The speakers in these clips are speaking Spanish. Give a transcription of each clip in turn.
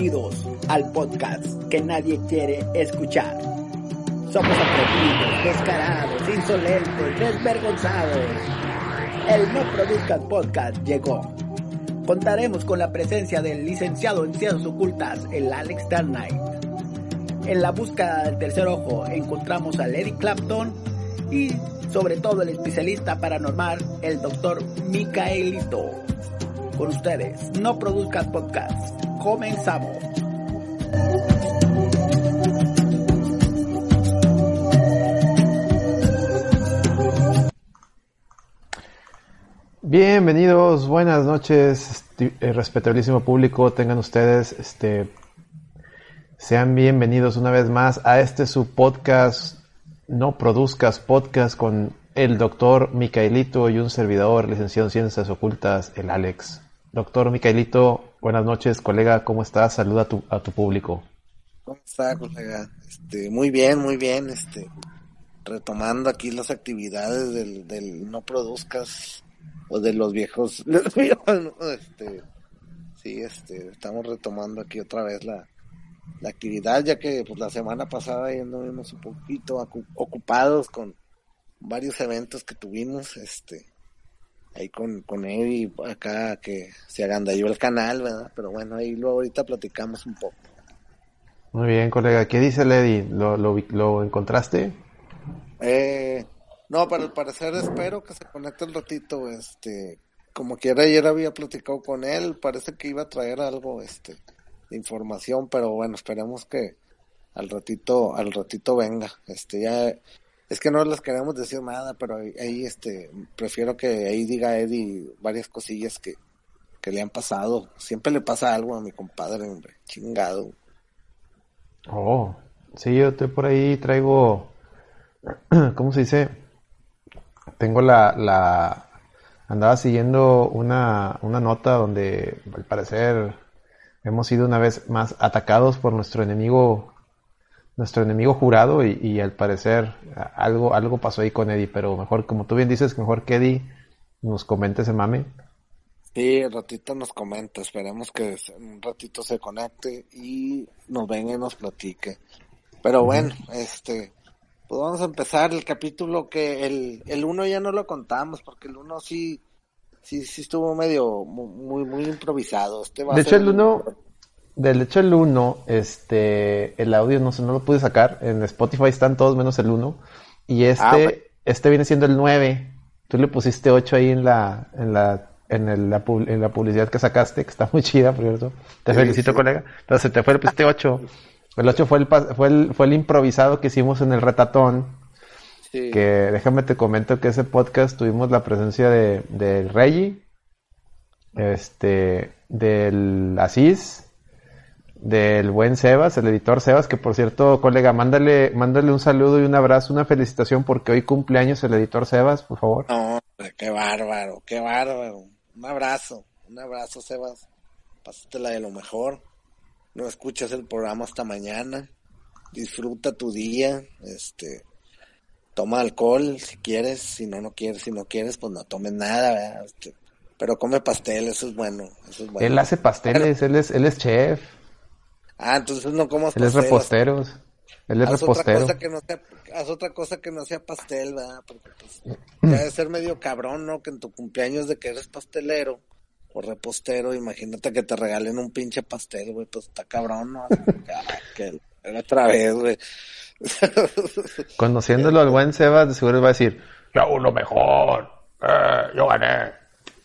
Bienvenidos al podcast que nadie quiere escuchar. Somos atrevidos, descarados, insolentes, desvergonzados. El No Produzcas Podcast llegó. Contaremos con la presencia del licenciado en Ciencias Ocultas, el Alex Darnight. En la búsqueda del tercer ojo encontramos a Lady Clapton y sobre todo el especialista paranormal, el doctor Micaelito. Con ustedes, No Produzcas Podcast. Comenzamos. Bienvenidos, buenas noches, eh, respetabilísimo público, tengan ustedes, este, sean bienvenidos una vez más a este su podcast, No Produzcas Podcast con el doctor Micaelito y un servidor, licenciado en Ciencias Ocultas, el Alex. Doctor Micaelito, buenas noches, colega, ¿cómo estás? Saluda a tu, a tu público. ¿Cómo está, colega? Este, muy bien, muy bien, este, retomando aquí las actividades del, del No Produzcas o de los viejos, este, sí, este, estamos retomando aquí otra vez la, la actividad, ya que pues la semana pasada ya anduvimos un poquito ocupados con varios eventos que tuvimos, este, ahí con, con Eddie acá que se agandalló el canal, ¿verdad? Pero bueno, ahí luego ahorita platicamos un poco. Muy bien, colega. ¿Qué dice Lady? ¿Lo, lo, lo encontraste? Eh, no, para el parecer espero que se conecte un ratito, este, como quiera ayer había platicado con él, parece que iba a traer algo, este, de información, pero bueno, esperemos que al ratito, al ratito venga, este, ya, es que no les queremos decir nada, pero ahí, este, prefiero que ahí diga Eddie varias cosillas que, que le han pasado, siempre le pasa algo a mi compadre, hombre, chingado. Oh, sí, yo estoy por ahí, traigo, ¿cómo se dice? tengo la, la andaba siguiendo una, una nota donde al parecer hemos sido una vez más atacados por nuestro enemigo nuestro enemigo jurado y, y, al parecer algo algo pasó ahí con Eddie pero mejor como tú bien dices mejor que Eddie nos comente ese mame. Sí ratito nos comenta esperemos que un ratito se conecte y nos venga y nos platique. Pero bueno este pues vamos a empezar el capítulo que el, el uno ya no lo contamos porque el uno sí, sí, sí estuvo medio muy, muy improvisado. Este de hecho el uno, del hecho el uno, este, el audio no sé, no lo pude sacar. En Spotify están todos menos el uno. Y este, ah, este viene siendo el 9. Tú le pusiste 8 ahí en la, en la, en, el, la, en la publicidad que sacaste, que está muy chida, por cierto. Te felicito, colega. Entonces te fue, le pusiste 8. El 8 fue el, fue el, fue el improvisado que hicimos en el retatón. Sí. Que déjame te comento que ese podcast tuvimos la presencia de, del Reggie, este, del Asís, del buen Sebas, el editor Sebas, que por cierto, colega, mándale, mándale un saludo y un abrazo, una felicitación porque hoy cumpleaños el editor Sebas, por favor. No, qué bárbaro, qué bárbaro. Un abrazo, un abrazo Sebas. Pásatela de lo mejor no escuchas el programa hasta mañana, disfruta tu día, este, toma alcohol si quieres, si no, no quieres, si no quieres, pues no tomes nada, este, pero come pastel, eso es bueno, eso es bueno. Él hace pasteles, él es, él es chef. Ah, entonces no comas Él es reposteros. Él es haz repostero. Otra cosa que no sea, haz otra cosa que no sea pastel, ¿verdad? Porque pues, debe ser medio cabrón, ¿no? Que en tu cumpleaños de que eres pastelero, o repostero, imagínate que te regalen un pinche pastel, güey, pues está cabrón, ¿no? que otra vez, güey. Conociéndolo al buen Sebas, de seguro va a decir, yo lo mejor, eh, yo gané.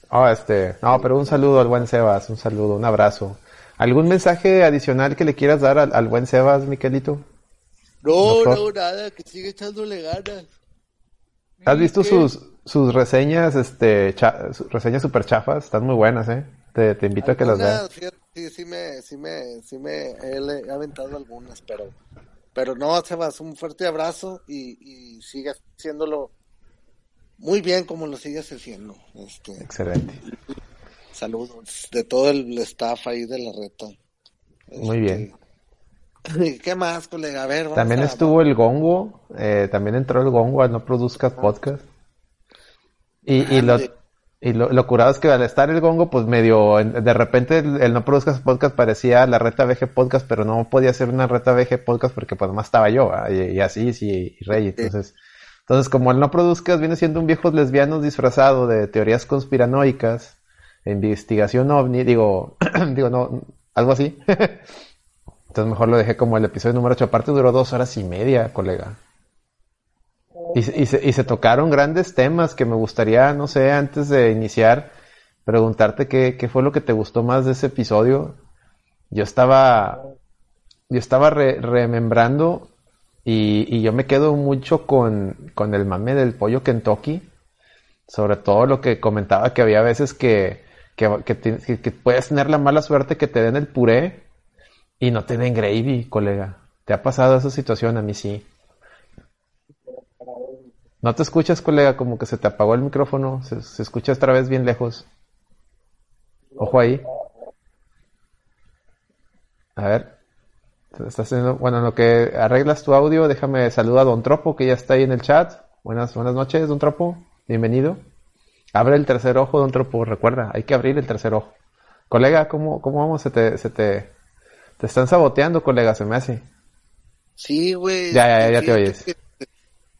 Oh, este, no, pero un saludo al buen Sebas, un saludo, un abrazo. ¿Algún mensaje adicional que le quieras dar al, al buen Sebas, Miquelito? No, Doctor? no, nada, que sigue echándole ganas. ¿Has visto sus, sus reseñas, este, cha, reseñas super chafas? Están muy buenas, ¿eh? Te, te invito a que las veas. Sí, sí me, sí me, sí me he, aventado algunas, pero, pero no, Sebas, un fuerte abrazo y, y sigue haciéndolo muy bien como lo sigues haciendo. Este, Excelente. Saludos de todo el staff ahí de la reta. Muy bien. Este, ¿Qué más, colega? A ver, también a, estuvo el Gongo, eh, también entró el Gongo al No Produzcas Podcast. Y, y, lo, Y lo, lo, curado es que al estar el gongo, pues medio, de repente el, No Produzcas Podcast parecía la Reta VG Podcast, pero no podía ser una Reta VG Podcast porque pues más estaba yo, y, así, sí, y Rey. Entonces, entonces como el No Produzcas viene siendo un viejo lesbiano disfrazado de teorías conspiranoicas, investigación ovni, digo, digo, no, algo así. entonces mejor lo dejé como el episodio número 8. Aparte duró dos horas y media, colega. Y, se, y, se, tocaron grandes temas que me gustaría, no sé, antes de iniciar, preguntarte qué, qué fue lo que te gustó más de ese episodio. Yo estaba, yo estaba remembrando y, y, yo me quedo mucho con, con el mame del pollo Kentucky. Sobre todo lo que comentaba que había veces que, que, que, que puedes tener la mala suerte que te den el puré y no te den gravy, colega. ¿Te ha pasado esa situación? A mí sí. No te escuchas, colega, como que se te apagó el micrófono. Se, escucha otra vez bien lejos. Ojo ahí. A ver. Estás haciendo... Bueno, en lo que arreglas tu audio, déjame saludar a Don Tropo, que ya está ahí en el chat. Buenas, buenas noches, Don Tropo. Bienvenido. Abre el tercer ojo, Don Tropo. Recuerda, hay que abrir el tercer ojo. Colega, ¿cómo, cómo vamos? Se te, se te, te están saboteando, colega, se me hace. Sí, güey. Ya, ya, ya te oyes.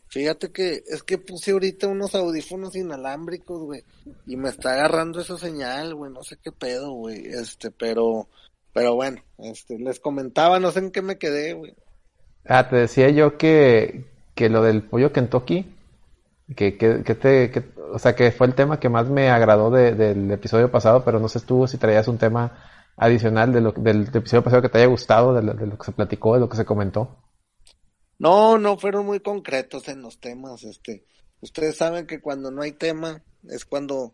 Fíjate que es que puse ahorita unos audífonos inalámbricos, güey, y me está agarrando esa señal, güey, no sé qué pedo, güey, este, pero, pero bueno, este, les comentaba, no sé en qué me quedé, güey. Ah, te decía yo que, que lo del pollo Kentucky, que, que, que te, o sea, que fue el tema que más me agradó de, del episodio pasado, pero no sé tú si traías un tema adicional de lo, del, episodio pasado que te haya gustado, de de lo que se platicó, de lo que se comentó. No, no fueron muy concretos en los temas. Este, ustedes saben que cuando no hay tema es cuando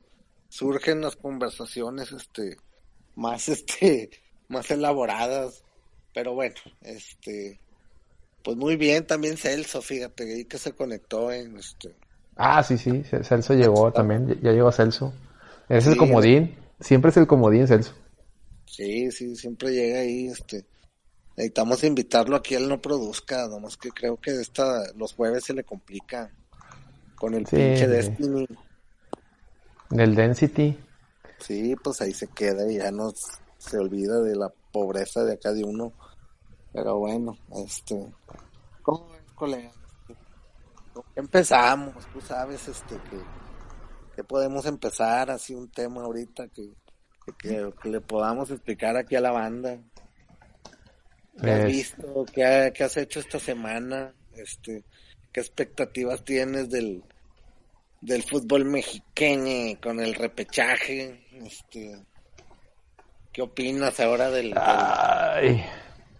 surgen las conversaciones, este, más, este, más elaboradas. Pero bueno, este, pues muy bien también Celso, fíjate, ahí que se conectó en este. Ah, sí, sí, Celso llegó también, ya llegó Celso. Es el comodín, siempre es el comodín Celso. Sí, sí, siempre llega ahí, este. Necesitamos invitarlo aquí, él no produzca, nomás que creo que esta, los jueves se le complica con el pinche Destiny. Del Density. Sí, pues ahí se queda y ya no se olvida de la pobreza de acá de uno. Pero bueno, este, ¿cómo ves, colega? Empezamos, tú sabes, este, que, que podemos empezar así un tema ahorita que, que, que le podamos explicar aquí a la banda. ¿Qué has visto? ¿Qué, has hecho esta semana? Este, ¿Qué expectativas tienes del, del fútbol mexicano con el repechaje? Este, ¿Qué opinas ahora del,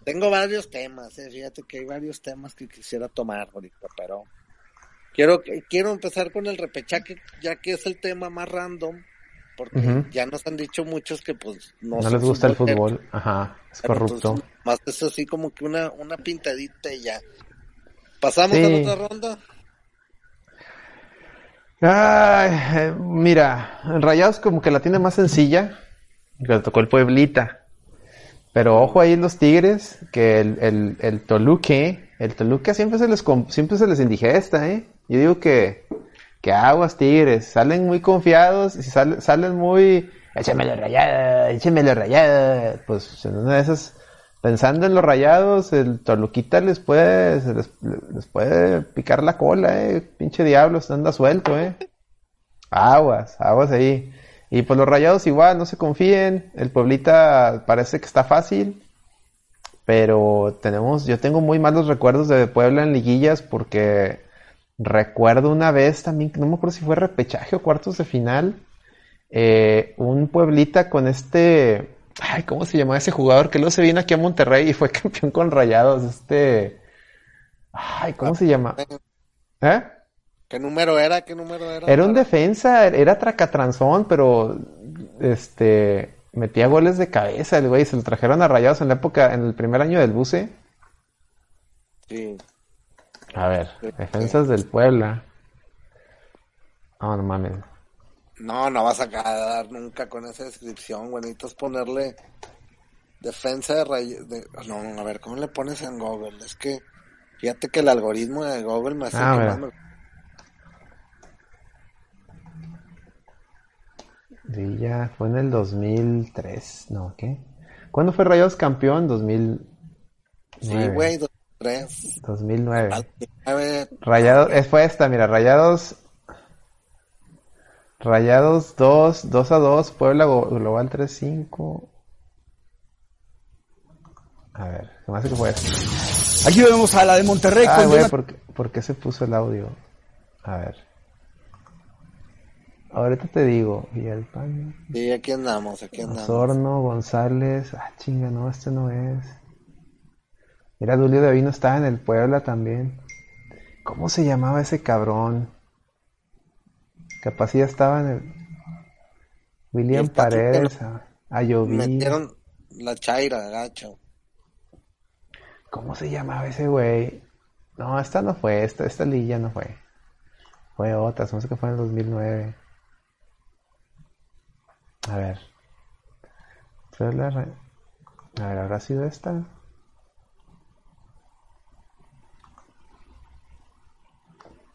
Tengo varios temas, eh, fíjate que hay varios temas que quisiera tomar ahorita, pero quiero, quiero empezar con el repechaje, ya que es el tema más random porque ya nos han dicho muchos que pues no, les gusta el fútbol, ajá, es corrupto. más es así como que una, una pintadita y ya. ¿Pasamos a la otra ronda? Ay, eh, mira, Rayados como que la tiene más sencilla, le tocó el Pueblita. Pero ojo ahí los Tigres, que el, el, el Toluque, el Toluque siempre se les siempre se les indigesta, ¿eh? Yo digo que que aguas tigres, salen muy confiados y salen, salen muy, échenmelo rayado, échenmelo rayado, pues en una de esas, pensando en los rayados, el Toluquita les puede, les, les, puede picar la cola, eh, pinche diablo, anda suelto, eh. Aguas, aguas ahí. Y pues los rayados igual, no se confíen, el Pueblita parece que está fácil, pero tenemos, yo tengo muy malos recuerdos de Puebla en liguillas porque Recuerdo una vez también, no me acuerdo si fue repechaje o cuartos de final, eh, un Pueblita con este, ay, ¿cómo se llamaba ese jugador que luego se vino aquí a Monterrey y fue campeón con Rayados? Este, ay, ¿cómo se llama? ¿Eh? ¿Qué número era? ¿Qué número era? Era un defensa, era tracatranzón, pero este metía goles de cabeza el güey, se lo trajeron a Rayados en la época, en el primer año del buce. Sí. A ver, defensas del Puebla. No, no mames. No, no vas a quedar nunca con esa descripción, güey. Necesitas ponerle defensa de, ray... No, a ver, ¿cómo le pones en Google? Es que fíjate que el algoritmo de Google me hace ah, Villa fue en el 2003, ¿no? ¿Qué? ¿Cuándo fue Rayados campeón? 2000. Sí, güey, 2003. 2009. Rayados, fue esta, mira, Rayados. Rayados 2, 2 a 2, Puebla Global 3-5. A ver, ¿qué más que fue esto? Aquí vemos a la de Monterrey. Ah, güey, ¿por, ¿por qué se puso el audio? A ver. Ahorita te digo, Villalpando. Sí, aquí andamos, aquí andamos. Osorno, González. Ah, chinga, no, este no es. Mira, Dulio de Avino estaba en el Puebla también. ¿Cómo se llamaba ese cabrón? Capaz ya estaba en el. William Paredes, Ayoví. Metieron la chaira, gacho. ¿Cómo se llamaba ese güey? No, esta no fue, esta, esta lilla no fue. Fue otra, no sé que fue en el 2009. A ver. A ver, ¿habrá sido esta?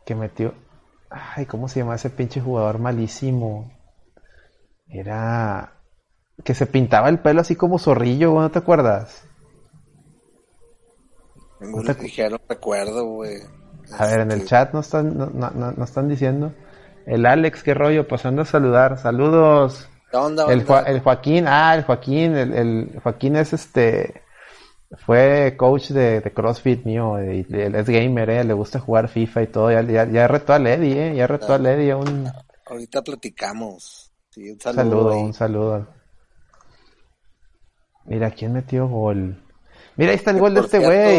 Que metió... Ay, ¿cómo se llama ese pinche jugador malísimo? Era... Que se pintaba el pelo así como zorrillo, ¿no te acuerdas? ¿No te... Ligero recuerdo, güey. A ver, en el este, chat no están, no, no, no están diciendo. El Alex, qué rollo, pasando a saludar. Saludos. El, el, Joaquín, ah, el Joaquín, el, el, Joaquín es este, fue coach de, de CrossFit mío, y, él es gamer, eh, le gusta jugar FIFA y todo, ya, ya, ya retó a Lady, eh, ya retó a Lady a un... Ahorita platicamos. Sí, un saludo, un saludo. Mira, ¿quién metió gol? Mira, ahí está el gol de este güey.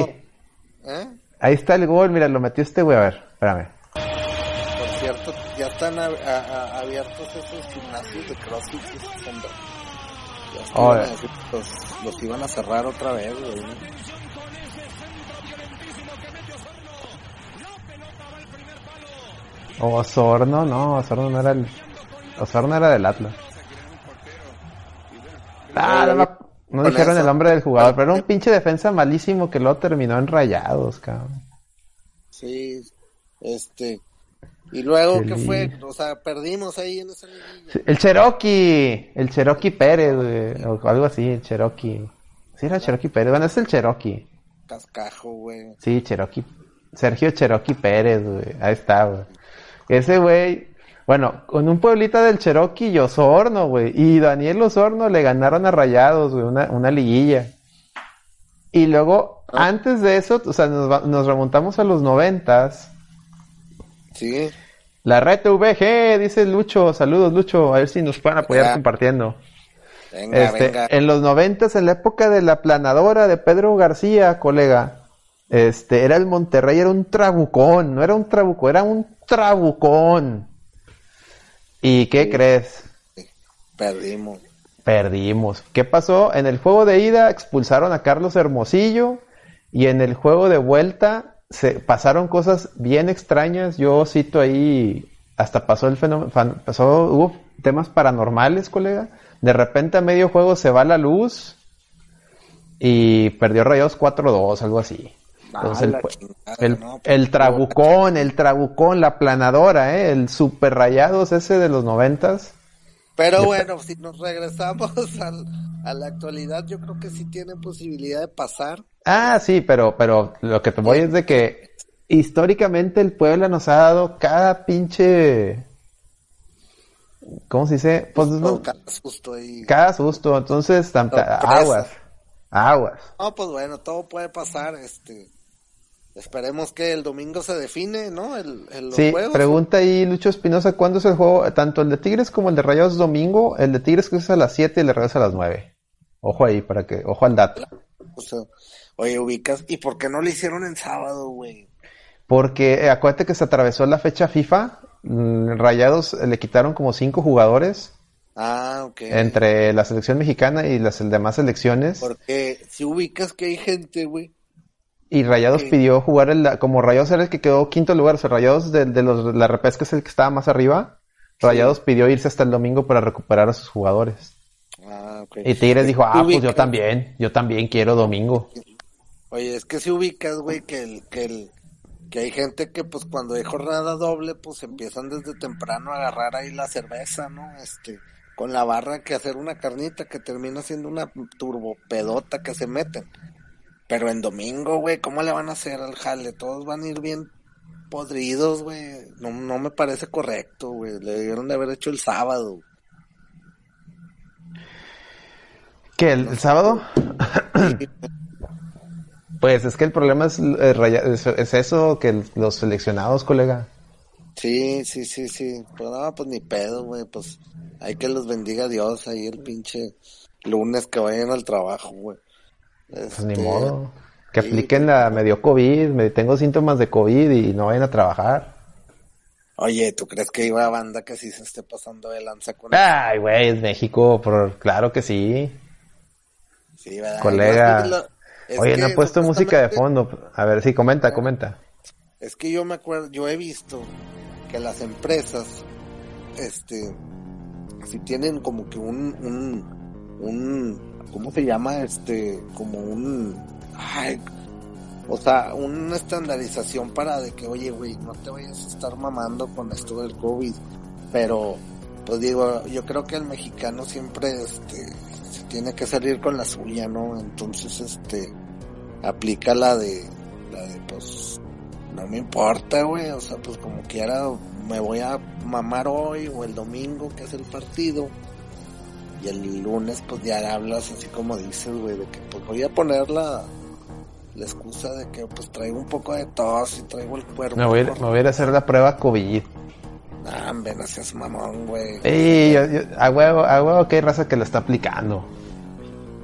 ¿eh? Ahí está el gol, mira, lo metió este güey, a ver, espérame ya están abiertos esos gimnasios de CrossFit ya los, iban a cerrar otra vez, güey. Osorno, no, Osorno no era el. Osorno era del Atlas. Ah, no, dijeron el nombre del jugador, pero era un pinche defensa malísimo que luego terminó en rayados, cabrón. Sí, este, y luego, ¿qué fue? O sea, perdimos ahí en esa El Cherokee, el Cherokee Pérez, o algo así, el Cherokee. Sí, era Cherokee Pérez, bueno, es el Cherokee. Cascajo, güey. Sí, Cherokee. Sergio Cherokee Pérez, güey. Ahí está, güey. Ese güey, bueno, con un pueblita del Cherokee y Osorno, güey. Y Daniel Osorno le ganaron a Rayados, güey, una, una liguilla. Y luego, ah. antes de eso, o sea, nos, nos remontamos a los noventas Sí. La red VG, dice Lucho. Saludos, Lucho. A ver si nos pueden apoyar compartiendo. Venga, este, venga. En los noventas, en la época de la planadora de Pedro García, colega, este, era el Monterrey, era un trabucón, no era un trabuco, era un trabucón. ¿Y qué crees? Perdimos. Perdimos. ¿Qué pasó? En el juego de ida expulsaron a Carlos Hermosillo y en el juego de vuelta se pasaron cosas bien extrañas. Yo cito ahí, hasta pasó el fenómeno, pasó, hubo temas paranormales, colega. De repente a medio juego se va la luz y perdió Rayados 4-2, algo así. Entonces, el, pues, el, trabucón, el trabucón, la planadora, ¿eh? el super rayados ese de los noventas. Pero bueno, si nos regresamos a la actualidad, yo creo que sí tienen posibilidad de pasar. Ah, sí, pero, pero lo que te voy es de que históricamente el pueblo nos ha dado cada pinche ¿cómo se dice? Pues, cada susto ahí. Cada susto, entonces aguas, aguas. No, pues bueno, todo puede pasar, este esperemos que el domingo se define, ¿no? El, el sí, pregunta ahí Lucho Espinosa, ¿cuándo es el juego? Tanto el de Tigres como el de Rayados domingo, el de Tigres que es a las 7 y el de Rayados a las 9. Ojo ahí, para que, ojo al dato. O sea, Oye, ubicas, ¿y por qué no lo hicieron en sábado, güey? Porque eh, acuérdate que se atravesó la fecha FIFA, mm, Rayados le quitaron como cinco jugadores. Ah, ok. Entre la selección mexicana y las demás selecciones. Porque si ubicas que hay gente, güey. Y Rayados pidió jugar el, como Rayados era el que quedó quinto lugar, o sea, Rayados de, los, la repesca es el que estaba más arriba. Rayados pidió irse hasta el domingo para recuperar a sus jugadores. Ah, ok. Y Tigres dijo, ah, pues yo también, yo también quiero domingo. Oye, es que si ubicas, güey, que el, que el, que hay gente que pues cuando hay jornada doble, pues empiezan desde temprano a agarrar ahí la cerveza, ¿no? Este, con la barra que hacer una carnita que termina siendo una turbopedota que se meten. Pero en domingo, güey, ¿cómo le van a hacer al jale? Todos van a ir bien podridos, güey. No, no me parece correcto, güey. Le debieron de haber hecho el sábado. ¿Qué? ¿El, sábado? pues es que el problema es, es, eso, que los seleccionados, colega. Sí, sí, sí, sí. Pues no, pues ni pedo, güey. Pues hay que los bendiga Dios ahí el pinche lunes que vayan al trabajo, güey. Pues ni modo. Que apliquen la medio COVID, me tengo síntomas de COVID y no vayan a trabajar. Oye, ¿tú crees que iba a banda que sí se esté pasando de lanza con Ay, güey, es México, por... claro que sí. Sí, ¿verdad? Colega. Oye, no ha puesto música de fondo. A ver, sí, comenta, comenta. Es que yo me acuerdo, yo he visto que las empresas, este, si tienen como que un, un, un, ¿cómo se llama? Este, como un, o sea, una estandarización para de que, oye, güey, no te vayas a estar mamando con esto del COVID. Pero, pues digo, yo creo que el mexicano siempre, este, se tiene que salir con la suya, ¿no? Entonces, este, aplica la de, la de, pues, no me importa, güey, o sea, pues como quiera me voy a mamar hoy o el domingo que es el partido y el lunes pues ya hablas así como dices, güey, de que pues voy a poner la, la excusa de que pues traigo un poco de tos y traigo el cuerpo. Me voy, me voy a hacer la prueba COVID. Ah, no seas mamón, güey. Sí, a huevo, a huevo que hay raza que lo está aplicando.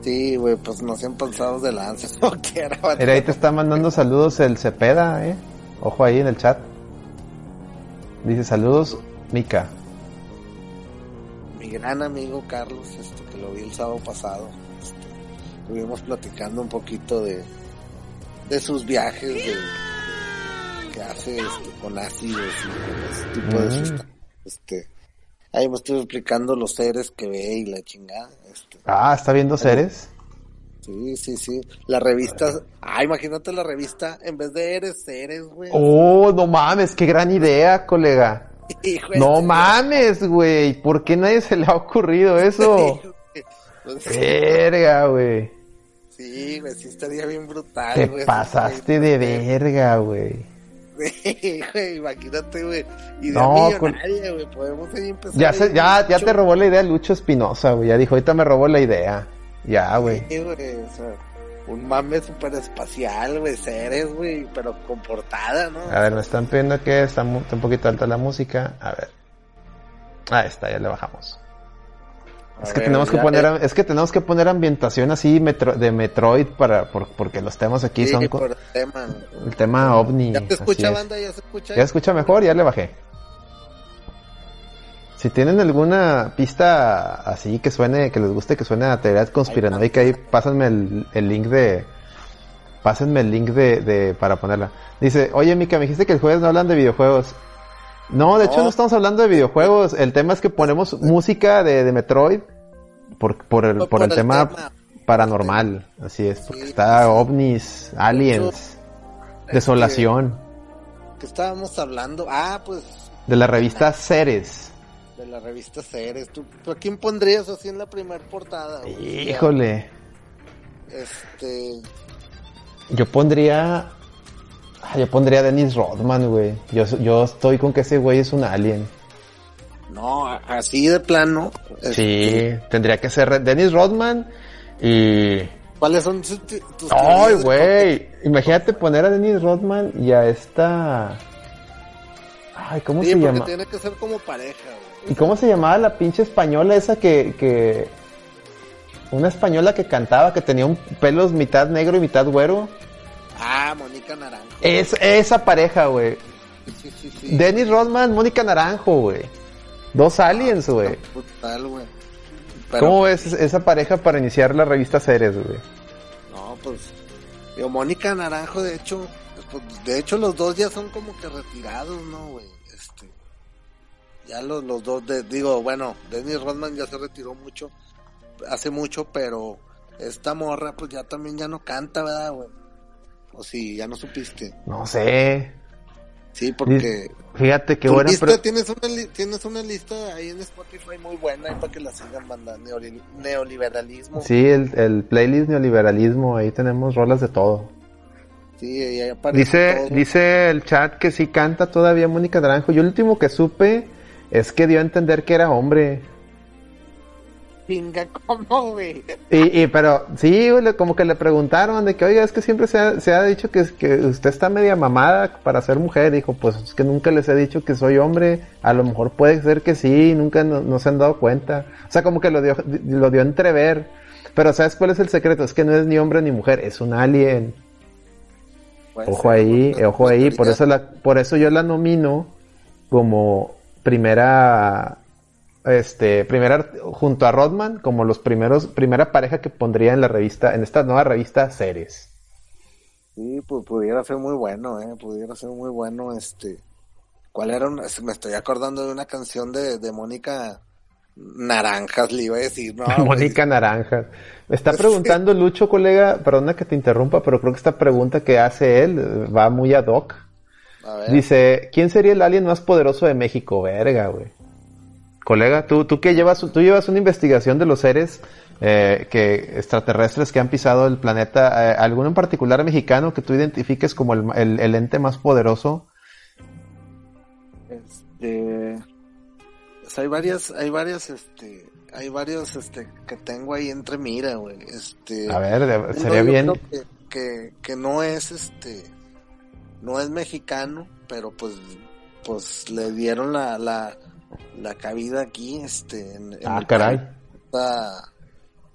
Sí, güey, pues no sean pasados de lanza, no quiero. Mira, ahí te está mandando saludos el Cepeda, eh. Ojo ahí en el chat. Dice saludos, Mica. Gran amigo Carlos, este, que lo vi el sábado pasado. Este, estuvimos platicando un poquito de, de sus viajes, de, que hace este, con ácidos y con ese tipo de sustancias. Este, ahí me estoy explicando los seres que ve y la chingada. Este. Ah, ¿está viendo seres? Sí, sí, sí. La revista. Ah, imagínate la revista en vez de Eres, Eres, güey. Oh, no mames, qué gran idea, colega. No mames, güey. ¿Por qué nadie se le ha ocurrido eso? Pues verga, güey. Sí, güey, sí estaría bien brutal, Te pasaste de verga, güey. güey, imagínate, güey. Idea no, millonaria, güey. Podemos ahí empezar. Ya, ya, ya te robó la idea Lucho Espinosa, güey. Ya dijo, ahorita me robó la idea. Ya, güey. Un mame super espacial, güey, seres, güey, pero con portada, ¿no? A ver, me están pidiendo que está, un poquito alta la música. A ver. Ahí está, ya le bajamos. es que tenemos que poner, es que tenemos que poner ambientación así de Metroid para, porque los temas aquí son por el tema, el tema ovni. Ya te escucha banda, ya se escucha. Ya escucha mejor, ya le bajé. Si tienen alguna pista así que suene, que les guste, que suene a teoría conspiranoica, ahí pásenme el, el, link de. Pásenme el link de, de, para ponerla. Dice, oye Mika, me dijiste que el jueves no hablan de videojuegos. No, de hecho no estamos hablando de videojuegos. El tema es que ponemos música de, de Metroid por, por el, por, el, tema, paranormal. Así es, porque está ovnis, aliens, desolación. ¿Qué estábamos hablando? Ah, pues. De la revista Ceres de la revista Ceres. ¿Tú, a quién pondrías así en la primera portada? Híjole. Este. Yo pondría. Yo pondría a Dennis Rodman, güey. Yo, yo estoy con que ese güey es un alien. No, así de plano. Sí, este, tendría que ser Dennis Rodman y. ¿Cuáles son tus Ay, güey. Imagínate poner a Dennis Rodman y a esta. Ay, ¿cómo se llama? tiene que ser como pareja, güey. ¿Y cómo se llamaba la pinche española esa que, que... Una española que cantaba, que tenía un pelos mitad negro y mitad güero? Ah, Mónica Naranjo. Es esa pareja, güey. Sí, sí, sí. Dennis Rodman, Mónica Naranjo, güey. Dos aliens, güey. güey. ¿Cómo ves esa pareja para iniciar la revista Ceres, güey? No, pues... Digo, Mónica Naranjo, de hecho... Pues, de hecho, los dos ya son como que retirados, ¿no, güey? Ya los, los dos, de, digo, bueno, Dennis Rodman ya se retiró mucho, hace mucho, pero esta morra pues ya también ya no canta, ¿verdad, güey? O si ya no supiste. No sé. Sí, porque... Fíjate que buena... Lista, tienes, una tienes una lista ahí en Spotify muy buena para que la sigan mandando. Neoliberalismo. Sí, el, el playlist neoliberalismo, ahí tenemos rolas de todo. Sí, ahí dice, dice el chat que sí canta todavía Mónica Naranjo. Yo el último que supe es que dio a entender que era hombre. Pinga, ¿cómo, güey? Y, y, pero sí, como que le preguntaron de que, oiga, es que siempre se ha, se ha dicho que, que usted está media mamada para ser mujer. Dijo, pues es que nunca les he dicho que soy hombre. A lo mejor puede ser que sí, nunca no, se han dado cuenta. O sea, como que lo dio, lo dio a entrever. Pero ¿sabes cuál es el secreto? Es que no es ni hombre ni mujer, es un alien. ojo ahí, ojo ahí. Por eso, la, por eso yo la nomino como primera este, primera, junto a Rodman, como los primeros, primera pareja que pondría en la revista, en esta nueva revista Ceres. Sí, pues pudiera ser muy bueno, eh, pudiera ser muy bueno, este, ¿cuál era? me estoy acordando de una canción de, de Mónica Naranjas, le iba a decir, no. Mónica Naranjas. Me está preguntando Lucho, colega, perdona que te interrumpa, pero creo que esta pregunta que hace él va muy ad hoc. Dice, ¿quién sería el alien más poderoso de México? Verga, güey. Colega, tú, tú que llevas, tú llevas una investigación de los seres eh, que extraterrestres que han pisado el planeta, eh, ¿alguno en particular mexicano que tú identifiques como el, el, ente más poderoso? Este, pues hay varias, hay varias, este, hay varios, este, que tengo ahí entre mira, güey, este. A ver, sería bien. Que, que, no es, este, no es mexicano, pero pues, pues le dieron la, la la cabida aquí, este, en, ah, caray.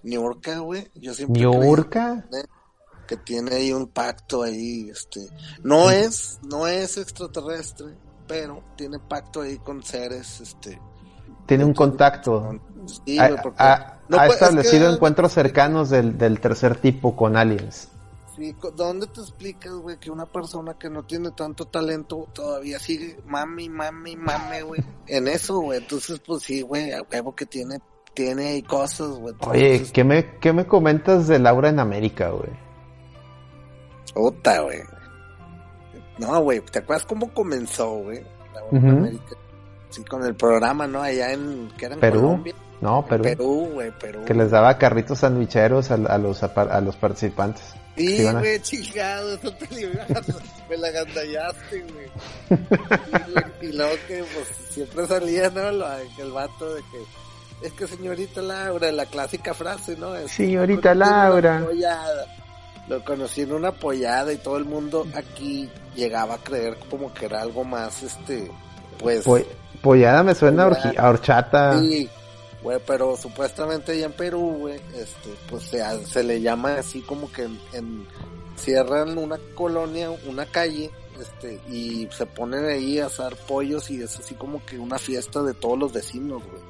New güey. Yo siempre que tiene ahí un pacto ahí, este, no es, no es extraterrestre, pero tiene pacto ahí con seres, este. Tiene un contacto. ha, establecido encuentros cercanos del, del tercer tipo con aliens. ¿Dónde te explicas, güey, que una persona que no tiene tanto talento todavía sigue mami, mami, mami, güey, en eso, güey? Entonces, pues sí, güey, algo que tiene, tiene cosas, güey. Oye, ¿qué me, ¿qué me comentas de Laura en América, güey? Puta, güey. No, güey, ¿te acuerdas cómo comenzó, güey? Laura en América. Sí, con el programa, ¿no? Allá en, ¿qué era en Perú. Colombia. No, Perú. Perú, güey, Perú. Que les daba carritos sandwicheros a, a, los, a los participantes. Sí, güey, chingado, eso te me la gandallaste, güey. y, luego que pues siempre salía, ¿no? el vato de que es que señorita Laura, la clásica frase, ¿no? señorita Laura. Lo conocí en una apoyada y todo el mundo aquí llegaba a creer como que era algo más, este, pues... pollada me suena a horchata. Sí, Güey, pero supuestamente allá en Perú, güey, este, pues se, se le llama así como que en, cierran una colonia, una calle, este, y se ponen ahí a asar pollos y es así como que una fiesta de todos los vecinos, güey.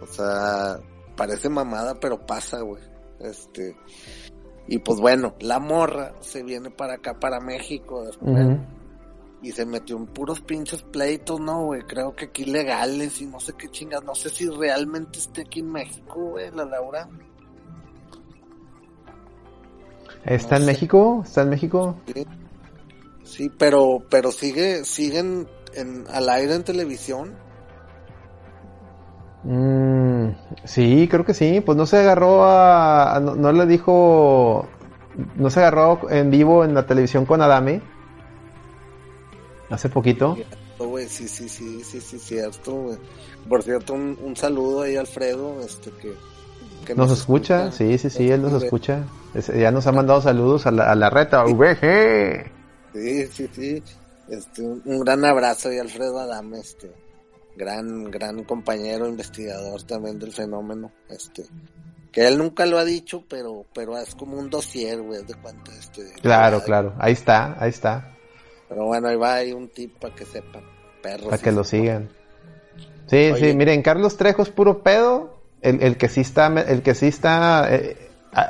O sea, parece mamada, pero pasa, güey. Este, y pues bueno, la morra se viene para acá, para México, después y se metió en puros pinches pleitos, ¿no, güey? Creo que aquí legales y no sé qué chingas. No sé si realmente esté aquí en México, güey, la Laura. ¿Está en México? ¿Está en México? Sí. sí, pero, pero sigue, siguen en, al aire en televisión. Mm, sí, creo que sí. Pues no se agarró a, no, no, le dijo, no se agarró en vivo en la televisión con Adame hace poquito. sí, sí, sí, sí, sí, cierto, Por cierto, un, saludo ahí a Alfredo, este, que... nos, escucha, sí, sí, sí, él nos escucha. ya nos ha mandado saludos a la, a la reta, VG. Sí, sí, sí. Este, un, gran abrazo ahí Alfredo Adame, este, gran, gran compañero investigador también del fenómeno, este, que él nunca lo ha dicho, pero, pero es como un dossier, güey, de cuánto este. Claro, claro, ahí está, ahí está. Pero bueno, ahí va, hay un tip para que sepan. Perros. Para que lo sigan. Sí, sí, miren, Carlos Trejo es puro pedo. El, el que sí está, el que sí está eh,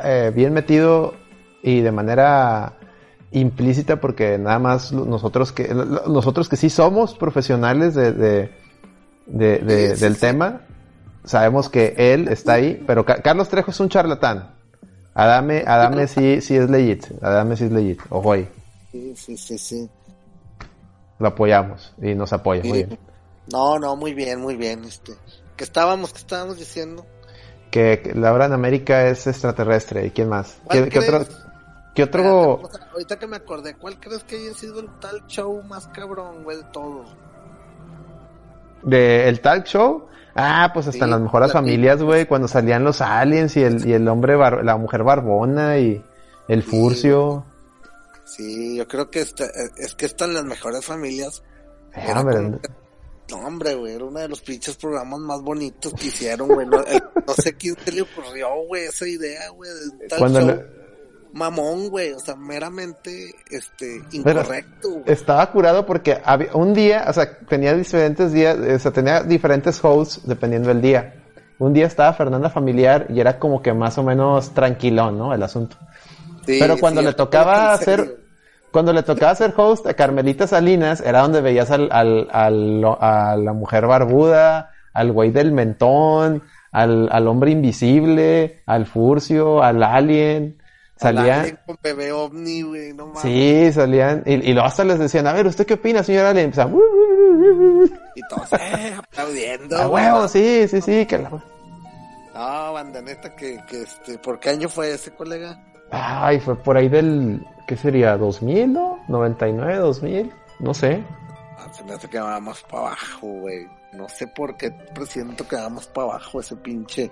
eh, bien metido y de manera implícita porque nada más nosotros que nosotros que sí somos profesionales de, de, del tema sabemos que él está ahí pero Carlos Trejo es un charlatán Adame Adame sí sí es legit Adame sí es legit ojo ahí sí sí sí sí lo apoyamos y nos apoya. Muy bien. No, no, muy bien, muy bien. Este, que estábamos, que estábamos diciendo. Que, la obra en América es extraterrestre. ¿Y quién más? ¿Qué, otro? ¿Qué otro? ahorita que me acordé, ¿cuál crees que haya sido el tal show más cabrón, güey, de todos? ¿De el tal show? Ah, pues hasta en las mejores familias, güey, cuando salían los aliens y el, y el hombre, la mujer barbona y el furcio. Sí, yo creo que está, es que están las mejores familias. Ah, no, hombre, güey, era uno de los pinches programas más bonitos que hicieron, güey. No, sé quién se le ocurrió, güey, esa idea, güey, Cuando mamón, güey, o sea, meramente, este, incorrecto. estaba curado porque había un día, o sea, tenía diferentes días, o sea, tenía diferentes hosts dependiendo del día. Un día estaba Fernanda Familiar y era como que más o menos tranquilón, ¿no? El asunto. Pero cuando le tocaba hacer, cuando le tocaba ser host a Carmelita Salinas, era donde veías al, al, al, a la mujer barbuda, al güey del mentón, al, al hombre invisible, al furcio, al alien. Salían. Con bebé ovni, güey, no mames. Sí, salían. Y, y luego hasta les decían, a ver, ¿usted qué opina, señor Alien? Y, empezaban, y todos eh, aplaudiendo. A huevo, sí, sí, sí. Que la... No, bandaneta, que, que este, ¿por qué año fue ese, colega? Ay, fue por ahí del, ¿qué sería? ¿2000, no? ¿99, 2000? No sé. Ah, se me hace que va más para abajo, güey. No sé por qué presiento que va más para abajo ese pinche.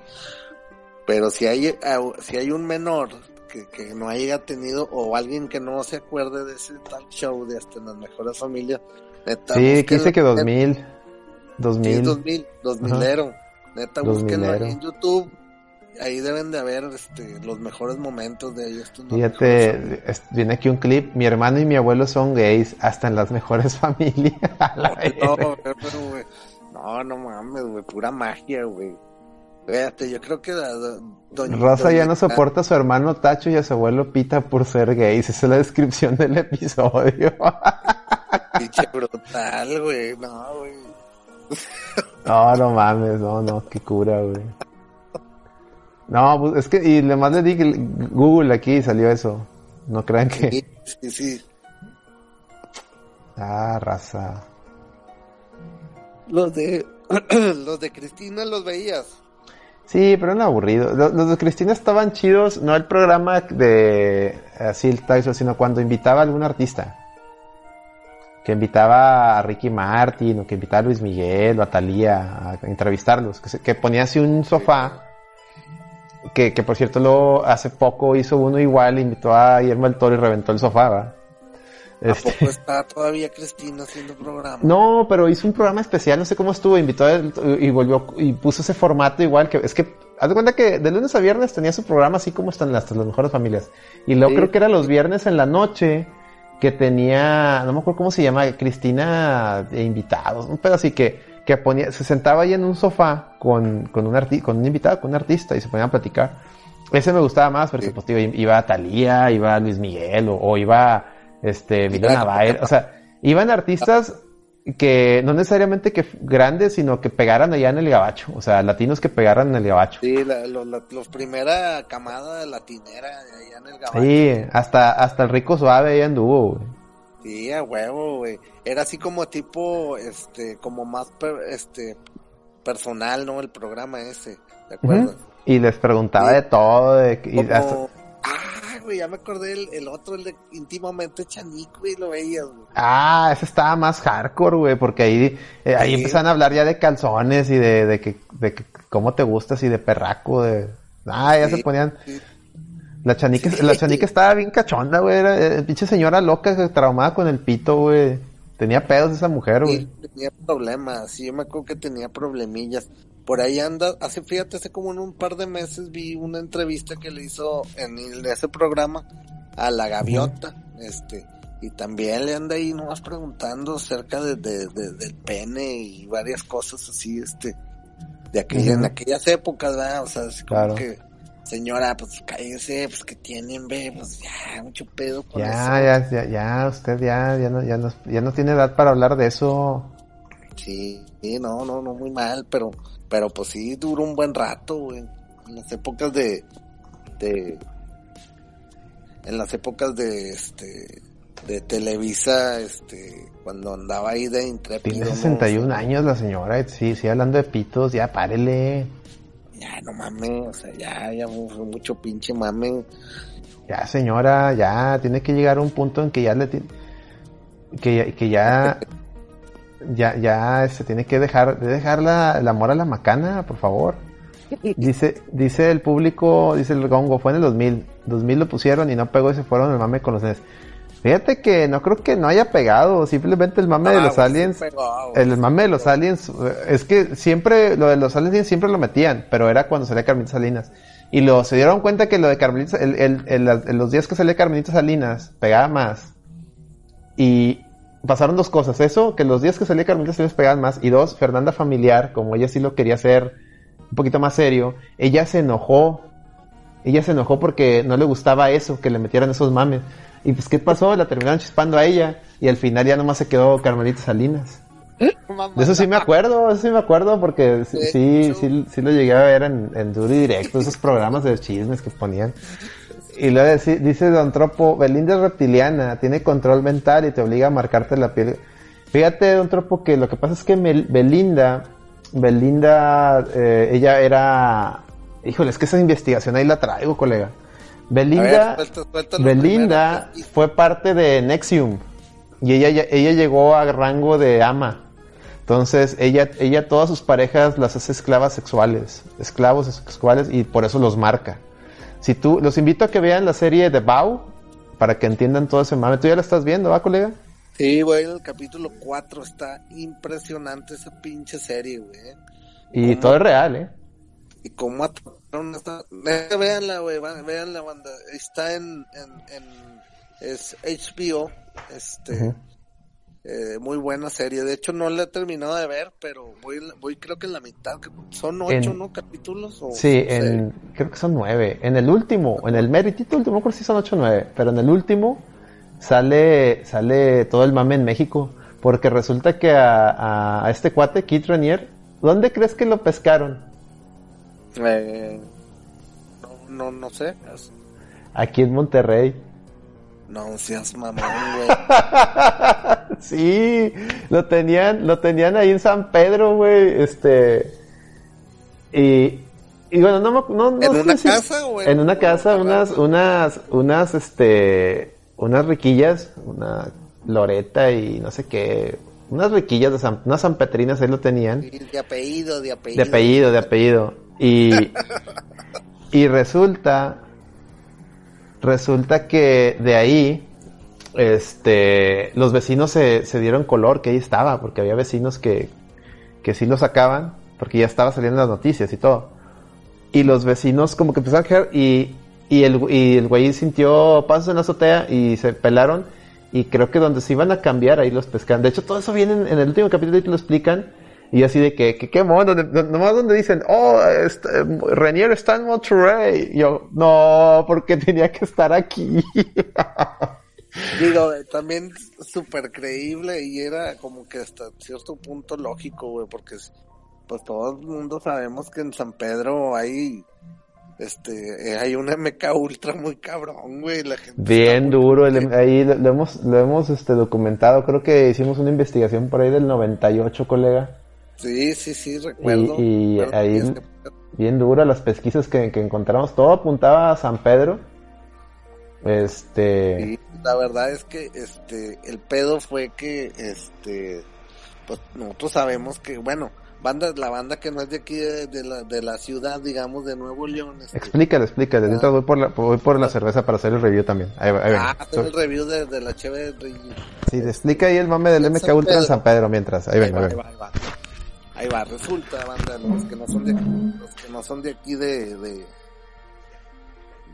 Pero si hay, eh, si hay un menor que, que no haya tenido o alguien que no se acuerde de ese tal show de hasta en las mejores familias. Neta, sí, dice que 2000. 2000. Sí, 2000, 2000 Neta, búsquenlo en YouTube ahí deben de haber este, los mejores momentos de ellos. Fíjate, viene aquí un clip. Mi hermano y mi abuelo son gays, hasta en las mejores familias. no, no, mames, güey, pura magia, güey. Fíjate, yo creo que Rosa ya no soporta a su hermano Tacho y a su abuelo Pita por ser gays. Esa es la descripción del episodio. Pinche brutal, güey. No, güey. No, no mames, no, no, qué cura, güey. No, pues es que, y además le di Google aquí salió eso. No crean que. Sí, sí, sí. Ah, raza. Los de. los de Cristina los veías. Sí, pero eran aburridos. Los, de Cristina estaban chidos, no el programa de así el sino cuando invitaba a algún artista. Que invitaba a Ricky Martin, o que invitaba a Luis Miguel, o a Talía a entrevistarlos. Que, que ponía así un sofá que, que por cierto lo hace poco hizo uno igual, invitó a Guillermo del Toro y reventó el sofá. ¿A este... poco está todavía Cristina haciendo programa? No, pero hizo un programa especial, no sé cómo estuvo, invitó y volvió y puso ese formato igual que es que haz de cuenta que de lunes a viernes tenía su programa así como están las, las mejores familias. Y luego creo que era los viernes en la noche que tenía, no me acuerdo cómo se llama, Cristina de invitados, un pedo así que que ponía, se sentaba ahí en un sofá con, con un arti con un invitado, con un artista y se ponían a platicar. Ese me gustaba más porque pues, iba a Talía, iba a Luis Miguel o, iba este Milena Baer, o sea, iban artistas que no necesariamente que grandes, sino que pegaran allá en el gabacho, o sea, latinos que pegaran en el gabacho. Sí, la, los, primera camada latinera allá en el gabacho. Sí, hasta, hasta el rico suave ahí anduvo, güey. Sí, a huevo, güey. Era así como tipo, este, como más, este, personal, ¿no? El programa ese, ¿de acuerdo? Y les preguntaba de todo, de... Y Ah, güey, ya me acordé el, otro, el de íntimamente Chanik, güey, lo veías, güey. Ah, ese estaba más hardcore, güey, porque ahí, eh, ahí empezaban a hablar ya de calzones y de, de que, de que cómo te gustas y de perraco, de... Ah, ya se ponían... La chanica, la chanica estaba bien cachonda, güey. Era eh, pinche señora loca, traumada con el pito, güey. Tenía pedos esa mujer, güey. tenía problemas, sí, yo me acuerdo que tenía problemillas. Por ahí anda, hace, fíjate, hace como en un par de meses vi una entrevista que le hizo en ese programa a la gaviota, este, y también le anda ahí nomás preguntando acerca de, del pene y varias cosas así, este, de aquella, en aquellas épocas, ¿verdad? O sea, así como que señora, pues cállese, pues que tienen, ve, pues ya, mucho pedo con ya, eso. Ya, ya, ya, usted ya, ya no, ya no, ya no tiene edad para hablar de eso. Sí, sí, no, no, no, muy mal, pero, pero pues sí duró un buen rato, güey. En las épocas de, de, en las épocas de, este, de Televisa, este, cuando andaba ahí de intrépido. Tiene 61 años la señora, sí, sí, hablando de pitos, ya párele. Ya, no mames, o sea, ya, ya fue mucho pinche mame. Ya, señora, ya, tiene que llegar a un punto en que ya le que, que ya, ya, ya, se tiene que dejar, de dejar la, el amor a la macana, por favor. Dice, dice el público, dice el gongo, fue en el 2000, 2000 lo pusieron y no pegó y se fueron el mame con los NES. Fíjate que no creo que no haya pegado, simplemente el mame de ah, los aliens, el mame de los aliens, es que siempre, lo de los aliens siempre lo metían, pero era cuando salía Carmelita Salinas. Y lo, se dieron cuenta que lo de Carmelita, el, el, los días que salía Carmelita Salinas, pegaba más. Y pasaron dos cosas, eso, que los días que salía Carmelita Salinas pegaban más, y dos, Fernanda Familiar, como ella sí lo quería hacer un poquito más serio, ella se enojó, ella se enojó porque no le gustaba eso, que le metieran esos mames. Y pues, ¿qué pasó? La terminaron chispando a ella y al final ya nomás se quedó Carmelita Salinas. De eso sí me acuerdo, eso sí me acuerdo porque sí, sí, sí, lo llegué a ver en, en duro y directo, esos programas de chismes que ponían. Y luego dice, dice Don Tropo, Belinda es reptiliana, tiene control mental y te obliga a marcarte la piel. Fíjate, Don Tropo, que lo que pasa es que Belinda, Belinda, eh, ella era, híjole, es que esa investigación ahí la traigo, colega. Belinda, Belinda fue parte de Nexium y ella, ella llegó a rango de ama. Entonces, ella, ella todas sus parejas las hace esclavas sexuales, esclavos sexuales y por eso los marca. Si tú, los invito a que vean la serie de Bao para que entiendan todo ese mame. ¿Tú ya la estás viendo, va, colega? Sí, güey, el capítulo 4 está impresionante esa pinche serie, güey. Y todo es real, ¿eh? Y cómo Está, veanla, güey, vean la banda. Está en, en, es HBO, este, eh, muy buena serie. De hecho, no la he terminado de ver, pero voy, voy creo que en la mitad. Son ocho, ¿no? Capítulos. O, sí, en, creo que son nueve. En el último, en el meritito último, creo que sí son ocho o nueve, pero en el último sale, sale todo el mame en México. Porque resulta que a, a este cuate, Keith Renier, ¿dónde crees que lo pescaron? Eh, no, no, sé. Aquí en Monterrey. No seas mamón, güey. sí, lo tenían, lo tenían ahí en San Pedro, güey. Este. Y, y bueno, no, no, no ¿En una casa, güey? En una casa, unas, unas, unas, este, unas riquillas, una Loreta y no sé qué, unas riquillas de San, unas sanpetrinas ahí lo tenían. De apellido, de apellido. De apellido, de apellido. Y, y resulta, resulta que de ahí, este, los vecinos se, se dieron color que ahí estaba, porque había vecinos que, que sí lo sacaban, porque ya estaba saliendo las noticias y todo. Y los vecinos como que empezaron a quejar y, y el, y el güey sintió pasos en la azotea y se pelaron y creo que donde se iban a cambiar ahí los pescan. De hecho, todo eso viene en, el último capítulo y te lo explican. Y así de que, que qué mono, nomás donde dicen, oh, este, Renier está en Monterrey. Y yo, no, porque tenía que estar aquí. Digo, también súper creíble y era como que hasta cierto punto lógico, güey, porque pues todo el mundo sabemos que en San Pedro hay este, eh, hay un MK Ultra muy cabrón, güey. La gente Bien duro, ahí lo, hemos, lo hemos este, documentado. Creo que hicimos una investigación por ahí del 98, colega. Sí, sí, sí, recuerdo. Y, ahí, bien duro, las pesquisas que, encontramos. Todo apuntaba a San Pedro. Este. la verdad es que este, el pedo fue que, este, pues nosotros sabemos que, bueno, banda, la banda que no es de aquí de, la, de la ciudad, digamos, de Nuevo León. Este, explícale, explícale. Ah. voy por la, voy por la cerveza para hacer el review también. Ahí, ahí ah, hacer el review de, de la cheve. Sí, explica ahí el mame del MK Ultra en San Pedro mientras. Ahí, ahí, va, va, va, ahí va. resulta, banda, los que no son de aquí, los que no son de aquí de, de,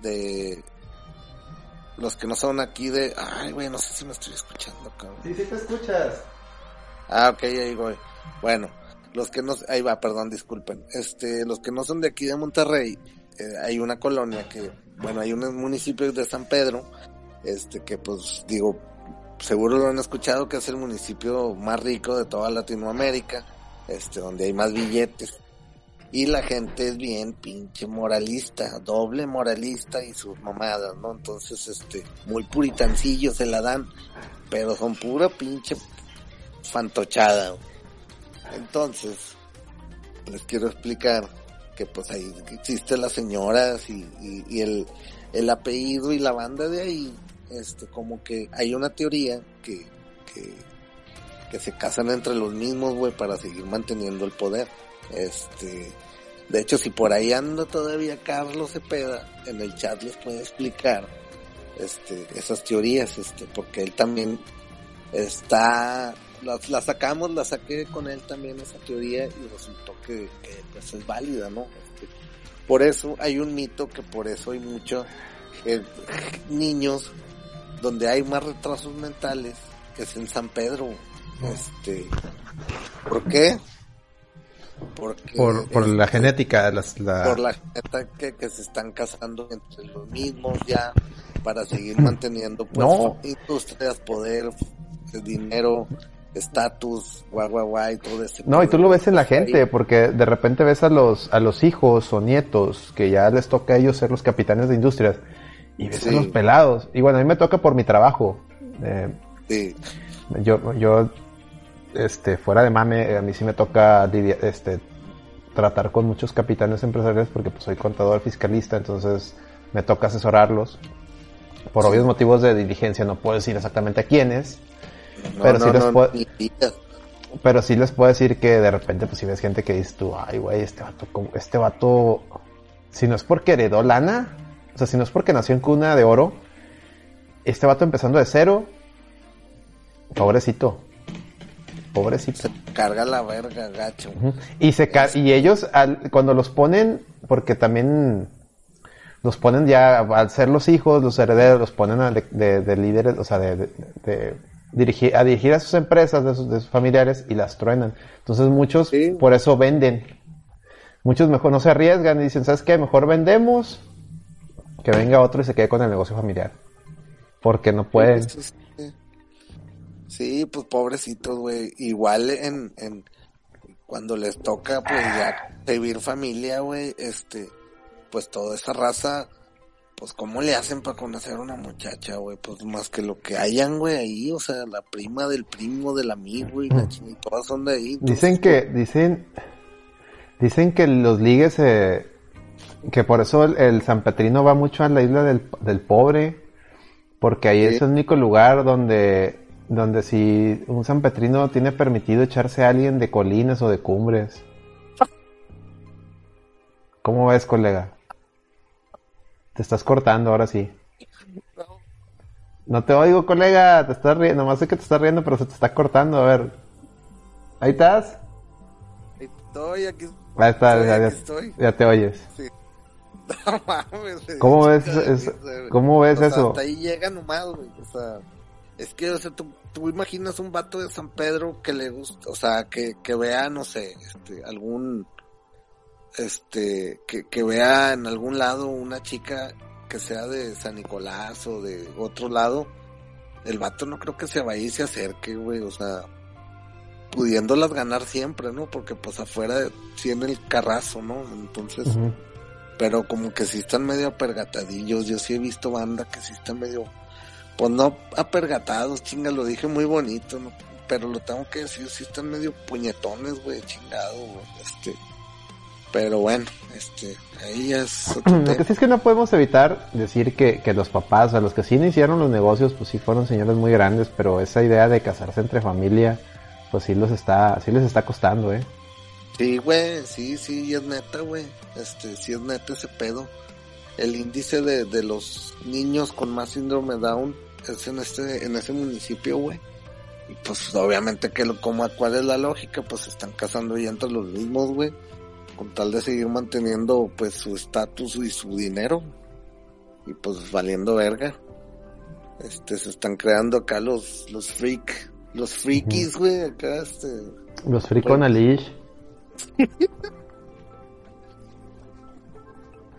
de los que no son aquí de, ay, güey, no sé si me estoy escuchando, cabrón. Sí, sí te escuchas. Ah, ok, ahí voy. Bueno, los que no, ahí va, perdón, disculpen, este, los que no son de aquí de Monterrey, eh, hay una colonia que, bueno, hay un municipio de San Pedro, este, que pues digo, seguro lo han escuchado, que es el municipio más rico de toda Latinoamérica, este, donde hay más billetes. Y la gente es bien pinche moralista, doble moralista y sus mamadas, ¿no? Entonces, este, muy puritancillo se la dan, pero son pura pinche fantochada. Entonces, les quiero explicar que pues ahí existe las señoras y, y, el, el apellido y la banda de ahí, este, como que hay una teoría que, que, se casan entre los mismos, güey, para seguir manteniendo el poder. Este, de hecho, si por ahí anda todavía Carlos Cepeda, en el chat les puede explicar, este, esas teorías, este, porque él también está, la, sacamos, la saqué con él también esa teoría y resultó que, pues es válida, ¿no? Este, por eso hay un mito que por eso hay muchos eh, niños donde hay más retrasos mentales que es en San Pedro. Este, ¿por qué? Porque por, la genética, las, la... por la genética que, se están casando entre los mismos ya para seguir manteniendo pues industrias, poder, dinero, estatus, guay, guay, guay, todo ese No, y tú lo ves en la gente, porque de repente ves a los, a los hijos o nietos que ya les toca a ellos ser los capitanes de industrias y ves a los pelados. Y bueno, a mí me toca por mi trabajo. Eh, sí. Yo, yo, este, fuera de mame, a mí sí me toca, este, tratar con muchos capitanes empresariales porque pues soy contador fiscalista, entonces me toca asesorarlos. Por obvios motivos de diligencia no puedo decir exactamente a quiénes, pero sí les puedo... Pero sí les puedo decir que de repente pues si ves gente que dices tú, ay güey, este vato, este vato, si no es porque heredó lana, o sea, si no es porque nació en cuna de oro, este vato empezando de cero, Pobrecito. Pobrecito. Se carga la verga, gacho. Y se y ellos cuando los ponen, porque también los ponen ya al ser los hijos, los herederos, los ponen de, líderes, o sea, de, dirigir, a dirigir a sus empresas, de sus, familiares y las truenan. Entonces muchos por eso venden. Muchos mejor no se arriesgan y dicen, ¿sabes qué? Mejor vendemos que venga otro y se quede con el negocio familiar. Porque no pueden. Sí, pues pobrecitos, güey. Igual en, en cuando les toca, pues ya vivir familia, güey, este, pues toda esa raza, pues cómo le hacen para conocer a una muchacha, güey, pues más que lo que hayan, güey, ahí, o sea, la prima del primo del amigo y la todas son de ahí. Dicen que, dicen, dicen que los ligues, eh, que por eso el, San Petrino va mucho a la isla del, del pobre, porque ahí es el único lugar donde donde si un San Petrino tiene permitido echarse a alguien de colinas o de cumbres. ¿Cómo ves, colega? Te estás cortando ahora sí. No te oigo, colega. Te estás riendo. Nomás sé que te estás riendo, pero se te está cortando. A ver. ¿Ahí estás? Estoy aquí. Ahí está, ya, te oyes. Sí. No mames. ¿Cómo ves, ¿cómo ves eso? Hasta ahí llega nomás, güey. O sea. Es que, o sea, tú, tú, imaginas un vato de San Pedro que le gusta, o sea, que, que vea, no sé, este, algún, este, que, que vea en algún lado una chica que sea de San Nicolás o de otro lado, el vato no creo que se vaya y se acerque, güey, o sea, pudiéndolas ganar siempre, ¿no? Porque pues afuera tiene el carrazo, ¿no? Entonces, pero como que sí están medio apergatadillos, yo sí he visto banda que sí están medio pues no apergatados, chinga, lo dije muy bonito, pero lo tengo que decir, sí están medio puñetones, güey, chingado, este, pero bueno, este, ahí es otro Lo que sí es que no podemos evitar decir que, que los papás, o los que sí iniciaron los negocios, pues sí fueron señores muy grandes, pero esa idea de casarse entre familia, pues sí los está, sí les está costando, eh. Sí, güey, sí, sí, es neta, güey, este, sí es neta ese pedo. El índice de, de los niños con más síndrome Down es en este, en ese municipio, güey. Y pues obviamente que lo, como, ¿cuál es la lógica? Pues se están casando ya entre los mismos, güey. Con tal de seguir manteniendo pues su estatus y su dinero. Y pues valiendo verga. Este, se están creando acá los, los freak, los freakies, güey, acá este. Los freak on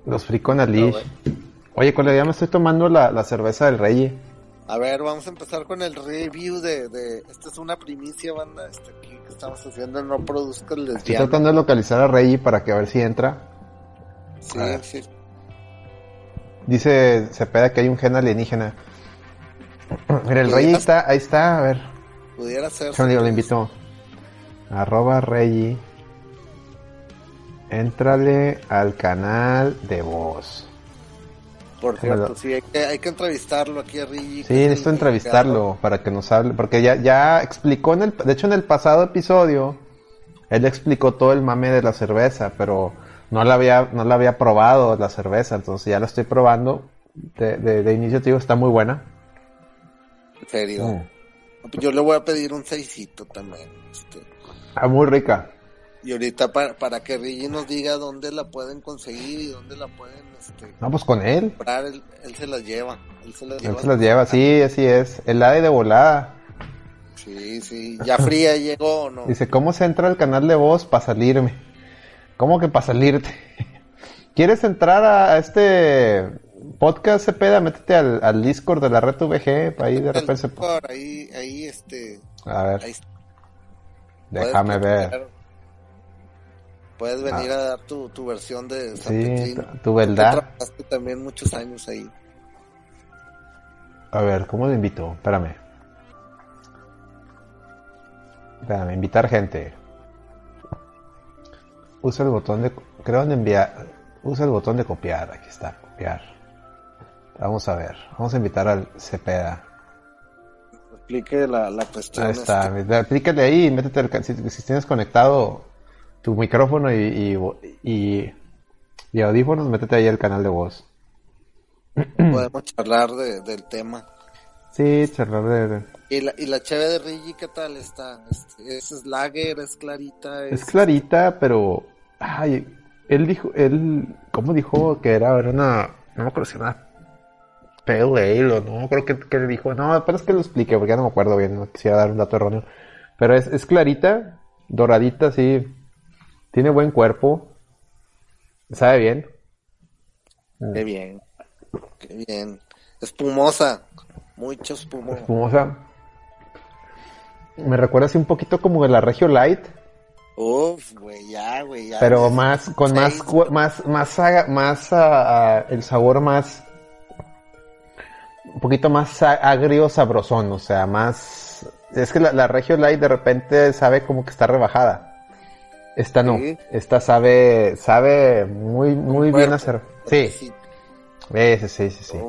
los freak on Oye, colega, ya me estoy tomando la, la cerveza del rey. A ver, vamos a empezar con el review de, de esta es una primicia, banda, este aquí que estamos haciendo, no produzca el Estoy tratando de localizar a Reggie para que a ver si entra. Sí, sí. Dice Cepeda que hay un gen alienígena. Mira, el Reggie está, ahí está, a ver. Pudiera ser. Yo lo invito. Arroba Reggie. Entrale al canal de voz. Por cierto, sí, hay que, hay que entrevistarlo aquí a Rigi. Sí, necesito entrevistarlo para que nos hable, porque ya, ya explicó en el, de hecho en el pasado episodio, él explicó todo el mame de la cerveza, pero no la había, no la había probado la cerveza, entonces ya la estoy probando. De, de, inicio te digo, está muy buena. ¿En serio? Mm. Yo le voy a pedir un seisito también. Este. Ah, muy rica. Y ahorita para, para que Rigi nos diga dónde la pueden conseguir y dónde la pueden este, no, pues con él. él, se las lleva. Él se las lleva. lleva, sí, así es. El ADE de volada. Sí, sí. Ya fría llegó o no. Dice, ¿cómo se entra al canal de voz para salirme? ¿Cómo que para salirte? ¿Quieres entrar a este podcast Cepeda? Métete al, al Discord de la red VG, ahí de repente Ahí, ahí, este... A ver. Déjame ver. Puedes venir ah. a dar tu, tu versión de San sí, tu verdad. Trabajaste también muchos años ahí. A ver, ¿cómo lo invito? Espérame. Espérame, invitar gente. Usa el botón de... Creo en enviar... Usa el botón de copiar. Aquí está, copiar. Vamos a ver. Vamos a invitar al Cepeda. Explique la, la cuestión. Ahí está. Este. Explícale ahí. Métete si, si tienes conectado tu micrófono y, y, y, audífonos, métete ahí al canal de voz. Podemos charlar de, del tema. Sí, charlar de... ¿Y la, y la cheve de Rigi qué tal está? ¿Es, es lager, es clarita? Es... clarita, pero... Ay, él dijo, él, ¿cómo dijo que era? Era una, no me acuerdo si era pale ale o no, creo que, que dijo, no, pero es que lo explique porque ya no me acuerdo bien, no quisiera dar un dato erróneo. Pero es, es clarita, doradita, sí, tiene buen cuerpo. Sabe bien. Qué bien. Qué bien. Espumosa. Mucho espumosa. Espumosa. Me recuerda así un poquito como de la Regio Light. Uf, güey, ya, güey, ya. Pero más, con más, más, más, más, uh, el sabor más, un poquito más agrio, sabrosón, o sea, más, es que la, la Regio Light de repente sabe como que está rebajada. Esta no. Esta sabe, sabe muy, muy bien hacer. Sí. Sí, sí, sí, sí.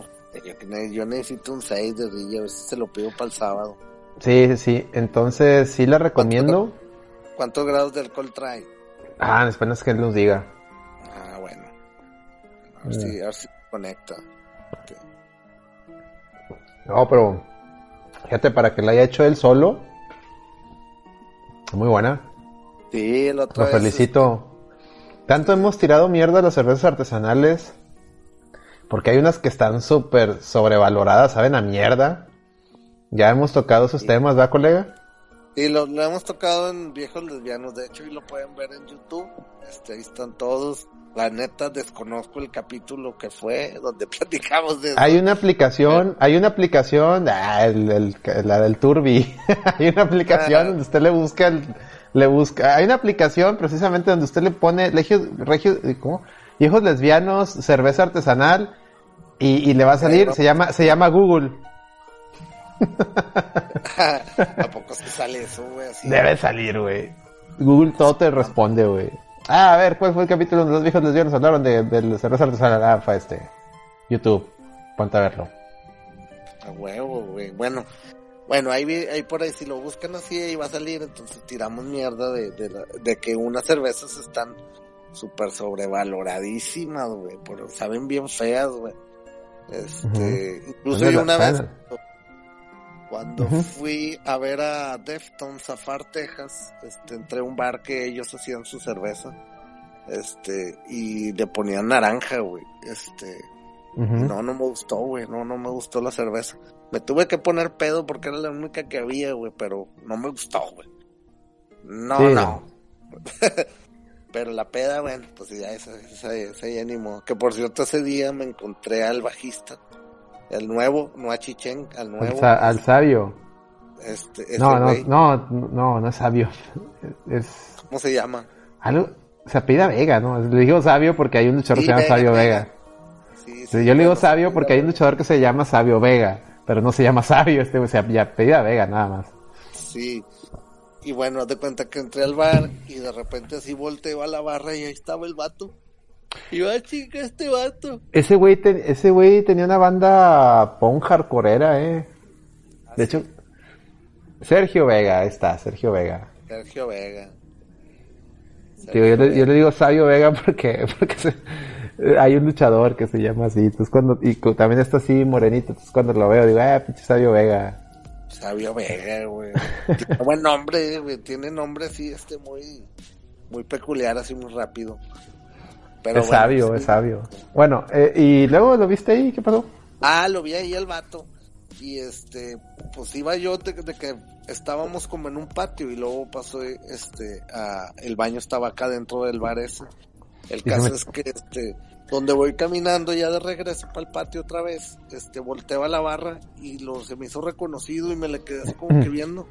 yo, necesito un 6 de Rilla, a si se lo pido para el sábado. Sí, sí, sí. Entonces, sí la recomiendo. ¿Cuántos grados de alcohol trae? Ah, después que él nos diga. Ah, bueno. A ver, si, mm. a ver si conecta. No, pero fíjate, para que la haya hecho él solo. Muy buena. Sí, Lo felicito. Tanto hemos tirado mierda a las cervezas artesanales. Porque hay unas que están súper sobrevaloradas, saben a mierda. Ya hemos tocado esos temas, ¿verdad, colega? Sí, lo, hemos tocado en Viejos Lesbianos, de hecho, y lo pueden ver en YouTube. Este, ahí están todos. La neta, desconozco el capítulo que fue, donde platicamos de eso. Hay una aplicación, hay una aplicación, ah, el, la del Turbi. hay una aplicación donde usted le busca el le busca, hay una aplicación precisamente donde usted le pone legios, regios, ¿cómo? Hijos lesbianos, cerveza artesanal y, le va a salir, se llama, se llama Google. ¿A poco se sale eso, güey? Debe salir, güey. Google todo te responde, güey. Ah, a ver, ¿cuál fue el capítulo donde los viejos lesbianos hablaron de, de cerveza artesanal? Ah, fue este. YouTube. Ponte a verlo. A huevo, güey. Bueno, bueno, ahí, ahí por ahí si lo buscan así ahí va a salir, entonces tiramos mierda de, de, que unas cervezas están súper sobrevaloradísimas, güey, pero saben bien feas, güey. Este, incluso yo una vez cuando fui a ver a Deftones a Far, Texas, este, entré a un bar que ellos hacían su cerveza, este, y le ponían naranja, güey, este, no, no me gustó, güey, no, no me gustó la cerveza. Me tuve que poner pedo porque era la única que había, güey, pero no me gustó, güey. No, no. pero la peda, bueno, pues ya esa, esa, esa ya Que por cierto, ese día me encontré al bajista El nuevo, no a Chichen, al nuevo. al sabio. Este, no, no, no, no, no es sabio. Es... ¿Cómo se llama? Algo, se apida Vega, ¿no? Le digo sabio porque hay un luchador que se llama Sabio Vega. Sí, sí, yo le digo sabio porque hay un luchador que se llama Sabio Vega, pero no se llama sabio, este se apida Vega nada más. Sí. Y bueno, de cuenta que entré al bar y de repente así volteo a la barra y ahí estaba el vato. Y va chica este vato. Ese güey ese güey tenía una banda punk hardcoreera, eh. ¿Ah, de hecho, Sergio Vega, ahí está, Sergio Vega. Sergio Vega. yo, le, digo Sabio Vega porque, porque hay un luchador que se llama así. Entonces cuando, y también está así morenito. Entonces cuando lo veo digo, ah, pinche Sabio Vega. Sabio Vega, güey. Tiene buen nombre, güey. Tiene nombre así, este muy, muy peculiar, así muy rápido. Pero es sabio, es sabio. Bueno, eh, ¿y luego lo viste ahí? ¿Qué pasó? Ah, lo vi ahí el vato. Y este, pues iba yo de, que estábamos como en un patio y luego pasó este, a, el baño estaba acá dentro del bar ese. El caso es que este, donde voy caminando ya de regreso para el patio otra vez, este, volteo a la barra y lo se me hizo reconocido y me le quedé así como que viendo.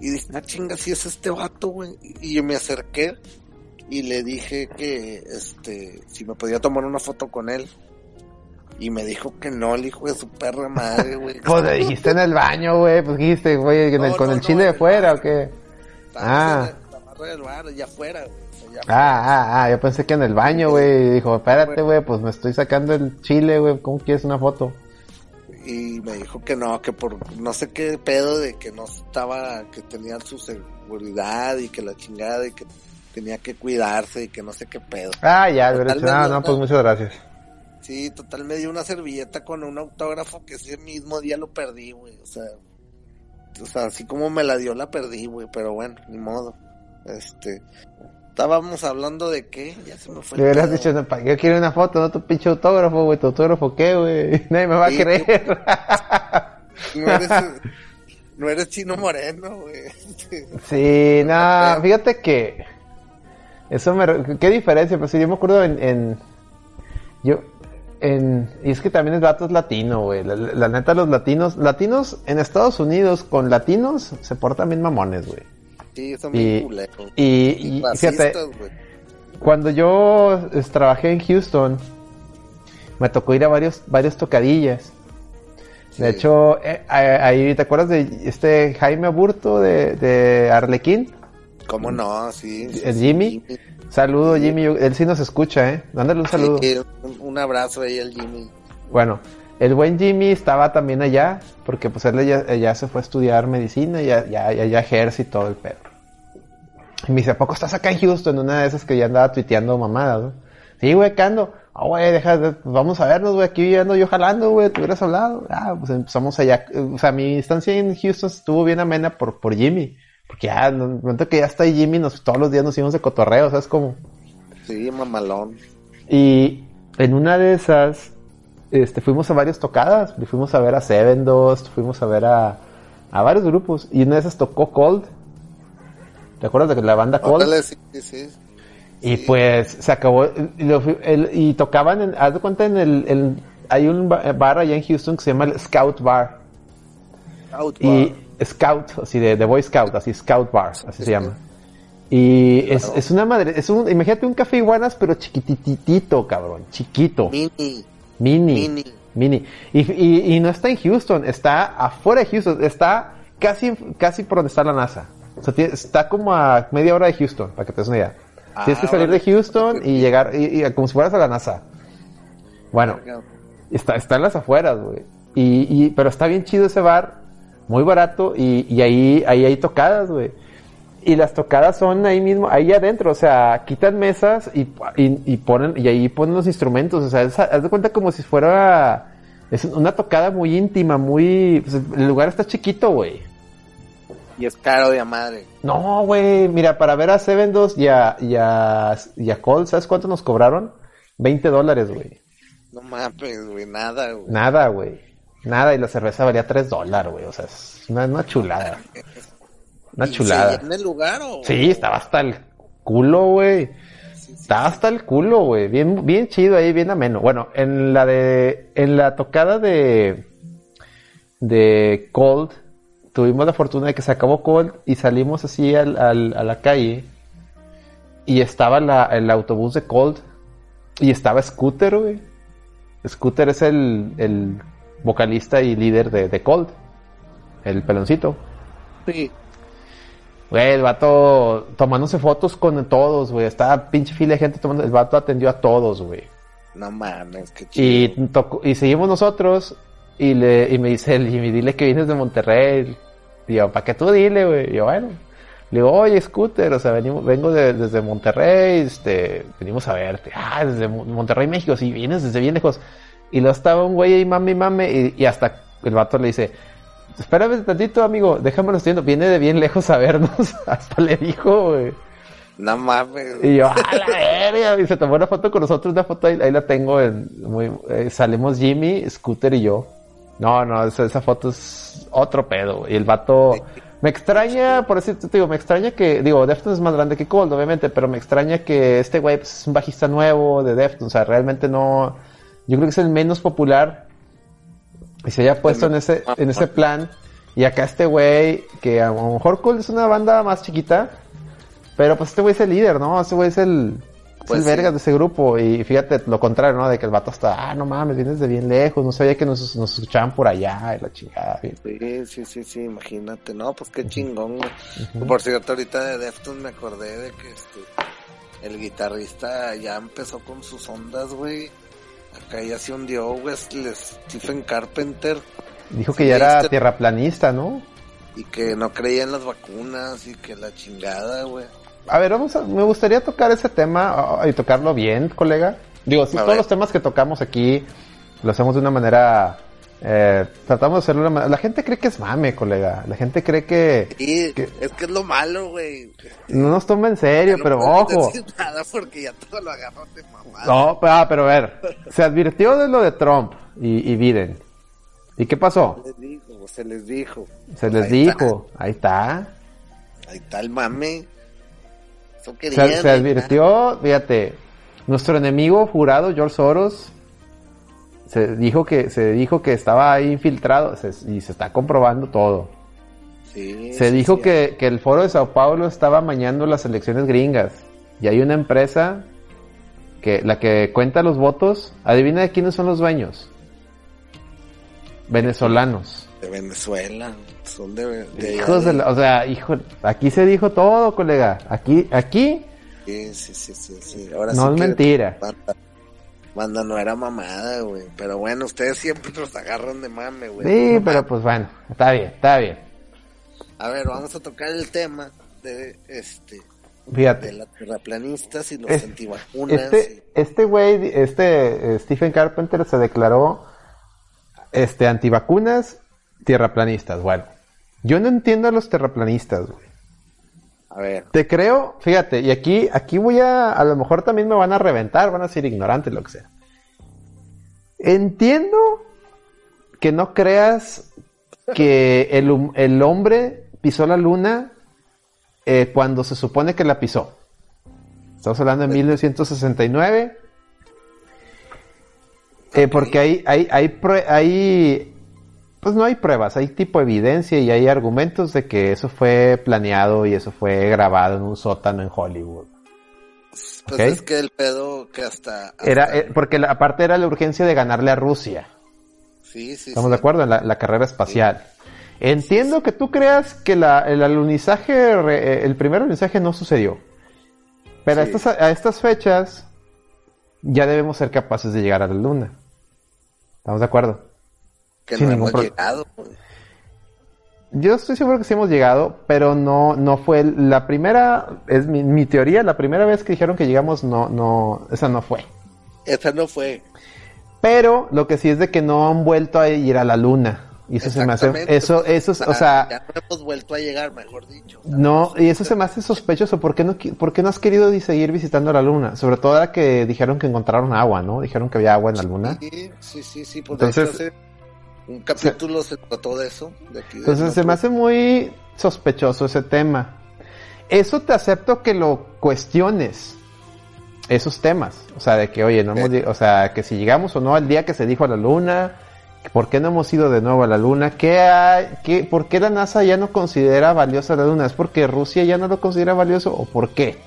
Y dije, ah, chinga, si es este vato, güey. Y yo me acerqué y le dije que, este, si me podía tomar una foto con él. Y me dijo que no, el hijo de su perra madre, güey. pues le dijiste en el baño, güey. Pues dijiste, güey, con el chile de fuera o qué. Ah. En del bar, allá afuera, güey. ah, ah, ah, yo pensé que en el baño, güey. Dijo, espérate, güey, pues me estoy sacando el chile, güey. ¿Cómo quieres una foto? Y me dijo que no, que por no sé qué pedo de que no estaba, que tenía su seguridad y que la chingada y que tenía que cuidarse y que no sé qué pedo. Ah, ya, no, no, pues muchas gracias. Sí, total me dio una servilleta con un autógrafo que ese mismo día lo perdí, güey. O sea, o sea, así como me la dio, la perdí, güey. Pero bueno, ni modo. Este, estábamos hablando de qué, ya se me fue. Le hubieras dicho, no, yo quiero una foto, no tu pinche autógrafo, güey. ¿Tu autógrafo qué, güey? Nadie me va a creer. No eres, no eres chino moreno, güey. Sí, no, fíjate que. Eso me. ¿Qué diferencia? Pues si yo me acuerdo en. en yo, y es que también es vato latino, güey. La, neta, los latinos, latinos en Estados Unidos con latinos se portan bien mamones, güey. Sí, son bien y, y, fíjate, cuando yo trabajé en Houston, me tocó ir a varios, varios tocadillas. De hecho, eh, ahí, ¿te acuerdas de este Jaime Aburto de, de Arlequín? ¿Cómo no? Sí. el Jimmy. Saludo, Jimmy. Él sí nos escucha, ¿eh? Mándale un saludo. un, abrazo ahí al Jimmy. Bueno, el buen Jimmy estaba también allá, porque pues él ya, se fue a estudiar medicina y ya, ya, ya, ejerce y todo el perro. Y me dice, ¿a poco estás acá en Houston? Una de esas que ya andaba tuiteando mamadas, ¿no? Sí, güey, ¿qué ando? Ah, güey, deja, vamos a vernos, güey, aquí ando yo jalando, güey, te hubieras hablado. Ah, pues empezamos allá. O sea, mi estancia en Houston estuvo bien amena por, por Jimmy. Porque ya, en el momento que ya está ahí Jimmy, nos, todos los días nos íbamos de cotorreo, ¿sabes cómo? Sí, mamalón. Y en una de esas, este, fuimos a varias tocadas. Fuimos a ver a Seven Dust, fuimos a ver a, a varios grupos. Y una de esas tocó Cold. ¿Te acuerdas de la banda Cold? sí, sí, Y pues se acabó. Y, tocaban, en, haz de cuenta, en el, Hay un bar allá en Houston que se llama el Scout Bar. Scout Bar. Scout, así de, de Boy Scout, así Scout Bar, así se llama. Y es, es, una madre, es un, imagínate un café iguanas, pero chiquititito, cabrón, chiquito. Mini. Mini. Mini. Y, y, y, no está en Houston, está afuera de Houston, está casi, casi por donde está la NASA. O sea, está como a media hora de Houston, para que te des una idea. Tienes que ah, salir de Houston y llegar, y, como si fueras a la NASA. Bueno, está, está en las afueras, güey. Y, y, pero está bien chido ese bar muy barato y, y ahí, ahí hay tocadas, güey. Y las tocadas son ahí mismo, ahí adentro, o sea, quitan mesas y, y, ponen, y ahí ponen los instrumentos, o sea, haz de cuenta como si fuera, es una tocada muy íntima, muy, pues, el lugar está chiquito, güey. Y es caro de a madre. No, güey, mira, para ver a Seven Dos y a, y a, y a Cole, ¿sabes cuánto nos cobraron? 20 dólares, güey. No mames, güey, nada, güey. Nada, güey. Nada, y la cerveza valía 3 dólares, güey. O sea, es una, chulada. Una chulada. en el lugar o...? Sí, estaba hasta el culo, güey. Está hasta el culo, güey. Bien, bien chido ahí, bien ameno. Bueno, en la de, en la tocada de, de Cold, tuvimos la fortuna de que se acabó Cold y salimos así al, al, a la calle y estaba la, el autobús de Cold y estaba Scooter, güey. Scooter es el, el vocalista y líder de, de Cold, el peloncito. Sí. Güey, el vato tomándose fotos con todos, güey. Estaba pinche fila de gente tomando. El vato atendió a todos, güey. No mames, qué Y, chido. tocó- y seguimos nosotros. Y, le, y me dice el Jimmy, dile que vienes de Monterrey. Y yo, ¿para qué tú dile, güey? Y yo, bueno. Le digo, oye, Scooter, o sea, venimos, vengo de- desde Monterrey, este, venimos a verte. Ah, desde Mo- Monterrey, México, sí, vienes desde bien lejos. Y luego estaba un güey ahí, mame, mame, y, y hasta el vato le dice, espérame tantito, amigo, déjamelo estudiando, viene de bien lejos a vernos. hasta le dijo, güey. No mames. Y yo, a la verga, y se tomó una foto con nosotros, una foto ahí, ahí la tengo, en, muy, eh, salimos Jimmy, Scooter y yo. No, no, esa, esa foto es otro pedo, y el vato, me extraña, por eso te digo, me extraña que, digo, Deftones es más grande que Cold, obviamente, pero me extraña que este güey pues, es un bajista nuevo de Deftones, o sea, realmente no, yo creo que es el menos popular y se haya puesto en ese, en ese plan, y acá este güey, que a lo mejor Cold es una banda más chiquita, pero pues este güey es el líder, ¿no? Este güey es el, es Pues el sí. verga de ese grupo. Y fíjate lo contrario, ¿no? De que el vato está, ah, no mames, vienes de bien lejos, no sabía que nos, nos escuchaban por allá y la chingada. Sí, sí, sí, sí, imagínate. No, pues qué chingón, güey. Por cierto, ahorita de Deftones me acordé de que este el guitarrista ya empezó con sus ondas, güey. Acá ya se hundió, güey, el Stephen Carpenter Dijo que ya era este- tierraplanista, ¿no? y que no creía en las vacunas y que la chingada, güey. A ver, vamos a, me gustaría tocar ese tema ah, y tocarlo bien, colega. Digo, A todos ver. los temas que tocamos aquí lo hacemos de una manera, eh, tratamos de hacerlo manera, la gente cree que es mame, colega. La gente cree que ¿Qué? es que es lo malo, güey. no nos toma en serio, No pero ojo. decir nada porque ya todo lo agarran de mamada. No, pero, ah, pero a ver, se advirtió de lo de Trump y, y Biden. ¿Y qué pasó? Se les dijo, se les dijo. Se les Ahí está. dijo, ahí está. Ahí está el mame. Se, se advirtió, fíjate, nuestro enemigo jurado, George Soros, se dijo que, se dijo que estaba ahí infiltrado se- y se está comprobando todo. Sí, Se sí, dijo sí. que, que el foro de Sao Paulo estaba amañando las elecciones gringas. Y hay una empresa que la que cuenta los votos, adivina de quiénes son los dueños. Venezolanos. De Venezuela. Son de... de Hijos de la- o sea, hijo, aquí se dijo todo, colega. Aquí, aquí Sí, sí, sí, sí, sí. Ahora no es mentira. Manda no era mamada, güey. Pero bueno, ustedes siempre los agarran de mame, güey. Sí, No pero pues bueno, está bien, está bien. A ver, vamos a tocar el tema de este de Fíjate. las terraplanistas y los Es- antivacunas. Este, este güey, este eh, Stephen Carpenter se declaró este antivacunas, tierraplanistas. Bueno, yo no entiendo a los terraplanistas, güey. A ver, Te creo, fíjate, y aquí, aquí voy a, a lo mejor también me van a reventar, van a ser ignorantes, lo que sea. Entiendo que no creas que el, el hombre pisó la luna eh, cuando se supone que la pisó. Estamos hablando de 1969. Eh, porque hay, hay, hay, hay, pues no hay pruebas, hay tipo evidencia y hay argumentos de que eso fue planeado y eso fue grabado en un sótano en Hollywood. pues es que el pedo que hasta... hasta- Era, eh, porque la- aparte era la urgencia de ganarle a Rusia. sí, sí, Estamos sí. de acuerdo en la, la carrera espacial. Entiendo que tú creas que la- el alunizaje, eh, el primer alunizaje no sucedió. Pero a, estas, a estas fechas ya debemos ser capaces de llegar a la luna. ¿Estamos de acuerdo? Que sin no hemos pro- llegado. Yo estoy seguro que sí hemos llegado, pero no, no fue la primera, es mi, mi teoría, la primera vez que dijeron que llegamos, no, no, esa no fue. Esa no fue. Pero lo que sí es de que no han vuelto a ir a la luna. Y eso se me hace, eso, eso, es- o sea, Ya no hemos vuelto a llegar, mejor dicho. no, y eso se me hace sospechoso. ¿Por qué no, por qué no has querido seguir visitando la luna? Sobre todo ahora que dijeron que encontraron agua, ¿no? Dijeron que había agua en la luna. Sí, sí, sí, sí. Pues Entonces- un capítulo se trató de eso. De aquí de Entonces se me hace muy sospechoso ese tema. Eso te acepto que lo cuestiones. esos temas. O sea, de que, oye, no hemos, o sea, que si llegamos o no al día que se dijo a la luna, ¿por qué no hemos ido de nuevo a la luna? ¿Qué hay, qué, ¿Por qué la NASA ya no considera valiosa la luna? ¿Es porque Rusia ya no lo considera valioso o por qué?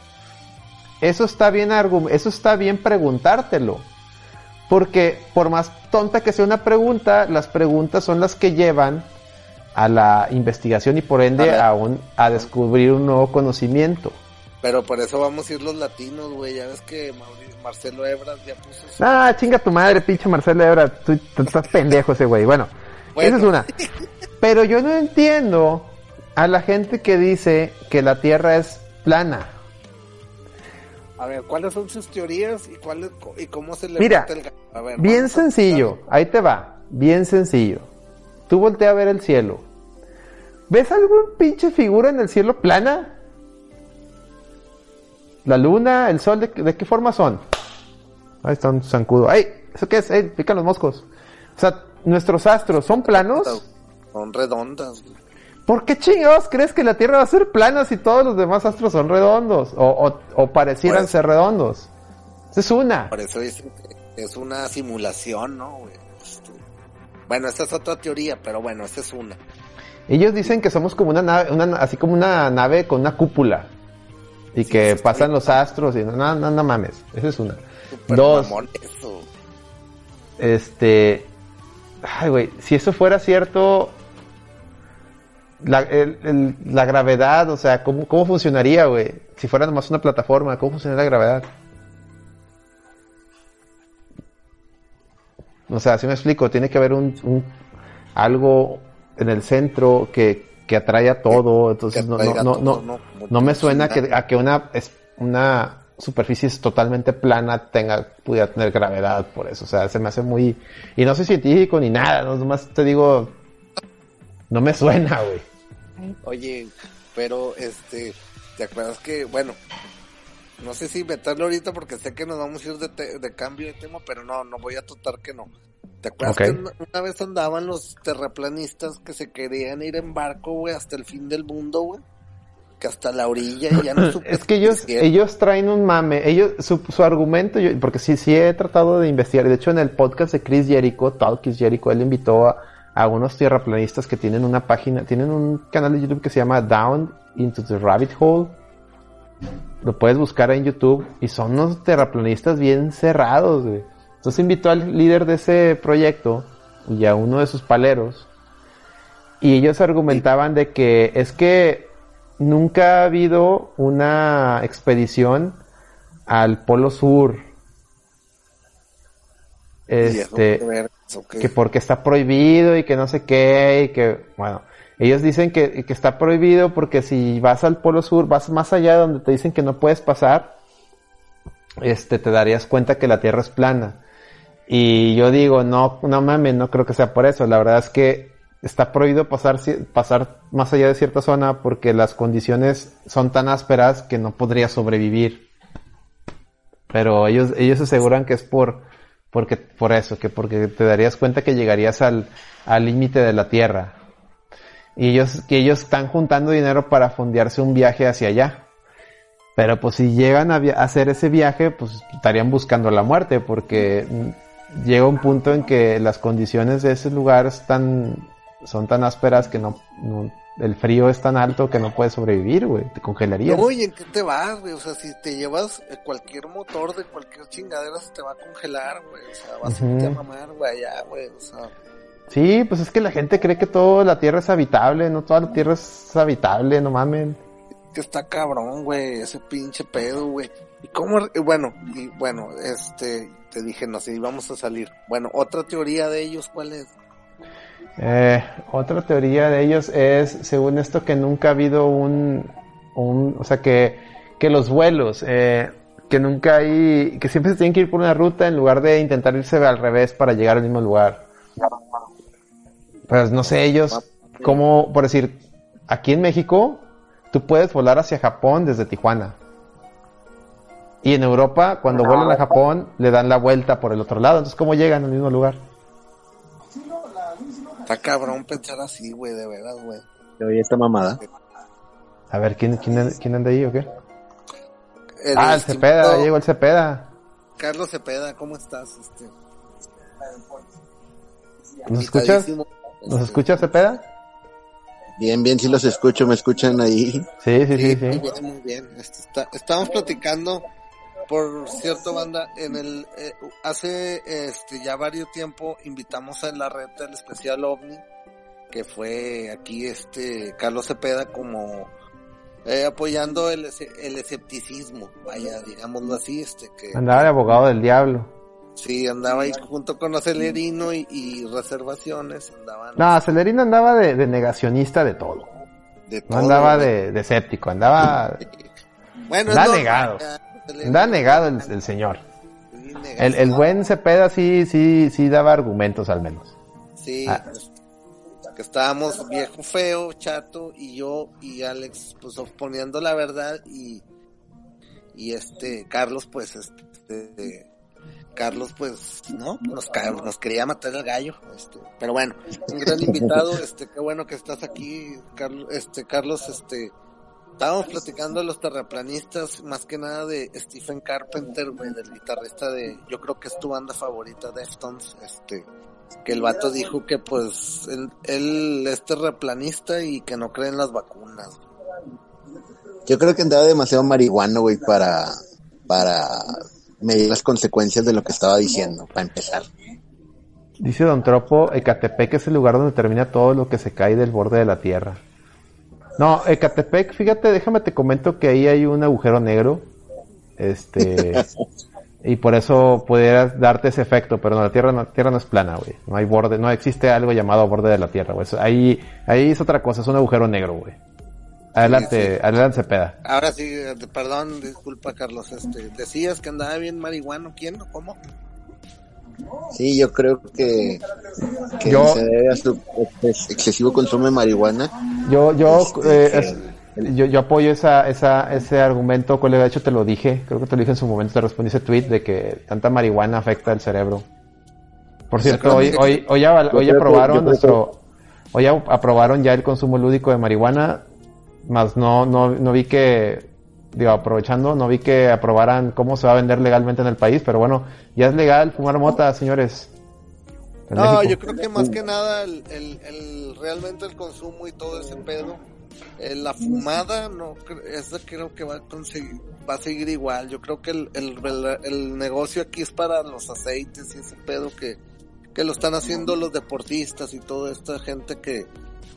Eso está bien, eso está bien preguntártelo. Porque por más tonta que sea una pregunta, las preguntas son las que llevan a la investigación y por ende a, a descubrir un nuevo conocimiento. Pero por eso vamos a ir los latinos, güey. Ya ves que Marcelo Ebras ya puso Ah, chinga tu madre, pinche Marcelo Ebras. Tú, estás pendejo ese güey. Bueno, esa es una. Pero yo no entiendo a la gente que dice que la Tierra es plana. A ver, ¿cuáles son sus teorías y, cuáles, y cómo se le Mira, el... a ver, bien sencillo. Ahí te va. Bien sencillo. Tú voltea a ver el cielo. ¿Ves algún pinche figura en el cielo plana? La luna, el sol, ¿de, qué forma son? Ahí está un zancudo. ¡Ay! ¿Eso qué es? ¡Ey! Pican los moscos. O sea, nuestros astros son planos. Son redondas. ¿Por qué chingados crees que la Tierra va a ser plana si todos los demás astros son redondos? O, o, parecieran pues- ser redondos. Esa es una. Por eso es, es una simulación, ¿no? Este, bueno, esta es otra teoría, pero bueno, esta es una. Ellos dicen que somos como una nave, una, así como una nave con una cúpula. Y que pasan los astros y no, no, no, mames. Esa es una. Dos. Este. Ay, güey. Si eso fuera cierto. La, el, la gravedad, o sea, ¿cómo, cómo funcionaría, güey? Si fuera nomás una plataforma, ¿cómo funcionaría la gravedad? O sea, si me explico, tiene que haber un, un algo en el centro que, que atrae a todo, entonces no, no, no, no, me suena que, a que una, es, una superficie totalmente plana tenga, pudiera tener gravedad por eso, o sea, se me hace muy, y no soy científico ni nada, nomás te digo, no me suena, güey. Oye, pero este, ¿te acuerdas que, bueno, no sé si meterlo ahorita porque sé que nos vamos a ir de, de cambio de tema, pero no, no voy a tratar que no. ¿Te acuerdas que una vez andaban los terraplanistas que se querían ir en barco, güey, hasta el fin del mundo, güey? Que hasta la orilla y ya no Es que ellos, ellos traen un mame. Ellos, su, su argumento, yo, porque sí, sí he tratado de investigar. De hecho, en el podcast de Chris Jericho, Talk Jericho, él invitó a, a unos tierraplanistas que tienen una página, tienen un canal de YouTube que se llama Down into the Rabbit Hole. Lo puedes buscar en YouTube y son unos terraplanistas bien cerrados, güey entonces invitó al líder de ese proyecto y a uno de sus paleros y ellos argumentaban de que es que nunca ha habido una expedición al Polo Sur. Este, que porque está prohibido y que no sé qué y que, bueno, ellos dicen que, que está prohibido porque si vas al Polo Sur, vas más allá de donde te dicen que no puedes pasar, este, te darías cuenta que la Tierra es plana. Y yo digo, no, no mames, no creo que sea por eso. La verdad es que está prohibido pasar, pasar más allá de cierta zona porque las condiciones son tan ásperas que no podría sobrevivir. Pero ellos, ellos aseguran que es por, porque, por eso, que porque te darías cuenta que llegarías al, límite de la Tierra. Y ellos, que ellos están juntando dinero para fondearse un viaje hacia allá. Pero pues si llegan a hacer ese viaje, pues estarían buscando la muerte porque llega un punto en que las condiciones de ese lugar están, son tan ásperas que no, el frío es tan alto que no puedes sobrevivir, güey, te congelarías. No, ¿en qué te vas, güey? O sea, si te llevas cualquier motor de cualquier chingadera se te va a congelar, güey. O sea, vas a ir a mamar, güey, allá, güey, o sea... Sí, pues es que la gente cree que toda la Tierra es habitable, no toda la Tierra es habitable, no mamen. Que está cabrón, güey, ese pinche pedo, güey. Y cómo, bueno, y bueno, este, te dije, no sé, íbamos a salir. Bueno, otra teoría de ellos, ¿cuál es? Eh, otra teoría de ellos es, según esto, que nunca ha habido un, un o sea, que, que los vuelos, eh, que nunca hay, que siempre se tienen que ir por una ruta en lugar de intentar irse al revés para llegar al mismo lugar. Pues no sé ellos, como, por decir, aquí en México, tú puedes volar hacia Japón desde Tijuana. Y en Europa, cuando vuelan a Japón, le dan la vuelta por el otro lado. Entonces, ¿cómo llegan al mismo lugar? Está cabrón pensar así, güey, de verdad, güey. Oye, esta mamada. A ver, ¿quién, quién, quién anda ahí o qué? ah, el Cepeda, llegó el Cepeda. Carlos Cepeda, ¿cómo estás? Este, ¿Nos escuchas? ¿Nos escuchas, Cepeda? Bien, bien, sí los escucho, me escuchan ahí. Sí, sí, sí, sí. Muy bien, muy bien. Este, estamos platicando, por cierto, banda, en el, eh, hace este, ya varios tiempo invitamos a la red del especial OVNI, que fue aquí este Carlos Cepeda como eh, apoyando el, el escepticismo, vaya, digámoslo así, este que... Andaba de abogado del diablo. Sí, andaba ahí junto con Acelerino y, reservaciones. Andaban... No, Acelerino andaba de, negacionista de todo. no andaba de, escéptico, andaba... bueno, andaba negado. Andaba negado el, señor. El, el, buen Cepeda sí, sí, sí daba argumentos al menos. Sí, ah. que estábamos viejo feo, chato, y yo y Alex, pues oponiendo la verdad y, y este, Carlos, pues, este, Carlos, pues, ¿no? Nos, nos quería matar el gallo, este, pero bueno, un gran invitado, este, qué bueno que estás aquí, Carlos, este, Carlos, este, estábamos platicando de los terraplanistas, más que nada de Stephen Carpenter, güey, del guitarrista de, yo creo que es tu banda favorita, Deftones, este, que el vato dijo que pues él, él es terraplanista y que no cree en las vacunas. Yo creo que andaba demasiado marihuano, güey, para, para medir las consecuencias de lo que estaba diciendo, para empezar. Dice Don Tropo, Ecatepec es el lugar donde termina todo lo que se cae del borde de la Tierra. No, Ecatepec, fíjate, déjame te comento que ahí hay un agujero negro. Este. y por eso pudieras darte ese efecto, pero no, la Tierra no, la tierra no es plana, güey. No hay borde, no existe algo llamado borde de la Tierra, güey. Ahí, ahí es otra cosa, es un agujero negro, güey. Adelante, adelante Cepeda. Ahora sí, perdón, disculpa Carlos, este, decías que andaba bien marihuano, ¿quién o cómo? Sí, yo creo que, que yo, se debe a su excesivo consumo de marihuana. Yo, yo, este, eh, yo, yo, apoyo esa, esa, ese argumento, colega. De hecho, te lo dije. Creo que te lo dije en su momento. Te respondí ese tweet de que tanta marihuana afecta el cerebro. Por cierto, hoy, hoy, hoy, ya, hoy aprobaron nuestro, hoy aprobaron ya el consumo lúdico de marihuana más no, no, no vi que, digo, aprovechando, no vi que aprobaran cómo se va a vender legalmente en el país, pero bueno, ya es legal fumar mota, señores. No, yo creo que más que nada el, el, realmente el consumo y todo ese pedo, eh, la fumada no esa creo que va a conseguir, va a seguir igual. Yo creo que el, el, el negocio aquí es para los aceites y ese pedo que, que lo están haciendo los deportistas y toda esta gente que,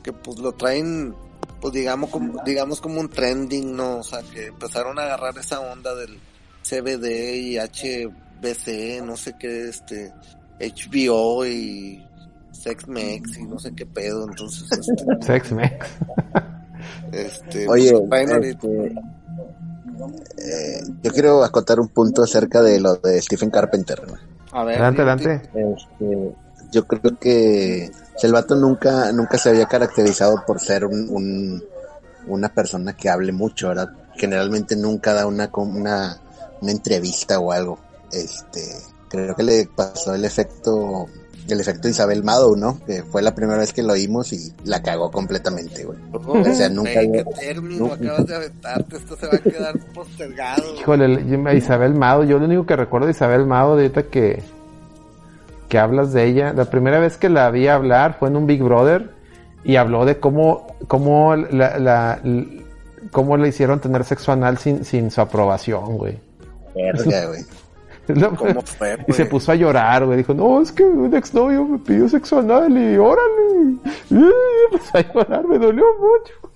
que pues lo traen pues digamos como, digamos como un trending, ¿no? O sea, que empezaron a agarrar esa onda del CBD y HBC, no sé qué, este, HBO y SexMex y no sé qué pedo, entonces... Este, SexMex. este, Oye, pues, este, eh, yo quiero acotar un punto acerca de lo de Stephen Carpenter. A ver, adelante, adelante. Este, yo creo que el vato nunca, nunca se había caracterizado por ser un, una persona que hable mucho, ¿verdad? Generalmente nunca da una, una, una entrevista o algo. Este, creo que le pasó el efecto, el efecto Isabel Mado, ¿no? Que fue la primera vez que lo oímos y la cagó completamente, güey. o sea, nunca. ¿Qué término acabas de aventarte? Esto se va a quedar postergado. Híjole, Isabel Mado, yo lo único que recuerdo de Isabel Mado, de ahorita que que hablas de ella. La primera vez que la vi hablar fue en un Big Brother y habló de cómo, cómo la, la, cómo le hicieron tener sexo anal sin, sin su aprobación, güey. Verga, güey. Y se puso a llorar, güey. Dijo, no, es que un exnovio me pidió sexo anal y órale. Y empezó a llorar, me dolió mucho.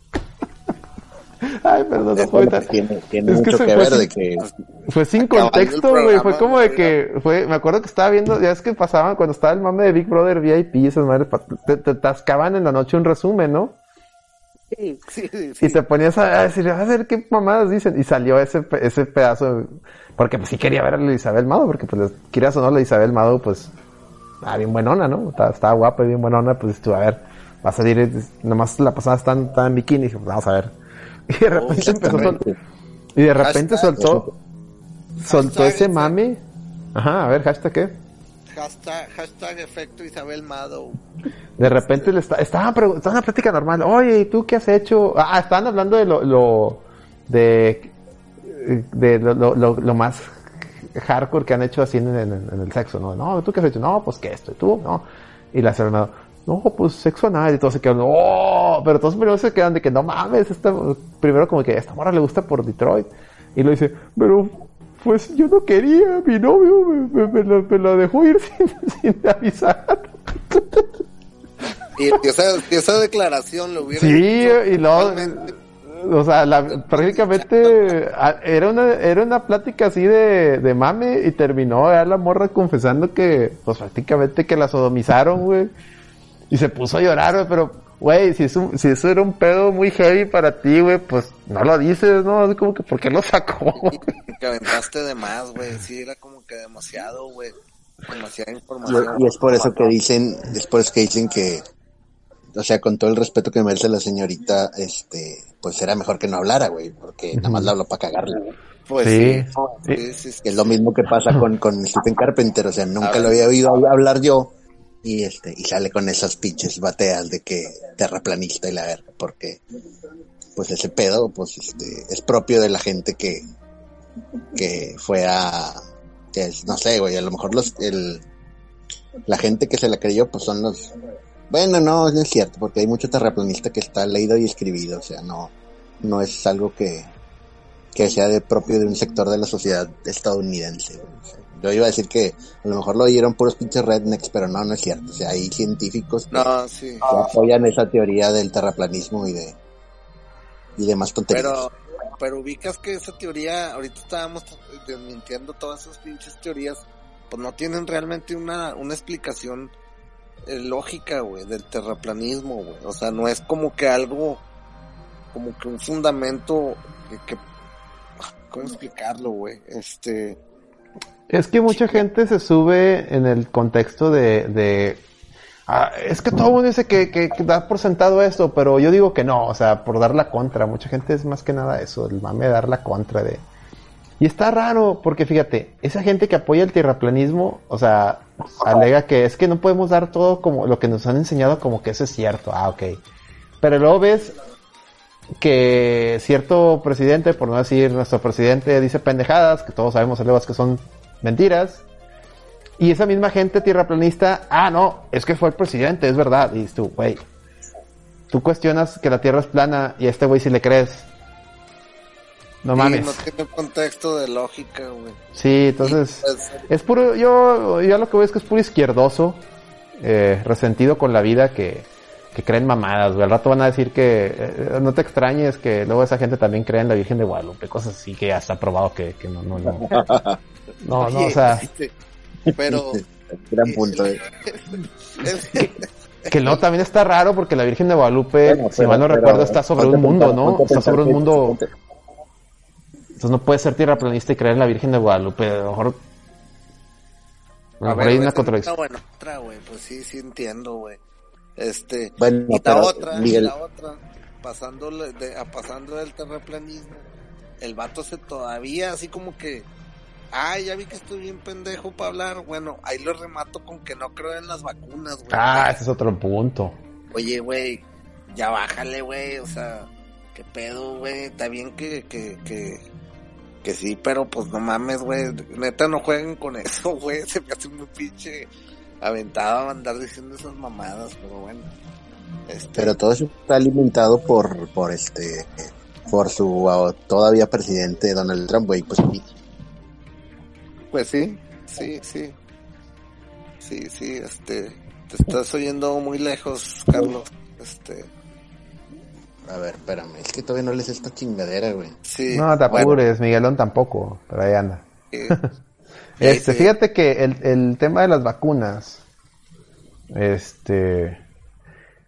Ay, perdón, no fue Tiene, tiene mucho que, ver de que... Fue sin contexto, güey. Fue como de que... fue Me acuerdo que estaba viendo... Ya es que pasaban cuando estaba el mame de Big Brother VIP, esas madres... Te, te tascaban en la noche un resumen, ¿no? Sí, sí, sí. Y te ponías a, decir, a ver qué mamadas dicen. Y salió ese, ese pedazo... Porque pues sí quería ver a la Isabel Mado, porque pues quieras o no, la Isabel Mado, pues... Ah, bien buenona, ¿no? Estaba, estaba guapa y bien buenona, pues tú, a ver, va a salir, nomás la pasada está, está en bikini, y dije, pues vamos a ver y de repente empezó Y de repente soltó. Soltó ese mame. Ajá, a ver, hashtag qué. Hashtag, hashtag efecto Isabel Mado. De repente le está, estaban en una plática normal. Oye, ¿y tú qué has hecho? Ah, estaban hablando de lo, lo de de lo, lo, lo, más hardcore que han hecho así en, el sexo, ¿no? No, ¿tú qué has hecho? No, pues que esto, ¿y tú? No. Y la serenada, no, pues sexo anal, y todos se quedan, oh, pero todos primero se quedan de que no mames, esta, primero como que esta morra le gusta por Detroit. Y lo dice, pero pues yo no quería, mi novio me, me, me, lo, dejó ir sin, sin avisar. Y esa, esa declaración lo hubiera Sí, y luego, o sea, la, prácticamente era una, era una plática así de, de mame y terminó ya la morra confesando que, pues prácticamente que la sodomizaron, güey. Y se puso a llorar, güey, pero, güey, si, eso, si eso era un pedo muy heavy para ti, güey, pues no lo dices, ¿no? Así como que, ¿por qué lo sacó? Que aventaste de más, güey, sí, era como que demasiado, güey. Demasiada información. Y, es por eso que dicen, es por eso que dicen que, o sea, con todo el respeto que merece la señorita, este, pues era mejor que no hablara, güey, porque nada más la hablo para cagarle. Pues sí. Es lo mismo que pasa con, con Stephen Carpenter, o sea, nunca lo había oído hablar yo y este y sale con esas pinches bateas de que terraplanista y la verga porque pues ese pedo pues este es propio de la gente que que fue a que es, no sé güey a lo mejor los el la gente que se la creyó pues son los bueno no no es cierto porque hay mucho terraplanista que está leído y escribido o sea no no es algo que que sea de propio de un sector de la sociedad estadounidense yo iba a decir que a lo mejor lo oyeron puros pinches rednecks, pero no, no es cierto. O sea, hay científicos que, apoyan esa teoría del terraplanismo y de y demás tonterías. Pero, pero ubicas que esa teoría, ahorita estábamos desmintiendo todas esas pinches teorías, pues no tienen realmente una, una explicación eh, lógica, güey, del terraplanismo, güey. O sea, no es como que algo, como que un fundamento que, que ¿cómo explicarlo, güey? Este, es que mucha gente se sube en el contexto de, de ah, es que todo el mundo dice que, que, da por sentado esto, pero yo digo que no, o sea, por dar la contra. Mucha gente es más que nada eso, el mame de dar la contra de... Y está raro, porque fíjate, esa gente que apoya el tierraplanismo, o sea, alega que es que no podemos dar todo como lo que nos han enseñado como que eso es cierto. Ah, ok. Pero luego ves que cierto presidente, por no decir nuestro presidente, dice pendejadas, que todos sabemos, que son mentiras. Y esa misma gente tierraplanista, ah, no, es que fue el presidente, es verdad. Y tú, güey, tú cuestionas que la tierra es plana y a este güey si le crees. No mames. No tiene contexto de lógica, güey. Sí, entonces, pues, es puro, yo ya lo que veo es que es puro izquierdoso, eh, resentido con la vida que, que creen mamadas, güey. Al rato van a decir que eh, no te extrañes que luego esa gente también cree en la Virgen de Guadalupe, cosas así que ya está probado que, que no, no, no. No, no, o sea. Pero. Gran punto, eh. que, no, también está raro porque la Virgen de Guadalupe, si mal no recuerdo, está sobre un mundo, ¿no? Está sobre un mundo. Entonces no puede ser tierra planista y creer en la Virgen de Guadalupe. A lo mejor. A, ver, hay una contradicción. Bueno, otra, güey. Pues sí, sí entiendo, güey. Este. Bueno, y la otra, y la otra, pasando, de, pasando del terraplanismo, el vato se todavía así como que ay, ya vi que estoy bien pendejo para hablar. Bueno, ahí lo remato con que no creo en las vacunas, güey. Ah, ese es otro punto. Oye, güey, ya bájale, güey. O sea, qué pedo, güey. Está bien que, que, que, que sí, pero pues no mames, güey. Neta, no jueguen con eso, güey. Se me hace muy pinche aventado a andar diciendo esas mamadas, pero bueno. Este... Pero todo eso está alimentado por, por este, por su uh, todavía presidente Donald Trump, güey. Pues pues sí, sí, sí. Sí, sí, este. Te estás oyendo muy lejos, Carlos. Este. A ver, espérame, es que todavía no les esta chingadera, güey. Sí. No te apures, Miguelón tampoco, pero ahí anda. este, fíjate que el, el tema de las vacunas, este,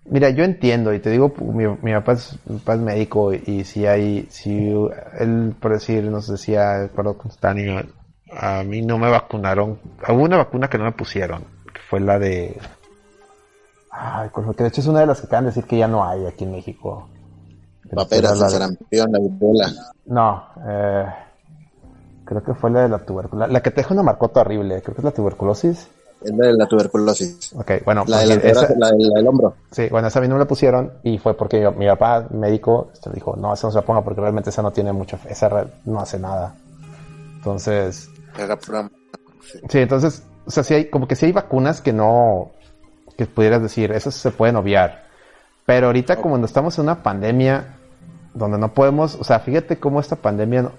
mira, yo entiendo y te digo, mi, mi papá, es, papá, es, médico y, si hay, si él, por decir, nos decía, acuerdo con Stanley, a mí no me vacunaron. Hubo una vacuna que no me pusieron, que fue la de. Ay, que de hecho es una de las que acaban de decir que ya no hay aquí en México. Paperas, la sarampión, la viruela. No, eh, creo que fue la de la tuberculosis. La que te deja una marcota horrible, creo que es la tuberculosis. Es la de la tuberculosis. Ok, bueno. La, de la, porque esa- la, la del hombro. Sí, bueno, esa a mí no me la pusieron y fue porque mi, mi papá, médico, este, dijo, no, esa no se la ponga porque realmente esa no tiene mucho, esa no hace nada. Entonces, Era pura... sí. sí, entonces, o sea, sí hay, como que sí hay vacunas que no, que pudieras decir, esas se pueden obviar. Pero ahorita como no estamos en una pandemia donde no podemos, o sea, fíjate cómo esta pandemia no...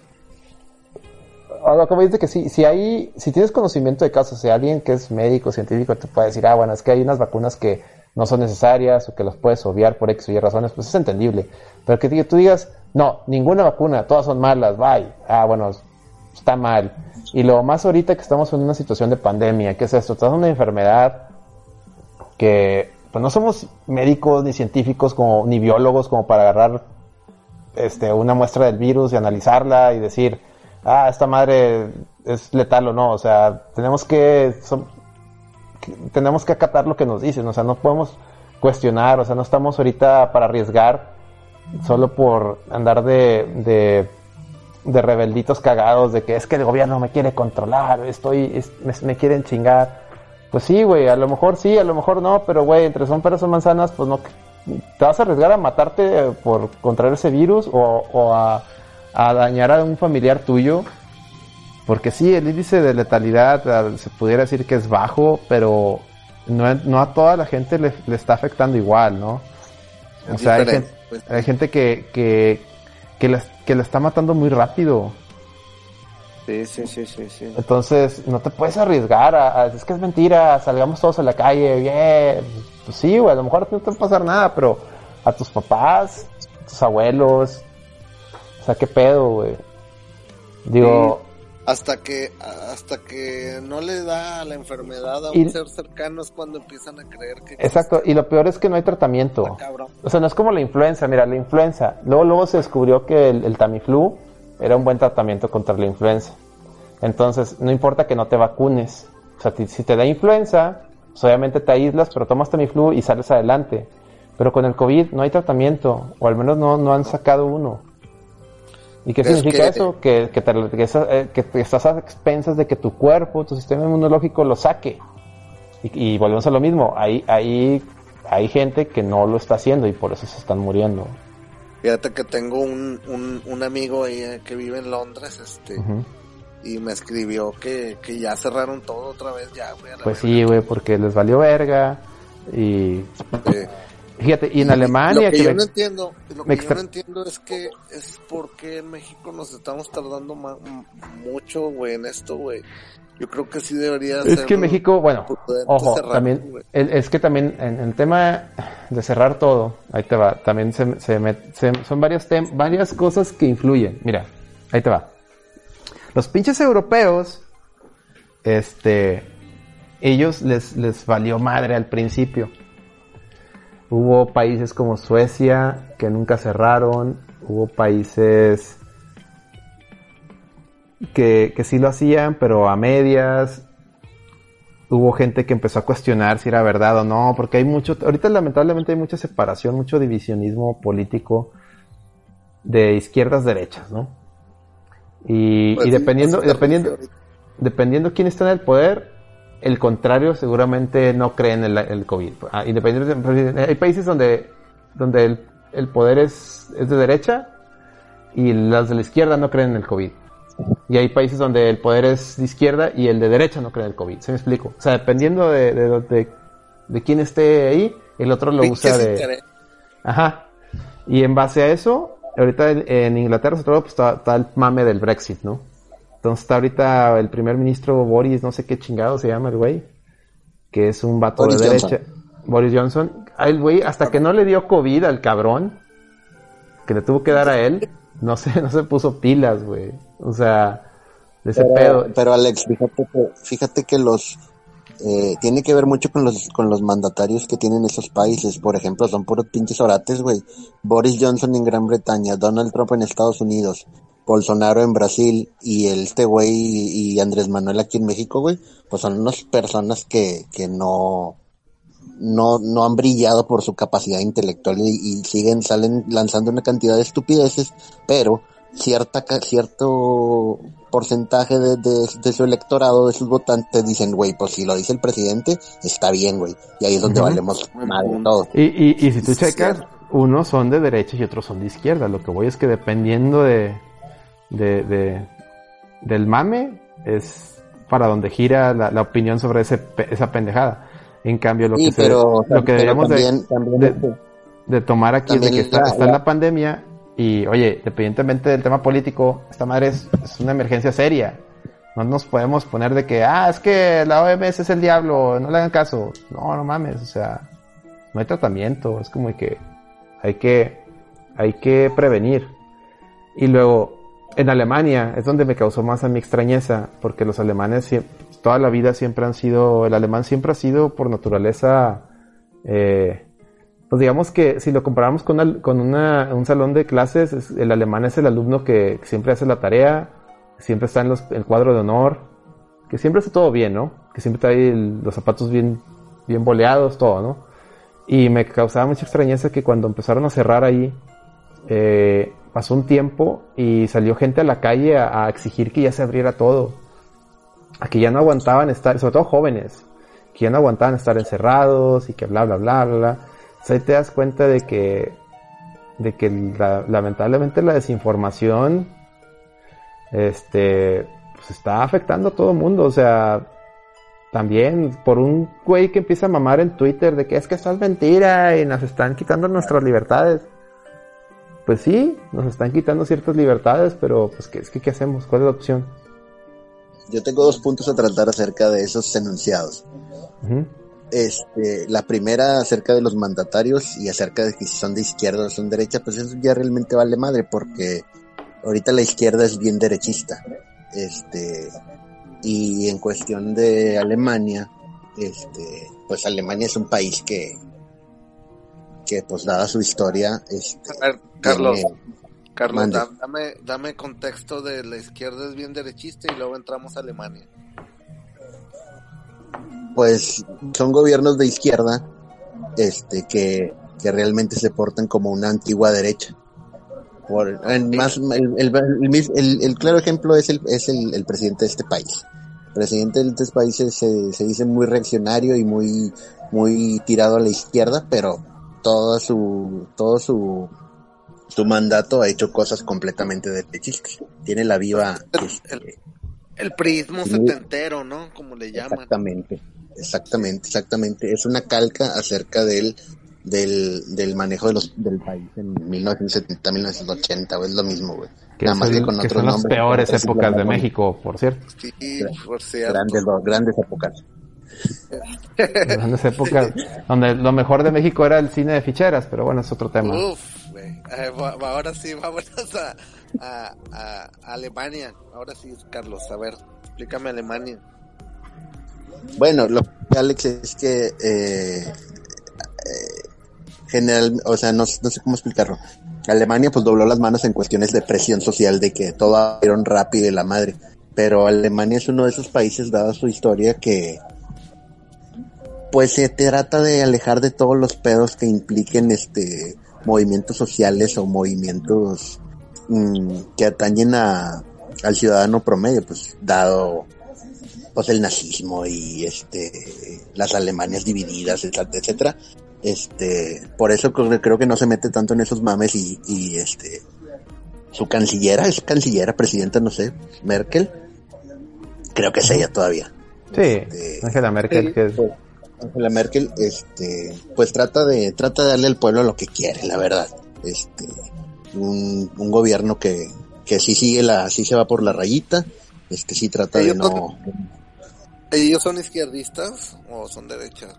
Ahora, como dice que sí, si hay, si tienes conocimiento de casos, si alguien que es médico, científico, te puede decir, ah, bueno, es que hay unas vacunas que no son necesarias o que las puedes obviar por X o Y razones, pues es entendible. Pero que tú digas, no, ninguna vacuna, todas son malas, bye. Ah, bueno, está mal. Y lo más ahorita que estamos en una situación de pandemia, ¿qué es esto? Estás en una enfermedad que pues no somos médicos ni científicos como ni biólogos como para agarrar este una muestra del virus y analizarla y decir, ah, esta madre es letal o no, o sea, tenemos que, tenemos que acatar lo que nos dicen, o sea, no podemos cuestionar, o sea, no estamos ahorita para arriesgar solo por andar de, de, de rebelditos cagados de que es que el gobierno me quiere controlar, estoy, es- me, quieren chingar. Pues sí, güey, a lo mejor sí, a lo mejor no, pero güey, entre son peras o manzanas, pues no. ¿Te vas a arriesgar a matarte por contraer ese virus o, o a, a dañar a un familiar tuyo? Porque sí, el índice de letalidad se pudiera decir que es bajo, pero no, no a toda la gente le, le está afectando igual, ¿no? O Es sea, hay gente, pues. hay gente que, que, que, la, que la está matando muy rápido. Sí, sí, sí, sí, sí. Entonces, no te puedes arriesgar a, a- es que es mentira, salgamos todos a la calle, bien. Pues sí, güey, a lo mejor a no te va a pasar nada, pero a tus papás, tus abuelos, sea, qué pedo, güey. Digo, Hasta que, hasta que no le da la enfermedad a Y- un ser cercano es cuando empiezan a creer que exacto, y lo peor es que no hay tratamiento. O sea, no es como la influenza, mira, la influenza. Luego, luego se descubrió que el, el Tamiflu era un buen tratamiento contra la influenza. Entonces, no importa que no te vacunes. O sea, si te da influenza, pues obviamente te aíslas, pero tomas Tamiflu y sales adelante. Pero con el COVID no hay tratamiento, o al menos no, no han sacado uno. ¿Y qué significa que- eso? Que, que, te- que esa- eh, que te estás a expensas de que tu cuerpo, tu sistema inmunológico lo saque. Y, y volvemos a lo mismo, hay, hay, hay gente que no lo está haciendo y por eso se están muriendo. Fíjate que tengo un, un, un amigo ahí eh, que vive en Londres, este, y me escribió que, que ya cerraron todo otra vez, ya, güey. Pues sí, güey, porque les valió verga. Y Eh, fíjate, y en Lo Alemania, que que yo me- no entiendo, lo que yo no entiendo es que es porque en México nos estamos tardando mucho, güey, en esto, güey. Yo creo que sí debería es ser que México, bueno, ojo, cerrar, también, el- es que también en el tema de cerrar todo, ahí te va, también se, se met- se- son varios tem- varias cosas que influyen. Mira, ahí te va. Los pinches europeos, este, ellos les, les valió madre al principio. Hubo países como Suecia que nunca cerraron, hubo países que, que sí lo hacían, pero a medias. Hubo gente que empezó a cuestionar si era verdad o no, porque hay mucho, ahorita lamentablemente hay mucha separación, mucho divisionismo político de izquierdas derechas, ¿no? Y, Pues y sí, dependiendo, dependiendo, dependiendo quién está en el poder, el contrario seguramente no cree en el, el COVID. Ah, independientemente, hay países donde, donde el, el poder es, es de derecha y las de la izquierda no creen en el COVID. Y hay países donde el poder es de izquierda y el de derecha no cree en el COVID. ¿Se me explico? O sea, dependiendo de, de, de, de quién esté ahí, el otro lo usa de... Ajá. Y en base a eso, ahorita en, en Inglaterra, sobre todo, pues está, está el mame del Brexit, ¿no? Entonces está ahorita el primer ministro Boris, no sé qué chingado se llama el güey, que es un vato Boris de Johnson. derecha. Boris Johnson. Ah, El güey, hasta que no le dio COVID al cabrón, que le tuvo que dar a él, no se, no se puso pilas, güey. O sea, de ese Pero, pedo. pero Alex, fíjate que, fíjate que los eh, tiene que ver mucho con los con los mandatarios que tienen esos países. Por ejemplo, son puros pinches orates, güey. Boris Johnson en Gran Bretaña, Donald Trump en Estados Unidos, Bolsonaro en Brasil y este güey y, Andrés Manuel aquí en México, güey. Pues son unas personas que que no no, no han brillado por su capacidad intelectual y, y siguen, salen lanzando una cantidad de estupideces, pero cierta cierto porcentaje de, de, su electorado, de sus votantes, dicen, güey, pues si lo dice el presidente, está bien, güey. Y ahí es donde valemos mal todo. Y, y, y si tú checas, unos son de derecha y otros son de izquierda. Lo que voy es que dependiendo de, de, de del mame, es para donde gira la, opinión sobre ese, esa pendejada. En cambio, lo que, lo que deberíamos de, tomar aquí es de que está, está en la pandemia y oye, independientemente del tema político, esta madre es, una emergencia seria. No nos podemos poner de que, ah, es que la OMS es el diablo, no le hagan caso. No, no mames, o sea, no hay tratamiento, es como que hay que, hay que prevenir. Y luego, en Alemania es donde me causó más a mi extrañeza, porque los alemanes toda la vida siempre han sido, el alemán siempre ha sido por naturaleza eh, pues digamos que si lo comparamos con, con una, un salón de clases, el alemán es el alumno que siempre hace la tarea, siempre está en los, el cuadro de honor, que siempre hace todo bien, ¿no? Que siempre trae los zapatos bien, bien boleados, todo, ¿no? Y me causaba mucha extrañeza que cuando empezaron a cerrar ahí, eh, pasó un tiempo y salió gente a la calle a, exigir que ya se abriera todo. A que ya no aguantaban estar, sobre todo jóvenes, que ya no aguantaban estar encerrados y que bla, bla, bla, bla. bla ahí te das cuenta de que, de que lamentablemente la desinformación, este, pues está afectando a todo el mundo, o sea, también por un güey que empieza a mamar en Twitter de que es que esto es mentira y nos están quitando nuestras libertades. Pues sí, nos están quitando ciertas libertades, pero pues ¿qué, es que, ¿qué hacemos? ¿Cuál es la opción? Yo tengo dos puntos a tratar acerca de esos enunciados. Este, la primera acerca de los mandatarios y acerca de que si son de izquierda o son de derecha, pues eso ya realmente vale madre porque ahorita la izquierda es bien derechista. Este, y en cuestión de Alemania, este, pues Alemania es un país que, que pues dada su historia, este, Carlos, Carlos, dame, dame contexto de la izquierda es bien derechista y luego entramos a Alemania pues son gobiernos de izquierda este que, que realmente se portan como una antigua derecha. Por, más, el, el, el, claro ejemplo es, el, es el, presidente de este país. El presidente de estos países se, se dice muy reaccionario y muy, muy tirado a la izquierda, pero todo su, todo su, su mandato ha hecho cosas completamente derechistas. Tiene la viva... El, este, el, prismo setentero, ¿no? Como le llaman. Exactamente exactamente, exactamente. Es una calca acerca del, del, del manejo de los, del país en 1970, 1980, es lo mismo, güey. Nada más que con otros son las peores épocas de México, por cierto. Sí, por cierto. Grandes, grandes épocas. grandes épocas donde lo mejor de México era el cine de ficheras, pero bueno, es otro tema. Uf, güey. Eh, ahora sí, vámonos a, a, a Alemania. Ahora sí, Carlos, a ver, explícame Alemania. Bueno, lo que Alex es que eh, eh, general, o sea, no, sé cómo explicarlo. Alemania pues dobló las manos en cuestiones de presión social, de que todo abrieron rápido y la madre. Pero Alemania es uno de esos países, dada su historia, que pues se trata de alejar de todos los pedos que impliquen este movimientos sociales o movimientos mm, que atañen a, al ciudadano promedio, pues dado pues el nazismo y este las Alemanias divididas, etcétera, etcétera. Este, por eso creo, que no se mete tanto en esos mames y, y este su cancillera, es cancillera, presidenta, no sé, Merkel. Creo que es ella todavía. Sí, este, Angela Merkel, que es... Angela Merkel, este, pues trata de, trata de darle al pueblo lo que quiere, la verdad. Este, un, un gobierno que, que sí sigue la, sí se va por la rayita, este sí trata de no, ¿Ellos son izquierdistas o son derechas?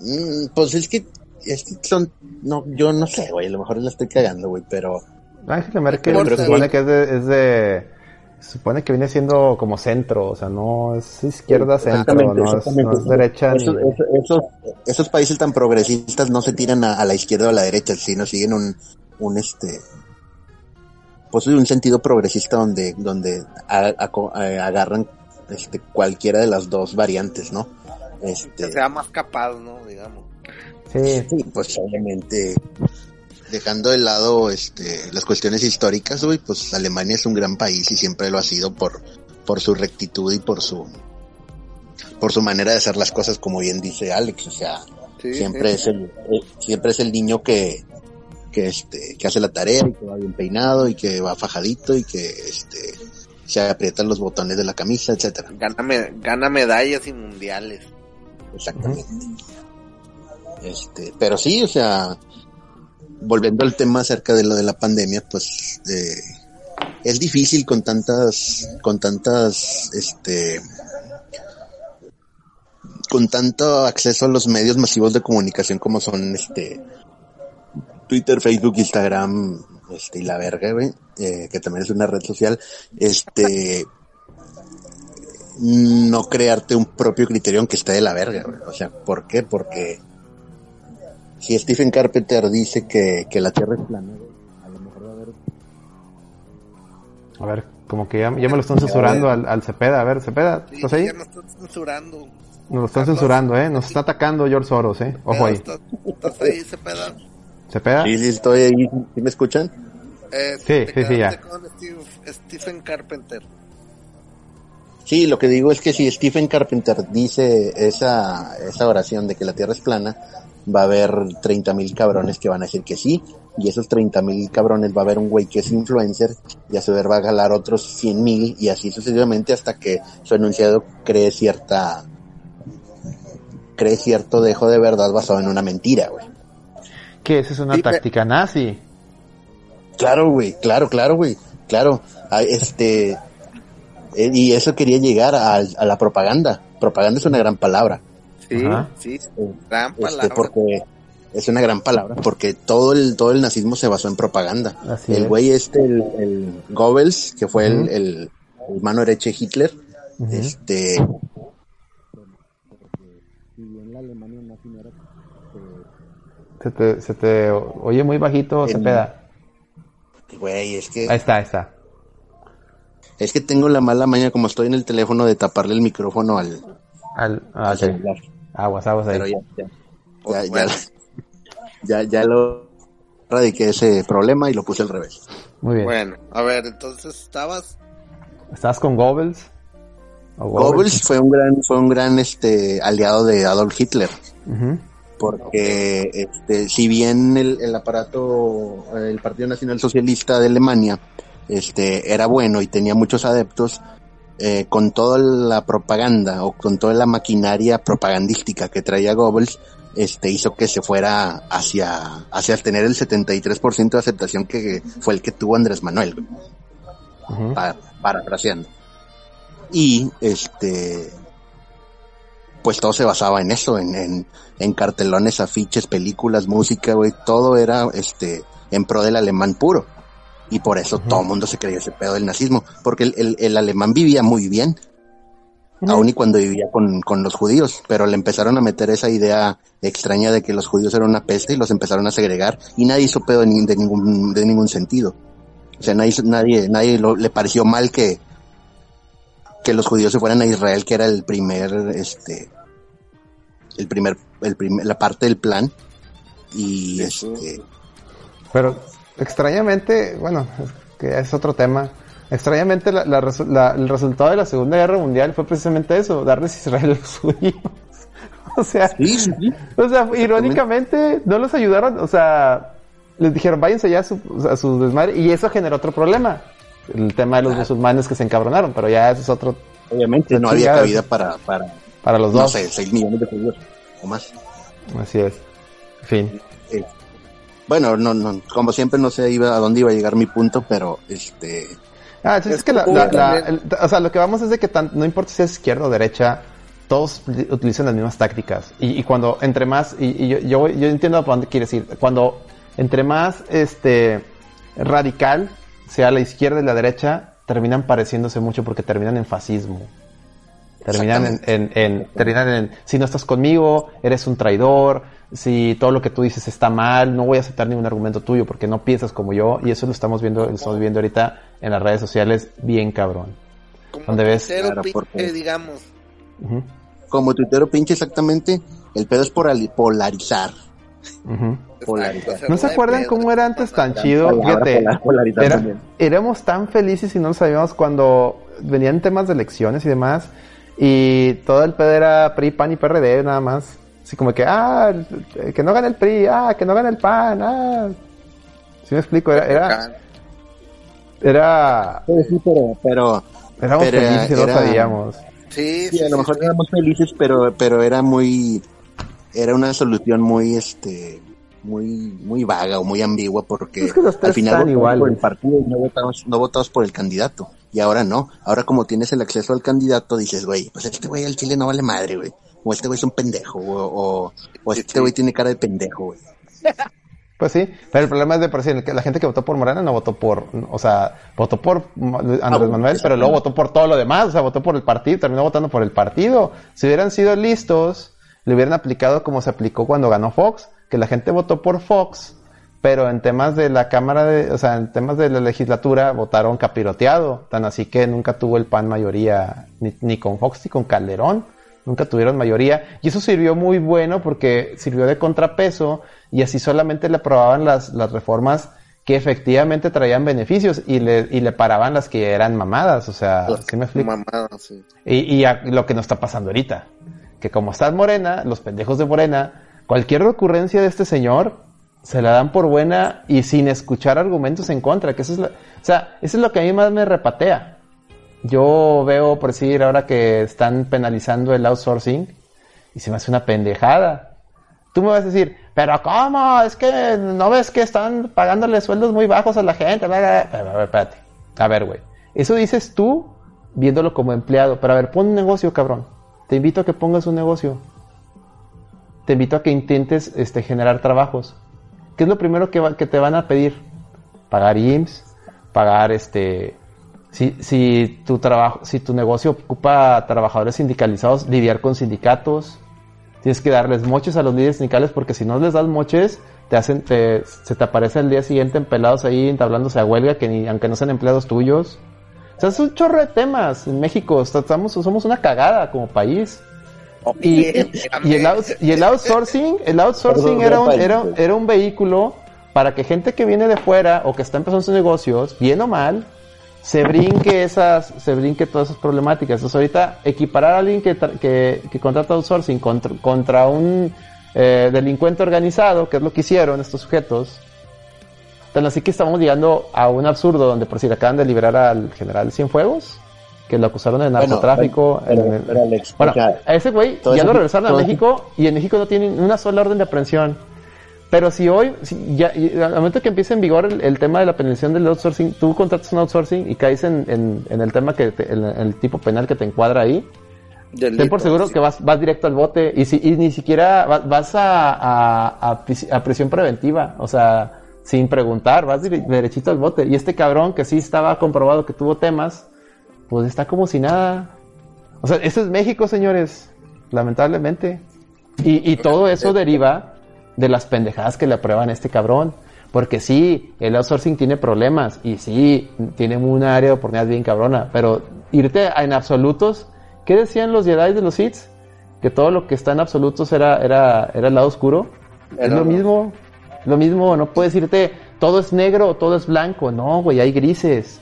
Mm, pues es que, es que son, no, yo no sé, güey, a lo mejor la estoy cagando, güey, pero... Angela Merkel se supone que es de, es de, se supone que viene siendo como centro, o sea, no es izquierda centro, no es, derecha. Esos, esos, países tan progresistas no se tiran a, la izquierda o a la derecha, sino siguen un, un este, pues un sentido progresista donde, donde agarran este, cualquiera de las dos variantes, ¿no? Este, que sea más capaz, ¿no? Digamos. Sí. sí, pues obviamente dejando de lado este, las cuestiones históricas, güey, pues Alemania es un gran país y siempre lo ha sido por, por su rectitud y por su, por su manera de hacer las cosas, como bien dice Alex, o sea, siempre es el, eh, siempre es el niño que, que este, que hace la tarea y que va bien peinado y que va fajadito y que este, se aprietan los botones de la camisa, etcétera. Gana, gana medallas y mundiales. Exactamente. Este, pero sí, o sea, volviendo al tema acerca de lo de la pandemia, pues eh, es difícil con tantas, con tantas, este, con tanto acceso a los medios masivos de comunicación como son, este, Twitter, Facebook, Instagram, este, y la verga, güey, eh, que también es una red social, este, no crearte un propio criterio aunque esté de la verga, güey. O sea, ¿por qué? Porque si Stephen Carpenter dice que, que la Tierra es plana, a lo mejor va a haber... A ver, como que ya, ya me lo están censurando al, al Cepeda. A ver, Cepeda, ¿estás ahí? Ya nos están censurando. Nos lo están censurando, ¿eh? Nos está atacando George Soros, ¿eh? Ojo ahí. ¿Estás, ahí, Cepeda? ¿Cepeda? Sí, sí, estoy ahí. ¿Sí me escuchan? Eh, Sí, sí, sí, ya. con Steve- Stephen Carpenter. Sí, lo que digo es que si Stephen Carpenter dice esa, esa oración de que la Tierra es plana, va a haber 30.000 cabrones que van a decir que sí, y esos 30.000 cabrones va a haber un güey que es influencer, y a su vez va a galar otros 100.000 y así sucesivamente hasta que su enunciado cree cierta, cree cierto dejo de verdad basado en una mentira, güey. ¿Qué? ¿Esa es una Sí, táctica nazi? Claro, güey, claro, claro, güey, claro. Este, eh, y eso quería llegar a, a la propaganda. Propaganda es una gran palabra. Sí, Ajá. sí, gran Este, porque es una gran palabra, porque todo el, todo el nazismo se basó en propaganda. Así el es. güey este, el, el Goebbels, que fue el, el, el mano derecha de Hitler, Ujú. este... Se te, se te oye muy bajito, En- Cepeda. Güey, es que, Ahí está, ahí está. es que tengo la mala maña como estoy en el teléfono de taparle el micrófono al, Al, ah, al celular. Aguas, aguas ahí. Pero ya, ya, ya, ya, Bueno. ya, ya lo radiqué ese problema y lo puse al revés. Muy bien. Bueno, a ver, entonces estabas. ¿Estás con Goebbels? ¿O Goebbels fue un gran, fue un gran este aliado de Adolf Hitler. Porque este, si bien el, el aparato, el Partido Nacional Socialista de Alemania, este, era bueno y tenía muchos adeptos, eh, con toda la propaganda o con toda la maquinaria propagandística que traía Goebbels, este, hizo que se fuera hacia, hacia tener el 73% de aceptación que fue el que tuvo Andrés Manuel, pa- parafraseando. Y, este, pues todo se basaba en eso, en, en, en cartelones, afiches, películas, música, güey, todo era este en pro del alemán puro. Y por eso todo el mundo se creyó ese pedo del nazismo, porque el, el, el alemán vivía muy bien, Ujú. aun y cuando vivía con, con los judíos, pero le empezaron a meter esa idea extraña de que los judíos eran una peste y los empezaron a segregar y nadie hizo pedo de, ni- de ningún, de ningún sentido. O sea, nadie, nadie, nadie lo- le pareció mal que, que los judíos se fueran a Israel, que era el primer, este, el primer, el primer, la parte del plan. Y sí. este, Pero extrañamente, bueno, que es otro tema. Extrañamente la- la la- el resultado de la Segunda Guerra Mundial fue precisamente eso, darles Israel a los judíos. O sea, sí, sí, sí. o sea, irónicamente no los ayudaron, o sea, les dijeron váyanse ya a su, a su desmadre y eso generó otro problema. El tema de los musulmanes que se encabronaron, pero ya eso es otro Obviamente no había cabida para, para, para los no dos. sé, 6 millones de judíos o más. Así es. En fin. Bueno, no, no, como siempre no sé iba, a dónde iba a llegar mi punto, pero este, Ah, es, Es que la, como la- la- también- el- o sea, lo que vamos es de que tan- no importa si es izquierda o derecha, todos li- utilizan las mismas tácticas. Y, y cuando entre más, y, y yo, yo, yo entiendo para dónde quieres ir, cuando entre más este radical sea la izquierda y la derecha, terminan pareciéndose mucho porque terminan en fascismo. Terminan en, en, en- terminan en, si no estás conmigo, eres un traidor, si todo lo que tú dices está mal, no voy a aceptar ningún argumento tuyo porque no piensas como yo, y eso lo estamos viendo, lo estamos viendo ahorita en las redes sociales, bien cabrón. Como ¿Dónde ves? Claro, pinche, porque- digamos. Ujú. como tuitero pinche exactamente, el pedo es por polarizar. ¿No se acuerdan cómo era antes tan chido? Fíjate, éramos tan felices y no lo sabíamos cuando venían temas de elecciones y demás. Y todo el pedo era PRI, PAN y PRD nada más. Así como que, ah, que no gane el PRI, ah, que no gane el PAN, ah. ¿Sí me explico? Era... Era... era sí, pero... pero éramos felices y no sabíamos. Sí, sí, a lo mejor éramos felices, pero, pero era muy... Era una solución muy, este muy muy vaga o muy ambigua porque al final por el partido y no votamos, no votamos por el candidato. Y ahora no. Ahora como tienes el acceso al candidato, dices, güey, pues este güey al chile no vale madre, güey. O este güey es un pendejo, o, o, este güey tiene cara de pendejo, güey. Pues sí, pero el problema es de por sí, que la gente que votó por Morena no votó por, o sea, votó por Andrés ah, Manuel, pero luego votó por todo lo demás, o sea, votó por el partido, terminó votando por el partido. Si hubieran sido listos, le hubieran aplicado como se aplicó cuando ganó Fox, que la gente votó por Fox, pero en temas de la Cámara, de, o sea, en temas de la legislatura votaron capiroteado, tan así que nunca tuvo el PAN mayoría ni, con Fox ni con Calderón, nunca tuvieron mayoría, y eso sirvió muy bueno porque sirvió de contrapeso y así solamente le aprobaban las, las reformas que efectivamente traían beneficios y le, y le paraban las que eran mamadas, o sea, ¿sí me explico? Mamadas, sí. Y, y lo que nos está pasando ahorita, que como está Morena, los pendejos de Morena, cualquier recurrencia de este señor se la dan por buena y sin escuchar argumentos en contra, que eso es o sea, eso es lo que a mí más me repatea. Yo veo, por decir, ahora que están penalizando el outsourcing y se me hace una pendejada. Tú me vas a decir, pero ¿cómo? Es que no ves que están pagándole sueldos muy bajos a la gente. A ver, espérate. A ver, güey. Eso dices tú viéndolo como empleado. Pero a ver, pon un negocio, cabrón. Te invito a que pongas un negocio te invito a que intentes este, generar trabajos. ¿Qué es lo primero que, te van a pedir? Pagar IMSS, pagar este... Si, si, tu trabajo, si tu negocio ocupa trabajadores sindicalizados, lidiar con sindicatos, tienes que darles moches a los líderes sindicales porque si no les das moches, te hacen, se te aparece el día siguiente en pelados ahí entablándose a huelga, que ni, aunque no sean empleados tuyos. O sea, es un chorro de temas. En México estamos, somos una cagada como país. Y, el, outsourcing, el outsourcing era un, era, era un vehículo para que gente que viene de fuera o que está empezando sus negocios, bien o mal, se brinque esas, se brinque todas esas problemáticas. Entonces ahorita equiparar a alguien que, que, contrata outsourcing contra, contra un eh, delincuente organizado, que es lo que hicieron estos sujetos, tan así que estamos llegando a un absurdo donde por si le acaban de liberar al general Cienfuegos, que lo acusaron de narcotráfico. Bueno, a ese güey ya lo regresaron a México y en México no tienen una sola orden de aprehensión. Pero si hoy, ya, al momento que empiece en vigor el, tema de la penalización del outsourcing, tú contratas un outsourcing y caes en, en, el tema que, en el tipo penal que te encuadra ahí, ten por seguro que vas, vas directo al bote y, si, y ni siquiera vas, a, a, a, prisión preventiva, o sea, sin preguntar, vas derechito al bote. Y este cabrón que sí estaba comprobado que tuvo temas, pues está como si nada. O sea, eso es México, señores, lamentablemente. Y, y todo eso deriva de las pendejadas que le aprueban a este cabrón. Porque sí, el outsourcing tiene problemas y sí, tiene un área de oportunidad bien cabrona, pero irte en absolutos, ¿qué decían los Jedi de los hits? Que todo lo que está en absolutos era, era, era el lado oscuro. es lo mismo, lo mismo, no puedes irte, todo es negro todo es blanco, no, güey, hay grises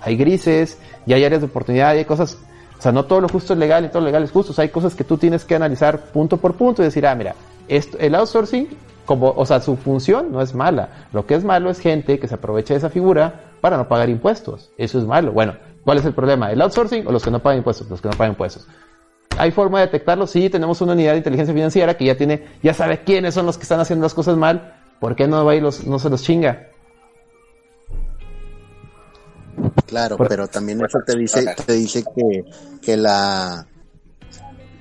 hay grises y hay áreas de oportunidad y hay cosas, o sea, no todo lo justo es legal y todo lo legal es justo, o sea, hay cosas que tú tienes que analizar punto por punto y decir, ah, mira, esto, el outsourcing, como, o sea, su función no es mala, lo que es malo es gente que se aprovecha de esa figura para no pagar impuestos, eso es malo. Bueno, ¿cuál es el problema? ¿El outsourcing o los que no pagan impuestos? Los que no pagan impuestos. ¿Hay forma de detectarlo? Sí, tenemos una unidad de inteligencia financiera que ya tiene, ya sabe quiénes son los que están haciendo las cosas mal. ¿Por qué no va y los, no se los chinga? Claro, pero también eso te dice, te dice que, que la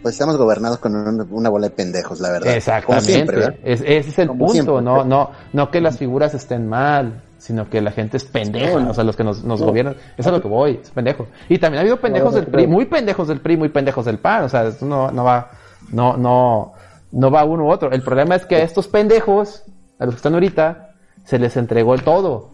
pues estamos gobernados con una bola de pendejos, la verdad. Exactamente. ese es el punto, no, no, no que las figuras estén mal, sino que la gente es pendeja, o sea, los que nos, nos gobiernan, eso es lo que voy, es pendejo. Y también ha habido pendejos del PRI, muy pendejos del PRI, muy pendejos del PAN, o sea, esto no, no va, no, no, no va uno u otro. El problema es que a estos pendejos, a los que están ahorita, se les entregó el todo.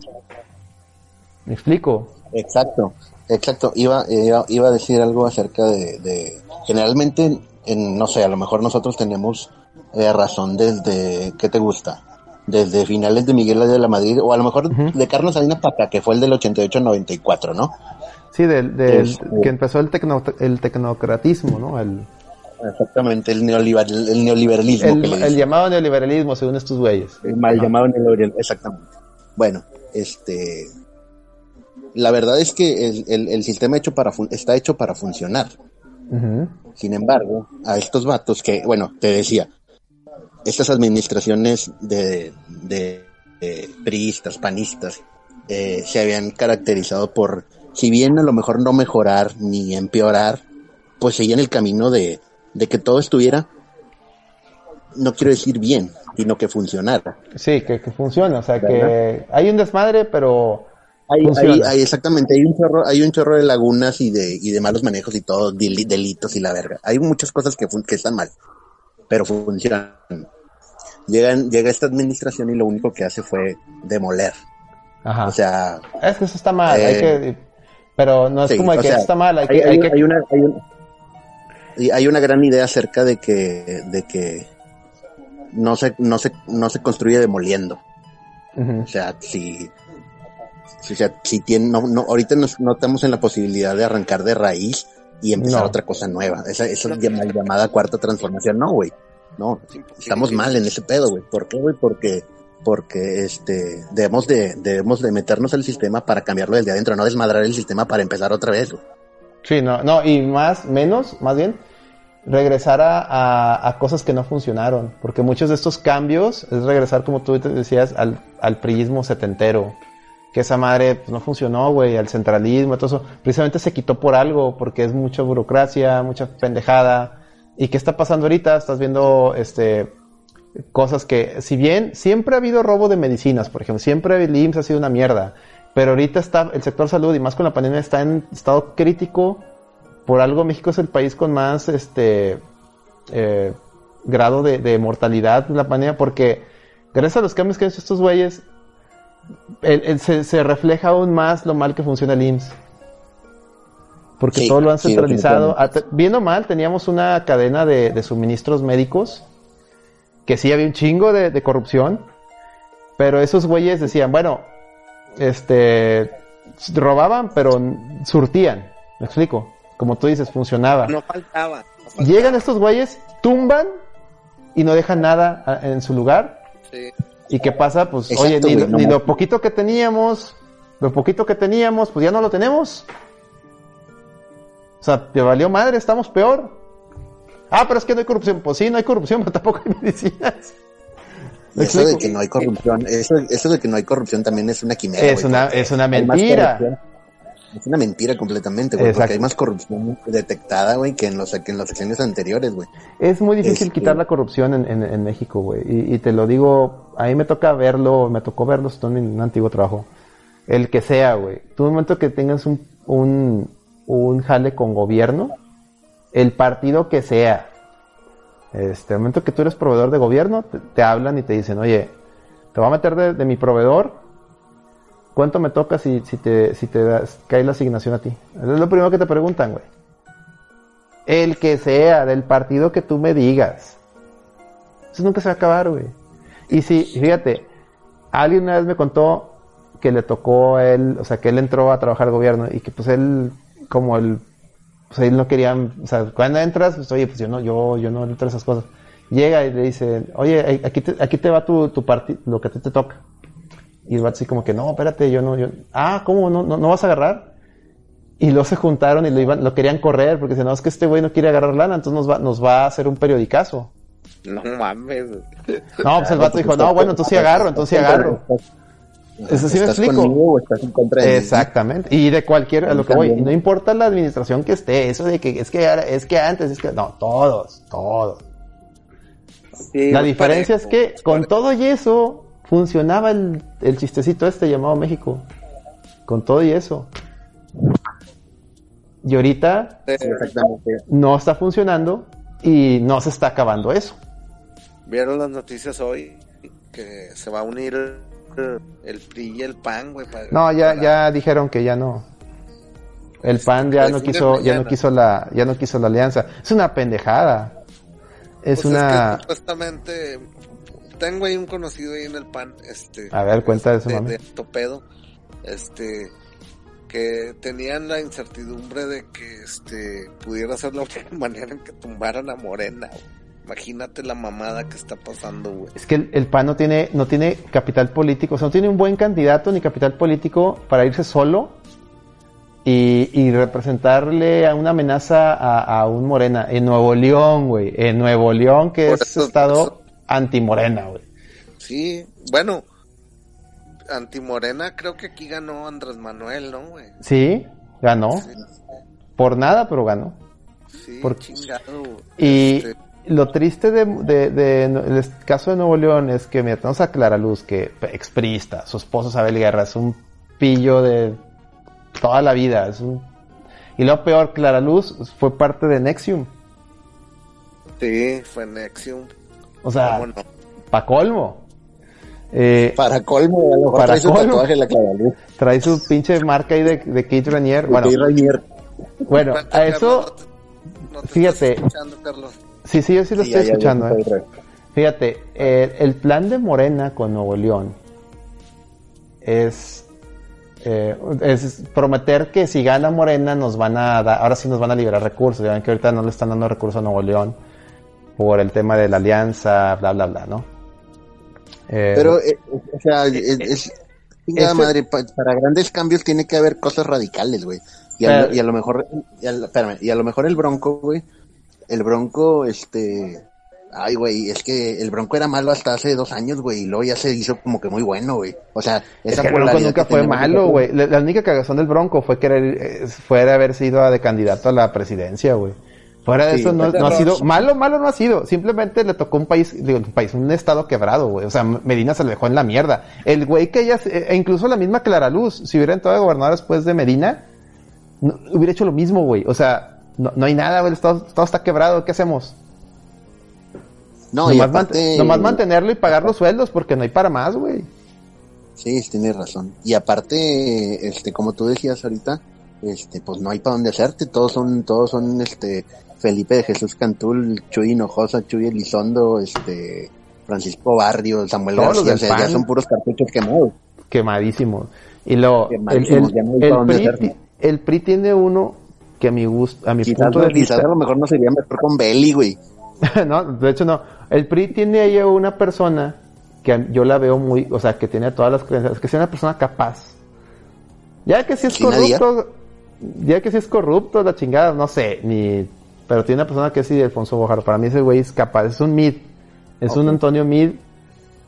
¿Me explico? Exacto, exacto. Iba, iba, a decir algo acerca de, generalmente, en, no sé, a lo mejor nosotros tenemos eh, razón desde, ¿qué te gusta? Desde finales de Miguel de la Madrid, o a lo mejor de Carlos Salinas acá, que fue el del 88-94, ¿no? Sí, del, este, que empezó el, el tecnocratismo, ¿no? El, Exactamente, el, el neoliberalismo. El, llamado neoliberalismo, según estos güeyes. El mal llamado neoliberalismo, exactamente. Bueno, este. La verdad es que el, sistema hecho para está hecho para funcionar. Sin embargo, a estos vatos que, bueno, te decía, estas administraciones de, de, priistas, panistas, eh, se habían caracterizado por, si bien a lo mejor no mejorar ni empeorar, pues seguían el camino de, de que todo estuviera, no quiero decir bien, sino que funcionara. Sí, que, que funcione, o sea, que hay un desmadre, pero... Hay, hay, exactamente, hay un chorro, hay un chorro de lagunas y de, y de malos manejos y todo, delitos y la verga. Hay muchas cosas que, que están mal, pero funcionan. Llegan, llega esta administración y lo único que hace fue demoler. Ajá. O sea... Es que eso está mal, hay que... Eh, pero no es como que está mal, hay, que... Hay, que... una, hay una gran idea acerca de que, de que no se, no se, no se construye demoliendo. O sea, si, si, si tiene, no, no, ahorita nos, no estamos en la posibilidad de arrancar de raíz y empezar otra cosa nueva. Esa, esa es la llamada cuarta transformación. No, güey. No, estamos mal en ese pedo, güey. ¿Por qué, güey? Porque, porque este, debemos de, debemos de meternos al sistema para cambiarlo desde adentro, no desmadrar el sistema para empezar otra vez, güey. Sí, no, no, y más, menos, más bien, regresar a, a, cosas que no funcionaron, porque muchos de estos cambios es regresar, como tú te decías, al, al priismo setentero, que esa madre pues, no funcionó, güey, al centralismo, todo eso, precisamente se quitó por algo, porque es mucha burocracia, mucha pendejada, y qué está pasando ahorita, estás viendo, este, cosas que, si bien siempre ha habido robo de medicinas, por ejemplo, siempre el IMSS ha sido una mierda, pero ahorita está, el sector salud y más con la pandemia está en estado crítico. Por algo México es el país con más este eh, grado de, mortalidad en la pandemia porque gracias a los cambios que han hecho estos güeyes se, refleja aún más lo mal que funciona el IMSS. Porque todo lo han centralizado. bien o mal, teníamos una cadena de, suministros médicos que sí había un chingo de, de corrupción. Pero esos güeyes decían, bueno, este, robaban, pero surtían. ¿Me explico? Como tú dices, funcionaba. No faltaba. Llegan estos güeyes, tumban y no dejan nada en su lugar. ¿Y qué pasa? Pues, oye, ni, lo poquito que teníamos, lo poquito que teníamos, pues ya no lo tenemos. O sea, te valió madre, estamos peor. Ah, pero es que no hay corrupción. Pues sí, no hay corrupción, pero tampoco hay medicinas. Eso de que no hay corrupción, eso, eso de que no hay corrupción también es una quimera. Es, una, es una mentira. Es una mentira completamente, güey, porque hay más corrupción detectada, güey, que en los, que en los secciones anteriores, güey. Es muy difícil este quitar la corrupción en, en, México, güey. Y, te lo digo, a mí me toca verlo, me tocó verlo, estoy en un antiguo trabajo. El que sea, güey. Tú un momento que tengas un, un, un jale con gobierno, el partido que sea, este, el momento que tú eres proveedor de gobierno, te, hablan y te dicen, oye, te voy a meter de, mi proveedor, ¿cuánto me toca si, si te, si te das, cae la asignación a ti? es lo primero que te preguntan, güey. El que sea, del partido que tú me digas. Eso nunca se va a acabar, güey. Y si, fíjate, alguien una vez me contó que le tocó a él, o sea, que él entró a trabajar gobierno y que pues él, como el pues él no quería, o sea, cuando entras, pues oye, pues yo no, yo, yo no entro a esas cosas. Llega y le dice, oye, aquí te, aquí te va tu, tu partido, lo que a ti te toca. Y el vato así como que, no, espérate, yo no, yo, ah, ¿cómo? ¿No, no, vas a agarrar? Y luego se juntaron y lo iban, lo querían correr porque dicen, no, es que este güey no quiere agarrar lana, entonces nos va, nos va a hacer un periodicazo. No mames. No, pues el vato dijo, no, bueno, entonces sí agarro, entonces sí agarro. Eso sí me explico. Exactamente. Y de cualquier, a lo que voy, no importa la administración que esté, eso de que es que es que antes, es que no, todos, todos. la diferencia es que con todo y eso funcionaba el, el chistecito este llamado México. Con todo y eso. Y ahorita no está funcionando y no se está acabando eso. ¿Vieron las noticias hoy? Que se va a unir el PRI y el PAN, güey. no, ya, ya dijeron que ya no. El PAN ya no quiso, ya no quiso la, ya no quiso la alianza. Es una pendejada. es Pues una... que supuestamente tengo ahí un conocido ahí en el pan, este. A ver, cuenta de eso, de, de Topedo, este, que tenían la incertidumbre de que este pudiera ser la única manera en que tumbaran a Morena. Imagínate la mamada que está pasando, güey. Es que el, el PAN no tiene, no tiene capital político, o sea, no tiene un buen candidato ni capital político para irse solo y, y representarle a una amenaza a, a un Morena. En Nuevo León, güey. En Nuevo León, que Por es eso- estado. anti-Morena, güey. Sí, bueno, antimorena creo que aquí ganó Andrés Manuel, ¿no, güey? Sí, ganó. Sí, Por nada, pero ganó. sí, Por- chingado. Y Este, lo triste de, de- de- el caso de Nuevo León es que, mira, tenemos a Clara Luz, que exprista, su esposo Sabel Guerra, es un pillo de toda la vida. Es un... Y lo peor, Clara Luz fue parte de Nexium. sí, fue Nexium. O sea, ¿Cómo no? pa' colmo. Eh, Para colmo, Para trae su colmo. tatuaje en la clavaluz. trae su pinche marca ahí de, de Kate Ranier. Bueno, bueno, Cuenta, a eso, no te- fíjate. estás escuchando, Carlos. sí, sí, yo sí lo Sí, estoy ya, escuchando. ya, eh. Fíjate, eh, el plan de Morena con Nuevo León es, eh, es prometer que si gana Morena nos van a dar, ahora sí nos van a liberar recursos. Ya ven que ahorita no le están dando recursos a Nuevo León por el tema de la alianza, bla, bla, bla, ¿no? Eh, Pero, eh, o sea, es, es- chingada ese- madre, pa- para grandes cambios tiene que haber cosas radicales, güey. Y, a lo- y a lo mejor, y a, lo- espérame, y a lo mejor el Bronco, güey, el Bronco, este, ay, güey, es que el Bronco era malo hasta hace dos años, güey, y luego ya se hizo como que muy bueno, güey. O sea, es esa que el Bronco nunca fue malo, güey. La, la única cagazón del Bronco fue querer, eh, haber sido de candidato a la presidencia, güey. Fuera de Sí, eso no, ha sido, malo, malo no ha sido. Simplemente le tocó un país, digo, un país, un estado quebrado, güey. O sea, Medina se le dejó en la mierda. El güey que ella, e incluso la misma Clara Luz, si hubiera entrado a gobernar después de Medina, no- hubiera hecho lo mismo, güey. O sea, no, no hay nada, güey. El estado, el estado está quebrado. ¿Qué hacemos? No, y aparte, nomás mantenerlo y pagar los sueldos porque no hay para más, güey. Sí, tienes razón. Y aparte, este, como tú decías ahorita, este, pues no hay para dónde hacerte, todos son, todos son, este, Felipe de Jesús Cantul, Chuy Hinojosa, Chuy Elizondo, este, Francisco Barrio, Samuel García, del o sea, ya PAN. son puros cartuchos quemados. Quemadísimos. Y luego, el, Quemadísimos, el- no el dónde PRI, el PRI tiene uno que a mi gusto, a mi Quizás, punto no- de vista. quizás a lo mejor no sería mejor con Belly, güey. no, de hecho no. El PRI tiene ahí a una persona que yo la veo muy, o sea, que tiene todas las creencias, que sea una persona capaz. Ya que si es corrupto, ya que si es corrupto, la chingada, no sé, ni, pero tiene una persona que es Alfonso Bojar. Para mí ese güey es capaz, es un mid, es un. Antonio Mid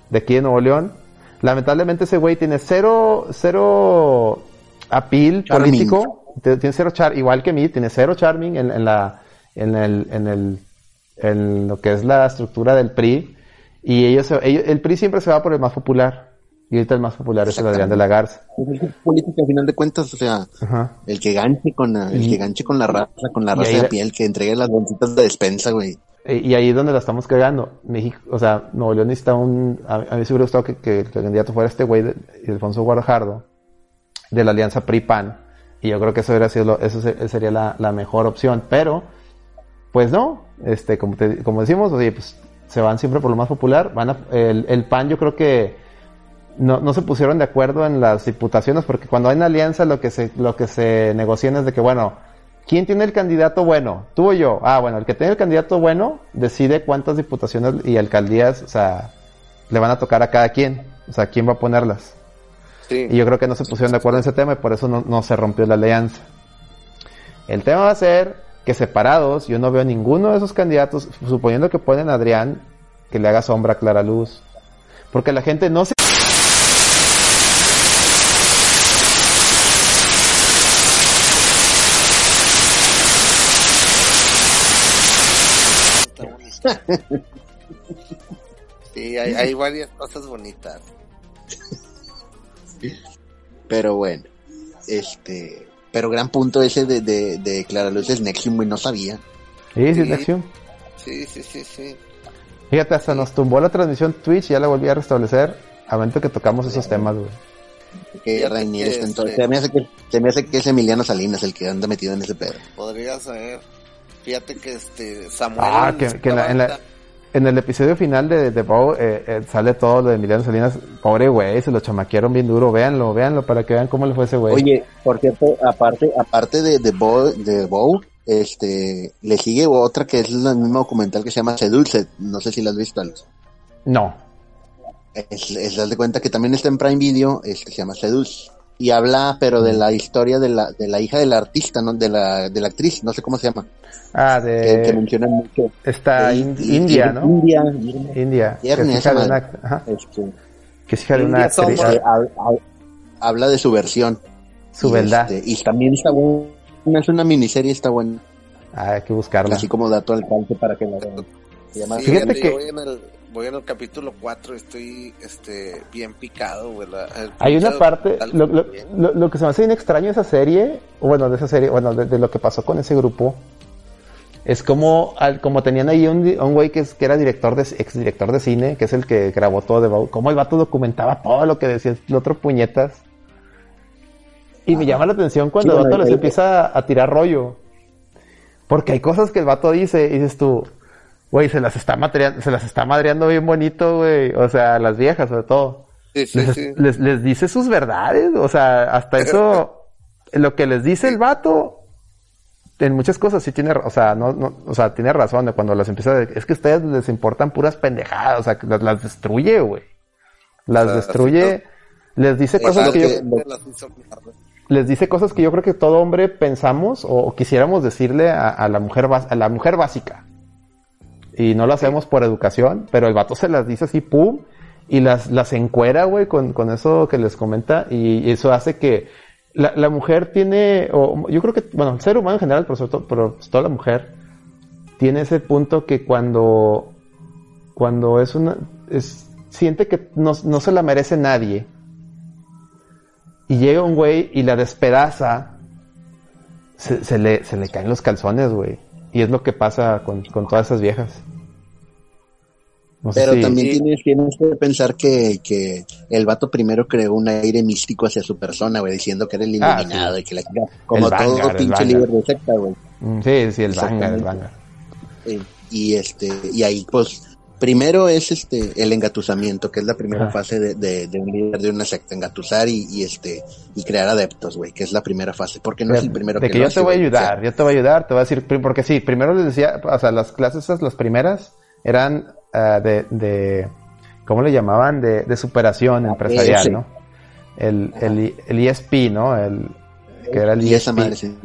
de aquí de Nuevo León. Lamentablemente ese güey tiene cero, cero appeal Charming. político, tiene cero char, igual que Mid, tiene cero charming en, en la, en el, en el, en lo que es la estructura del PRI. Y ellos, ellos- el PRI siempre se va por el más popular. Y ahorita el más popular es el Adrián de la Garza. Es política al final de cuentas, o sea, Ajá. el que ganche con la, el que ganche con la raza, con la raza de piel, que entregue las bolsitas de despensa, güey. E- Y ahí es donde la estamos cagando. México, o sea, Nuevo León necesita un. A, a mí me hubiera gustado que, que el candidato fuera este güey, de, Alfonso Guarajardo, de la alianza PRI-PAN. Y yo creo que eso, hubiera sido lo- eso se- sería la, la mejor opción. Pero, pues no. Este, como, te- como decimos, oye, pues se van siempre por lo más popular. Van a- el, el PAN, yo creo que no, no se pusieron de acuerdo en las diputaciones, porque cuando hay una alianza, lo que se, lo que se negocian es de que, bueno, ¿quién tiene el candidato bueno? ¿Tú o yo? Ah, bueno, el que tiene el candidato bueno decide cuántas diputaciones y alcaldías, o sea, le van a tocar a cada quien. O sea, quién va a ponerlas. Sí. Y yo creo que no se pusieron de acuerdo en ese tema y por eso no, no se rompió la alianza. El tema va a ser que separados, yo no veo ninguno de esos candidatos, suponiendo que ponen a Adrián, que le haga sombra a Clara Luz. Porque la gente no se... Sí, hay, hay varias cosas bonitas. Pero bueno, este, pero gran punto ese de, de, de Clara Luz es Nexium, güey, no sabía. Sí, sí. Nexium. Sí, sí, sí, sí. Fíjate, hasta nos tumbó la transmisión Twitch y ya la volví a restablecer. A momento que tocamos esos temas, güey. Que Fíjate Rainier que está en todo- este- Se me hace que, se me hace que es Emiliano Salinas el que anda metido en ese pedo. Podría ser. Fíjate que este Samuel. Ah, que- que en la- en la- en el episodio final de The Bow eh, eh, sale todo lo de Emiliano Salinas. Pobre güey, se lo chamaquearon bien duro. Véanlo, véanlo para que vean cómo le fue ese güey. Oye, por cierto, aparte, aparte de The Bow, de Bow, este, le sigue otra que es el mismo documental que se llama Seduce. No sé si la has visto, Alex. No. Es, es, de cuenta que también está en Prime Video, es que se llama Seduce. Y habla, pero de la historia de la, de la hija del artista, ¿no? De la, de la actriz, no sé cómo se llama. Ah, de... Que, mencionan mucho. Está India, ¿no? India. India. que es hija de una, este, que es hija de una actriz. habla de su versión. Su verdad. Este, y también está buena. Es una miniserie, está buena. Ah, hay que buscarla. Así como dato al alcance para que la vean. Fíjate que voy en el capítulo 4, estoy este, bien picado, Hay una parte, lo, lo, que se me hace bien extraño de esa serie, bueno, de esa serie, bueno, de, lo que pasó con ese grupo, es como, al, como tenían ahí un, un güey que, que era director de, ex director de cine, que es el que grabó todo de como el vato documentaba todo lo que decía el otro puñetas. Y me llama la atención cuando el vato les empieza a tirar rollo. Porque hay cosas que el vato dice y dices tú, güey, se las está madreando, se las está madreando bien bonito, güey. O sea, las viejas sobre todo. Sí, sí, les, sí. Les, dice sus verdades, o sea, hasta eso, lo que les dice el vato, en muchas cosas sí tiene, o sea, no, no, o sea, tiene razón de cuando las empieza, es que a ustedes les importan puras pendejadas, o sea, las, las destruye, güey. Las destruye, les dice cosas que, yo, les dice cosas que yo creo que todo hombre pensamos o, quisiéramos decirle a, a, la mujer, a la mujer básica y no lo hacemos por educación, pero el vato se las dice así, pum, y las, las encuera, güey, con, con eso que les comenta, y, eso hace que la, la, mujer tiene, o yo creo que, bueno, el ser humano en general, pero sobre todo, pero toda la mujer, tiene ese punto que cuando, cuando es una, es, siente que no, no se la merece nadie, y llega un güey y la despedaza, se, le, se le caen los calzones, güey. Y es lo que pasa con, con todas esas viejas. Pero también tienes, tienes, que pensar que, que, el vato primero creó un aire místico hacia su persona, güey, diciendo que era el ah, iluminado y que la como todo pinche líder de secta, güey. Mm, sí, sí, el Vanguard, el Vanguard. Y este, y ahí pues primero es este el engatusamiento, que es la primera fase de, de, un líder de una secta, engatusar y, y este y crear adeptos, güey, que es la primera fase, porque no es el primero de que, yo te voy a ayudar, yo te voy a ayudar, te voy a decir, porque sí, primero les decía, o sea, las clases esas, las primeras, eran uh, de, de, ¿cómo le llamaban? De, de superación ah, empresarial, ¿no? El, el, el, ESP, ¿no? El, que era el y ESP. Madre, sí.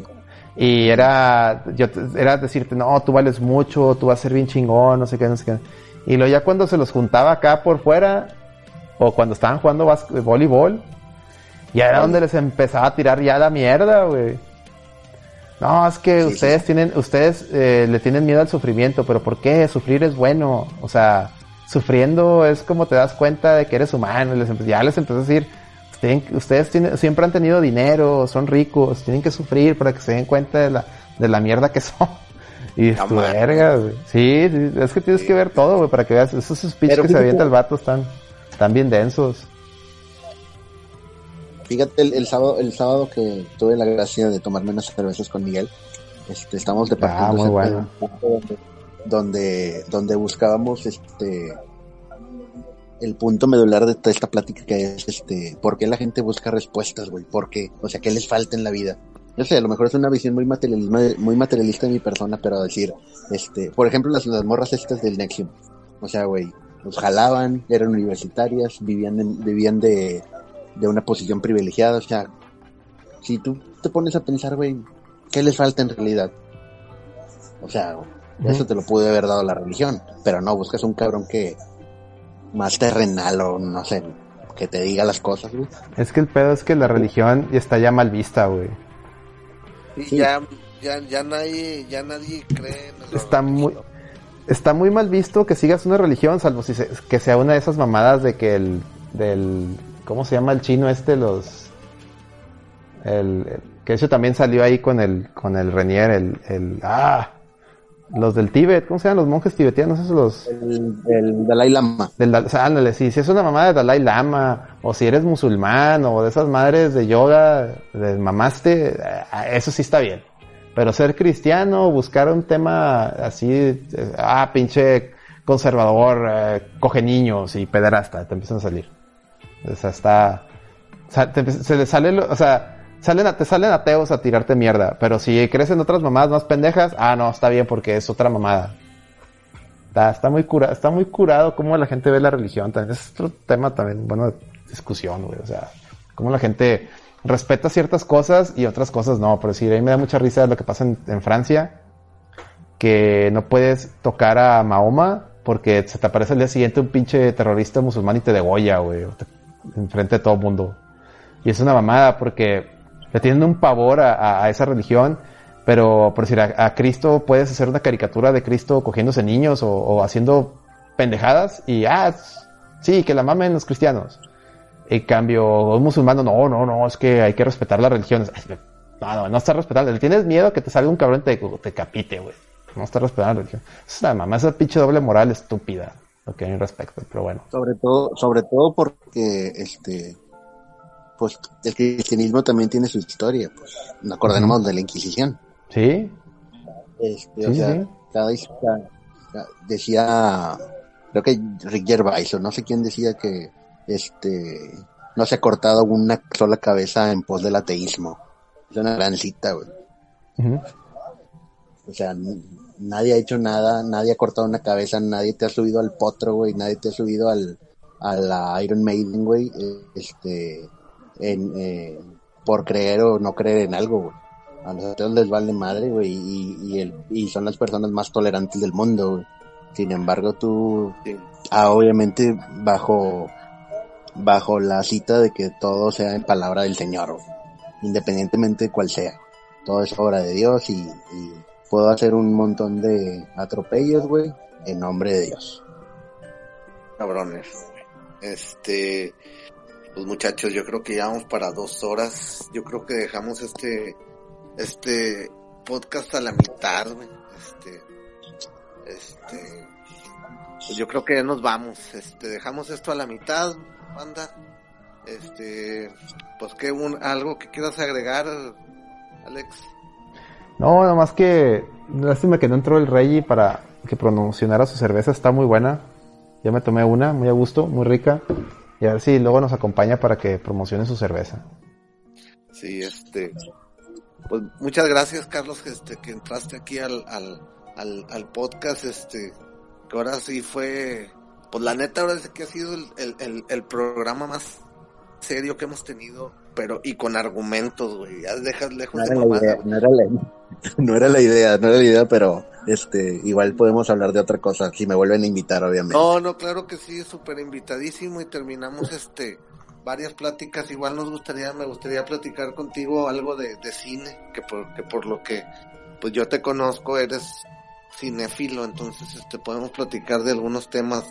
Y era, yo, era decirte, no, tú vales mucho, tú vas a ser bien chingón, no sé qué, no sé qué. Y luego ya cuando se los juntaba acá por fuera, o cuando estaban jugando voleibol, ya era donde les empezaba a tirar ya la mierda, güey. No, es que ustedes tienen, ustedes eh, le tienen miedo al sufrimiento, pero ¿por qué? Sufrir es bueno. O sea, sufriendo es como te das cuenta de que eres humano. Les ya les empezó a decir, ustedes, tienen, siempre han tenido dinero, son ricos, tienen que sufrir para que se den cuenta de la, de la mierda que son. Y es tu verga, güey. Sí, es que tienes que ver todo, güey, para que veas. Esos speech que se avienta el vato están, están bien densos. Fíjate, el, sábado, el sábado que tuve la gracia de tomarme unas cervezas con Miguel, este, estamos de ah, muy bueno. donde, donde buscábamos este el punto medular de toda esta plática que es este, ¿por qué la gente busca respuestas, güey? ¿Por qué? O sea, ¿qué les falta en la vida? Yo sé, a lo mejor es una visión muy materialista, muy materialista de mi persona, pero decir, este, por ejemplo, las, las morras estas del Nexium. O sea, güey, los jalaban, eran universitarias, vivían, vivían de, de una posición privilegiada. O sea, si tú te pones a pensar, güey, ¿qué les falta en realidad? O sea, eso te lo pude haber dado la religión, pero no, buscas un cabrón que más terrenal o no sé, que te diga las cosas, güey. Es que el pedo es que la religión está ya mal vista, güey. Y ya, ya, ya nadie, ya nadie cree en Está muy, está muy mal visto que sigas una religión, salvo si que sea una de esas mamadas de que el, del, ¿cómo se llama el chino este? Los, el, que eso también salió ahí con el, con el Renier, el, el, ah, los del Tíbet, ¿cómo se llaman los monjes tibetianos? Esos los... El, Dalai Lama. Del, o sea, ándale, si, si es una mamá de Dalai Lama, o si eres musulmán, o de esas madres de yoga, de mamaste, eh, eso sí está bien. Pero ser cristiano, buscar un tema así, eh, ah, pinche conservador, eh, coge niños y pederasta, te empiezan a salir. O sea, está, se le sale, o sea, salen, te salen ateos a tirarte mierda, pero si crees en otras mamadas más pendejas, ah, no, está bien porque es otra mamada. Está, está muy curado, está muy curado cómo la gente ve la religión también. Es otro tema también, bueno, discusión, güey. O sea, cómo la gente respeta ciertas cosas y otras cosas no. Pero sí, a mí me da mucha risa lo que pasa en, Francia, que no puedes tocar a Mahoma porque se te aparece el día siguiente un pinche terrorista musulmán y te degolla, güey, enfrente de todo el mundo. Y es una mamada porque le tienen un pavor a, esa religión, pero por decir, a, Cristo puedes hacer una caricatura de Cristo cogiéndose niños o, haciendo pendejadas y, ah, sí, que la mamen los cristianos. En cambio, un musulmán, no, no, no, es que hay que respetar las religiones. No, no, no está respetando. Tienes miedo que te salga un cabrón y te, te capite, güey. No está respetando la religión. Es una mamá, esa pinche doble moral estúpida, lo que hay respecto, pero bueno. Sobre todo, sobre todo porque, este, pues el cristianismo también tiene su historia, pues no acordemos de la Inquisición. Sí. Este, o sea, Cada, decía, creo que Rick Gervais o no sé quién decía que este no se ha cortado una sola cabeza en pos del ateísmo. Es una gran cita, güey. O sea, nadie ha hecho nada, nadie ha cortado una cabeza, nadie te ha subido al potro, güey, nadie te ha subido al a la Iron Maiden, güey. Este, en, eh, por creer o no creer en algo, güey. A nosotros les vale madre, güey, y, el, y son las personas más tolerantes del mundo, Sin embargo, tú, ah, obviamente, bajo, bajo la cita de que todo sea en palabra del Señor, independientemente de cuál sea. Todo es obra de Dios y, y puedo hacer un montón de atropellos, güey, en nombre de Dios. Cabrones. Este, pues muchachos, yo creo que ya vamos para dos horas. Yo creo que dejamos este, este podcast a la mitad, Este, este, pues yo creo que ya nos vamos. Este, dejamos esto a la mitad, banda. Este, pues que un, algo que quieras agregar, Alex. No, nada más que lástima que no entró el Rey para que promocionara su cerveza, está muy buena. Ya me tomé una, muy a gusto, muy rica. Y a ver si luego nos acompaña para que promocione su cerveza. Sí, este. Pues muchas gracias, Carlos, este, que entraste aquí al, al, al, podcast, este, que ahora sí fue, pues la neta ahora es que ha sido el, el, el programa más serio que hemos tenido, pero y con argumentos, güey. Ya dejas lejos no de mamada, no, era la, no era la idea, no era la idea, pero este, igual podemos hablar de otra cosa si me vuelven a invitar, obviamente. No, no, claro que sí, súper invitadísimo y terminamos este varias pláticas. Igual nos gustaría, me gustaría platicar contigo algo de, de cine, que por, que por lo que pues yo te conozco eres cinéfilo, entonces este podemos platicar de algunos temas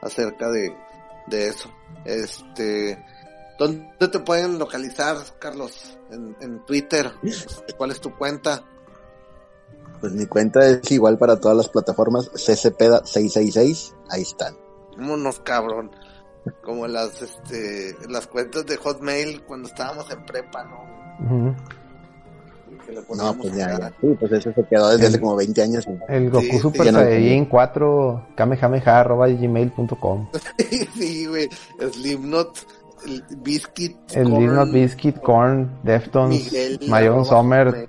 acerca de, de eso. Este ¿Dónde te pueden localizar, Carlos? En, Twitter. ¿Cuál es tu cuenta? Pues mi cuenta es igual para todas las plataformas, ccpeda666, ahí están. Vámonos, cabrón. Como las, este, las cuentas de Hotmail cuando estábamos en prepa, ¿no? no, pues ya, Sí, pues eso se quedó desde hace como 20 años. El Goku sí, Super Saiyajin 4 kamehameha arroba gmail.com. sí, güey. Slimnot el Biscuit. El Corn, Biscuit, Corn, Deftones, Mayon Sommer,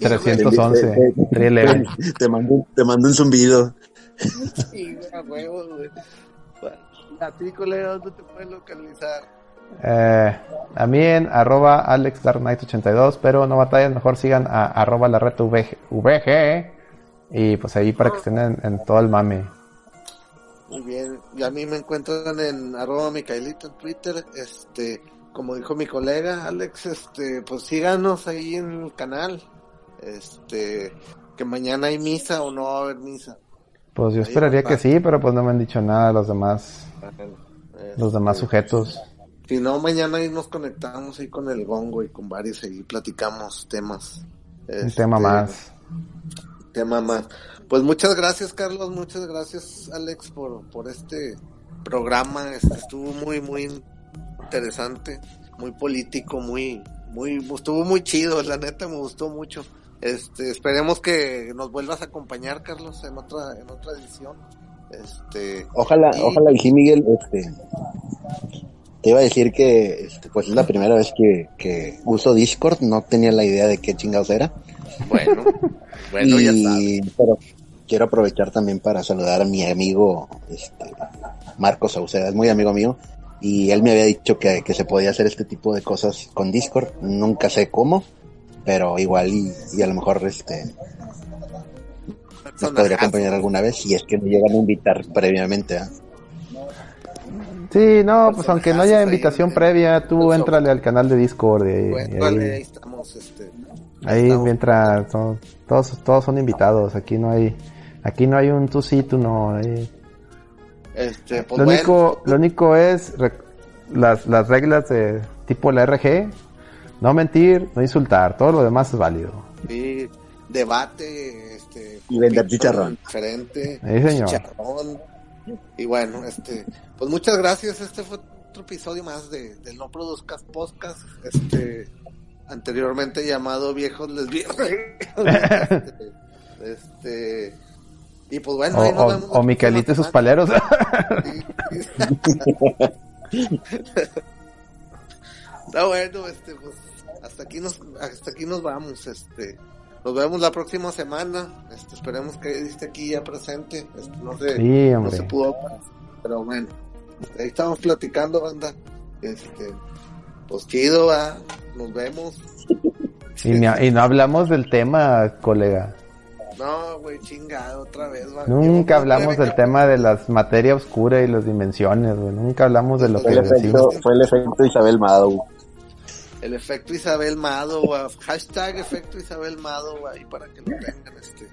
311, 311. Te mando, te mando un zumbido. Sí, a huevo, güey. A ti, colega, ¿dónde te puedes localizar? Eh, a mí en arroba AlexDarkKnight82, pero no batallen, mejor sigan a arroba la red VG, VG y pues ahí para que estén en, en todo el mame. Y a mí me encuentran en arroba Micaelito en Twitter, este, como dijo mi colega Alex, este, pues síganos ahí en el canal, este, que mañana hay misa o no va a haber misa. Pues yo esperaría que sí, pero pues no me han dicho nada los demás, los demás este, sujetos. Si no, mañana ahí nos conectamos ahí con el gongo y con varios y platicamos temas. Un tema este, más. Tema más. Pues muchas gracias, Carlos. Muchas gracias, Alex, por, por este programa. Este estuvo muy, muy interesante, muy político, muy, muy, estuvo muy chido. La neta me gustó mucho. Este, esperemos que nos vuelvas a acompañar, Carlos, en otra, en otra edición. Este, ojalá, ojalá, y sí, Miguel, este, te iba a decir que, este, pues es la primera vez que, que uso Discord, no tenía la idea de qué chingados era. Bueno, bueno, ya sabes. Pero quiero aprovechar también para saludar a mi amigo, este, Marcos Sauceda, es muy amigo mío, y él me había dicho que, que se podía hacer este tipo de cosas con Discord, nunca sé cómo, pero igual y, y a lo mejor este nos podría acompañar alguna vez si es que me llegan a invitar previamente. ¿eh? Sí, no, pues aunque no haya invitación previa, tú entrale al canal de Discord. Y, bueno, ahí, ahí, estamos, este, ahí estamos. mientras son, todos, todos son invitados. Aquí no hay, aquí no hay un tú sí, tú no. Ahí. Este, pues lo bueno. único, lo único es las, las reglas de tipo la RG. No mentir, no insultar. Todo lo demás es válido. Sí, debate, este, y vender chicharrón. Diferente. Sí, señor. Chicharrón. Y bueno, este, pues muchas gracias. Este fue otro episodio más de, de No Produzcas Podcast, este, anteriormente llamado Viejos Lesbianos. este, este, y pues bueno, o, ahí nos o, vemos o Miquelito y sus paleros. Está bueno, este, pues, hasta aquí nos, hasta aquí nos vamos, este. Nos vemos la próxima semana. Este, esperemos que esté aquí ya presente. Este, no, se, sí, no se pudo, pero bueno. Ahí estamos platicando, banda. Este, pues chido, ¿va? nos vemos. Y, ni, y, no hablamos del tema, colega. No, güey, chingado, otra vez, ¿va? Nunca hablamos del tema de las materia oscura y las dimensiones, güey. Nunca hablamos de lo fue que el efecto, Fue el efecto Isabel Mado. El efecto Isabel Mado, güey. Hashtag efecto Isabel Mado, ahí para que lo tengan, este.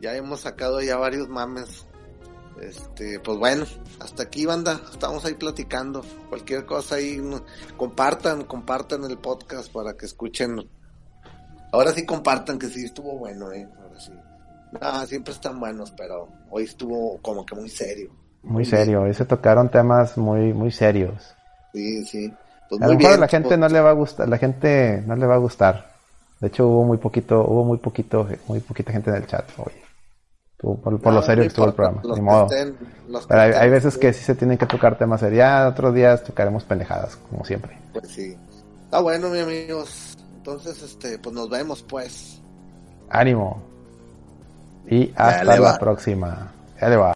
Ya hemos sacado ya varios mames. Este, pues bueno, hasta aquí, banda. Estamos ahí platicando. Cualquier cosa ahí, compartan, compartan el podcast para que escuchen. Ahora sí compartan que sí estuvo bueno, eh. Ahora sí. No, siempre están buenos, pero hoy estuvo como que muy serio. Muy serio, hoy se tocaron temas muy, muy serios. Sí, sí. Pues a lo mejor a la gente pues... no le va a gustar, la gente no le va a gustar. De hecho hubo muy poquito, hubo muy poquito, muy poquita gente en el chat hoy. Por, por no, lo serio que estuvo el programa, ni modo. Pero hay, hay, veces que sí se tienen que tocar temas serios, otros días tocaremos pendejadas, como siempre. Pues sí. Está bueno, mis amigos. Entonces, este, pues nos vemos, pues. Ánimo. Y hasta la próxima. Ya le va.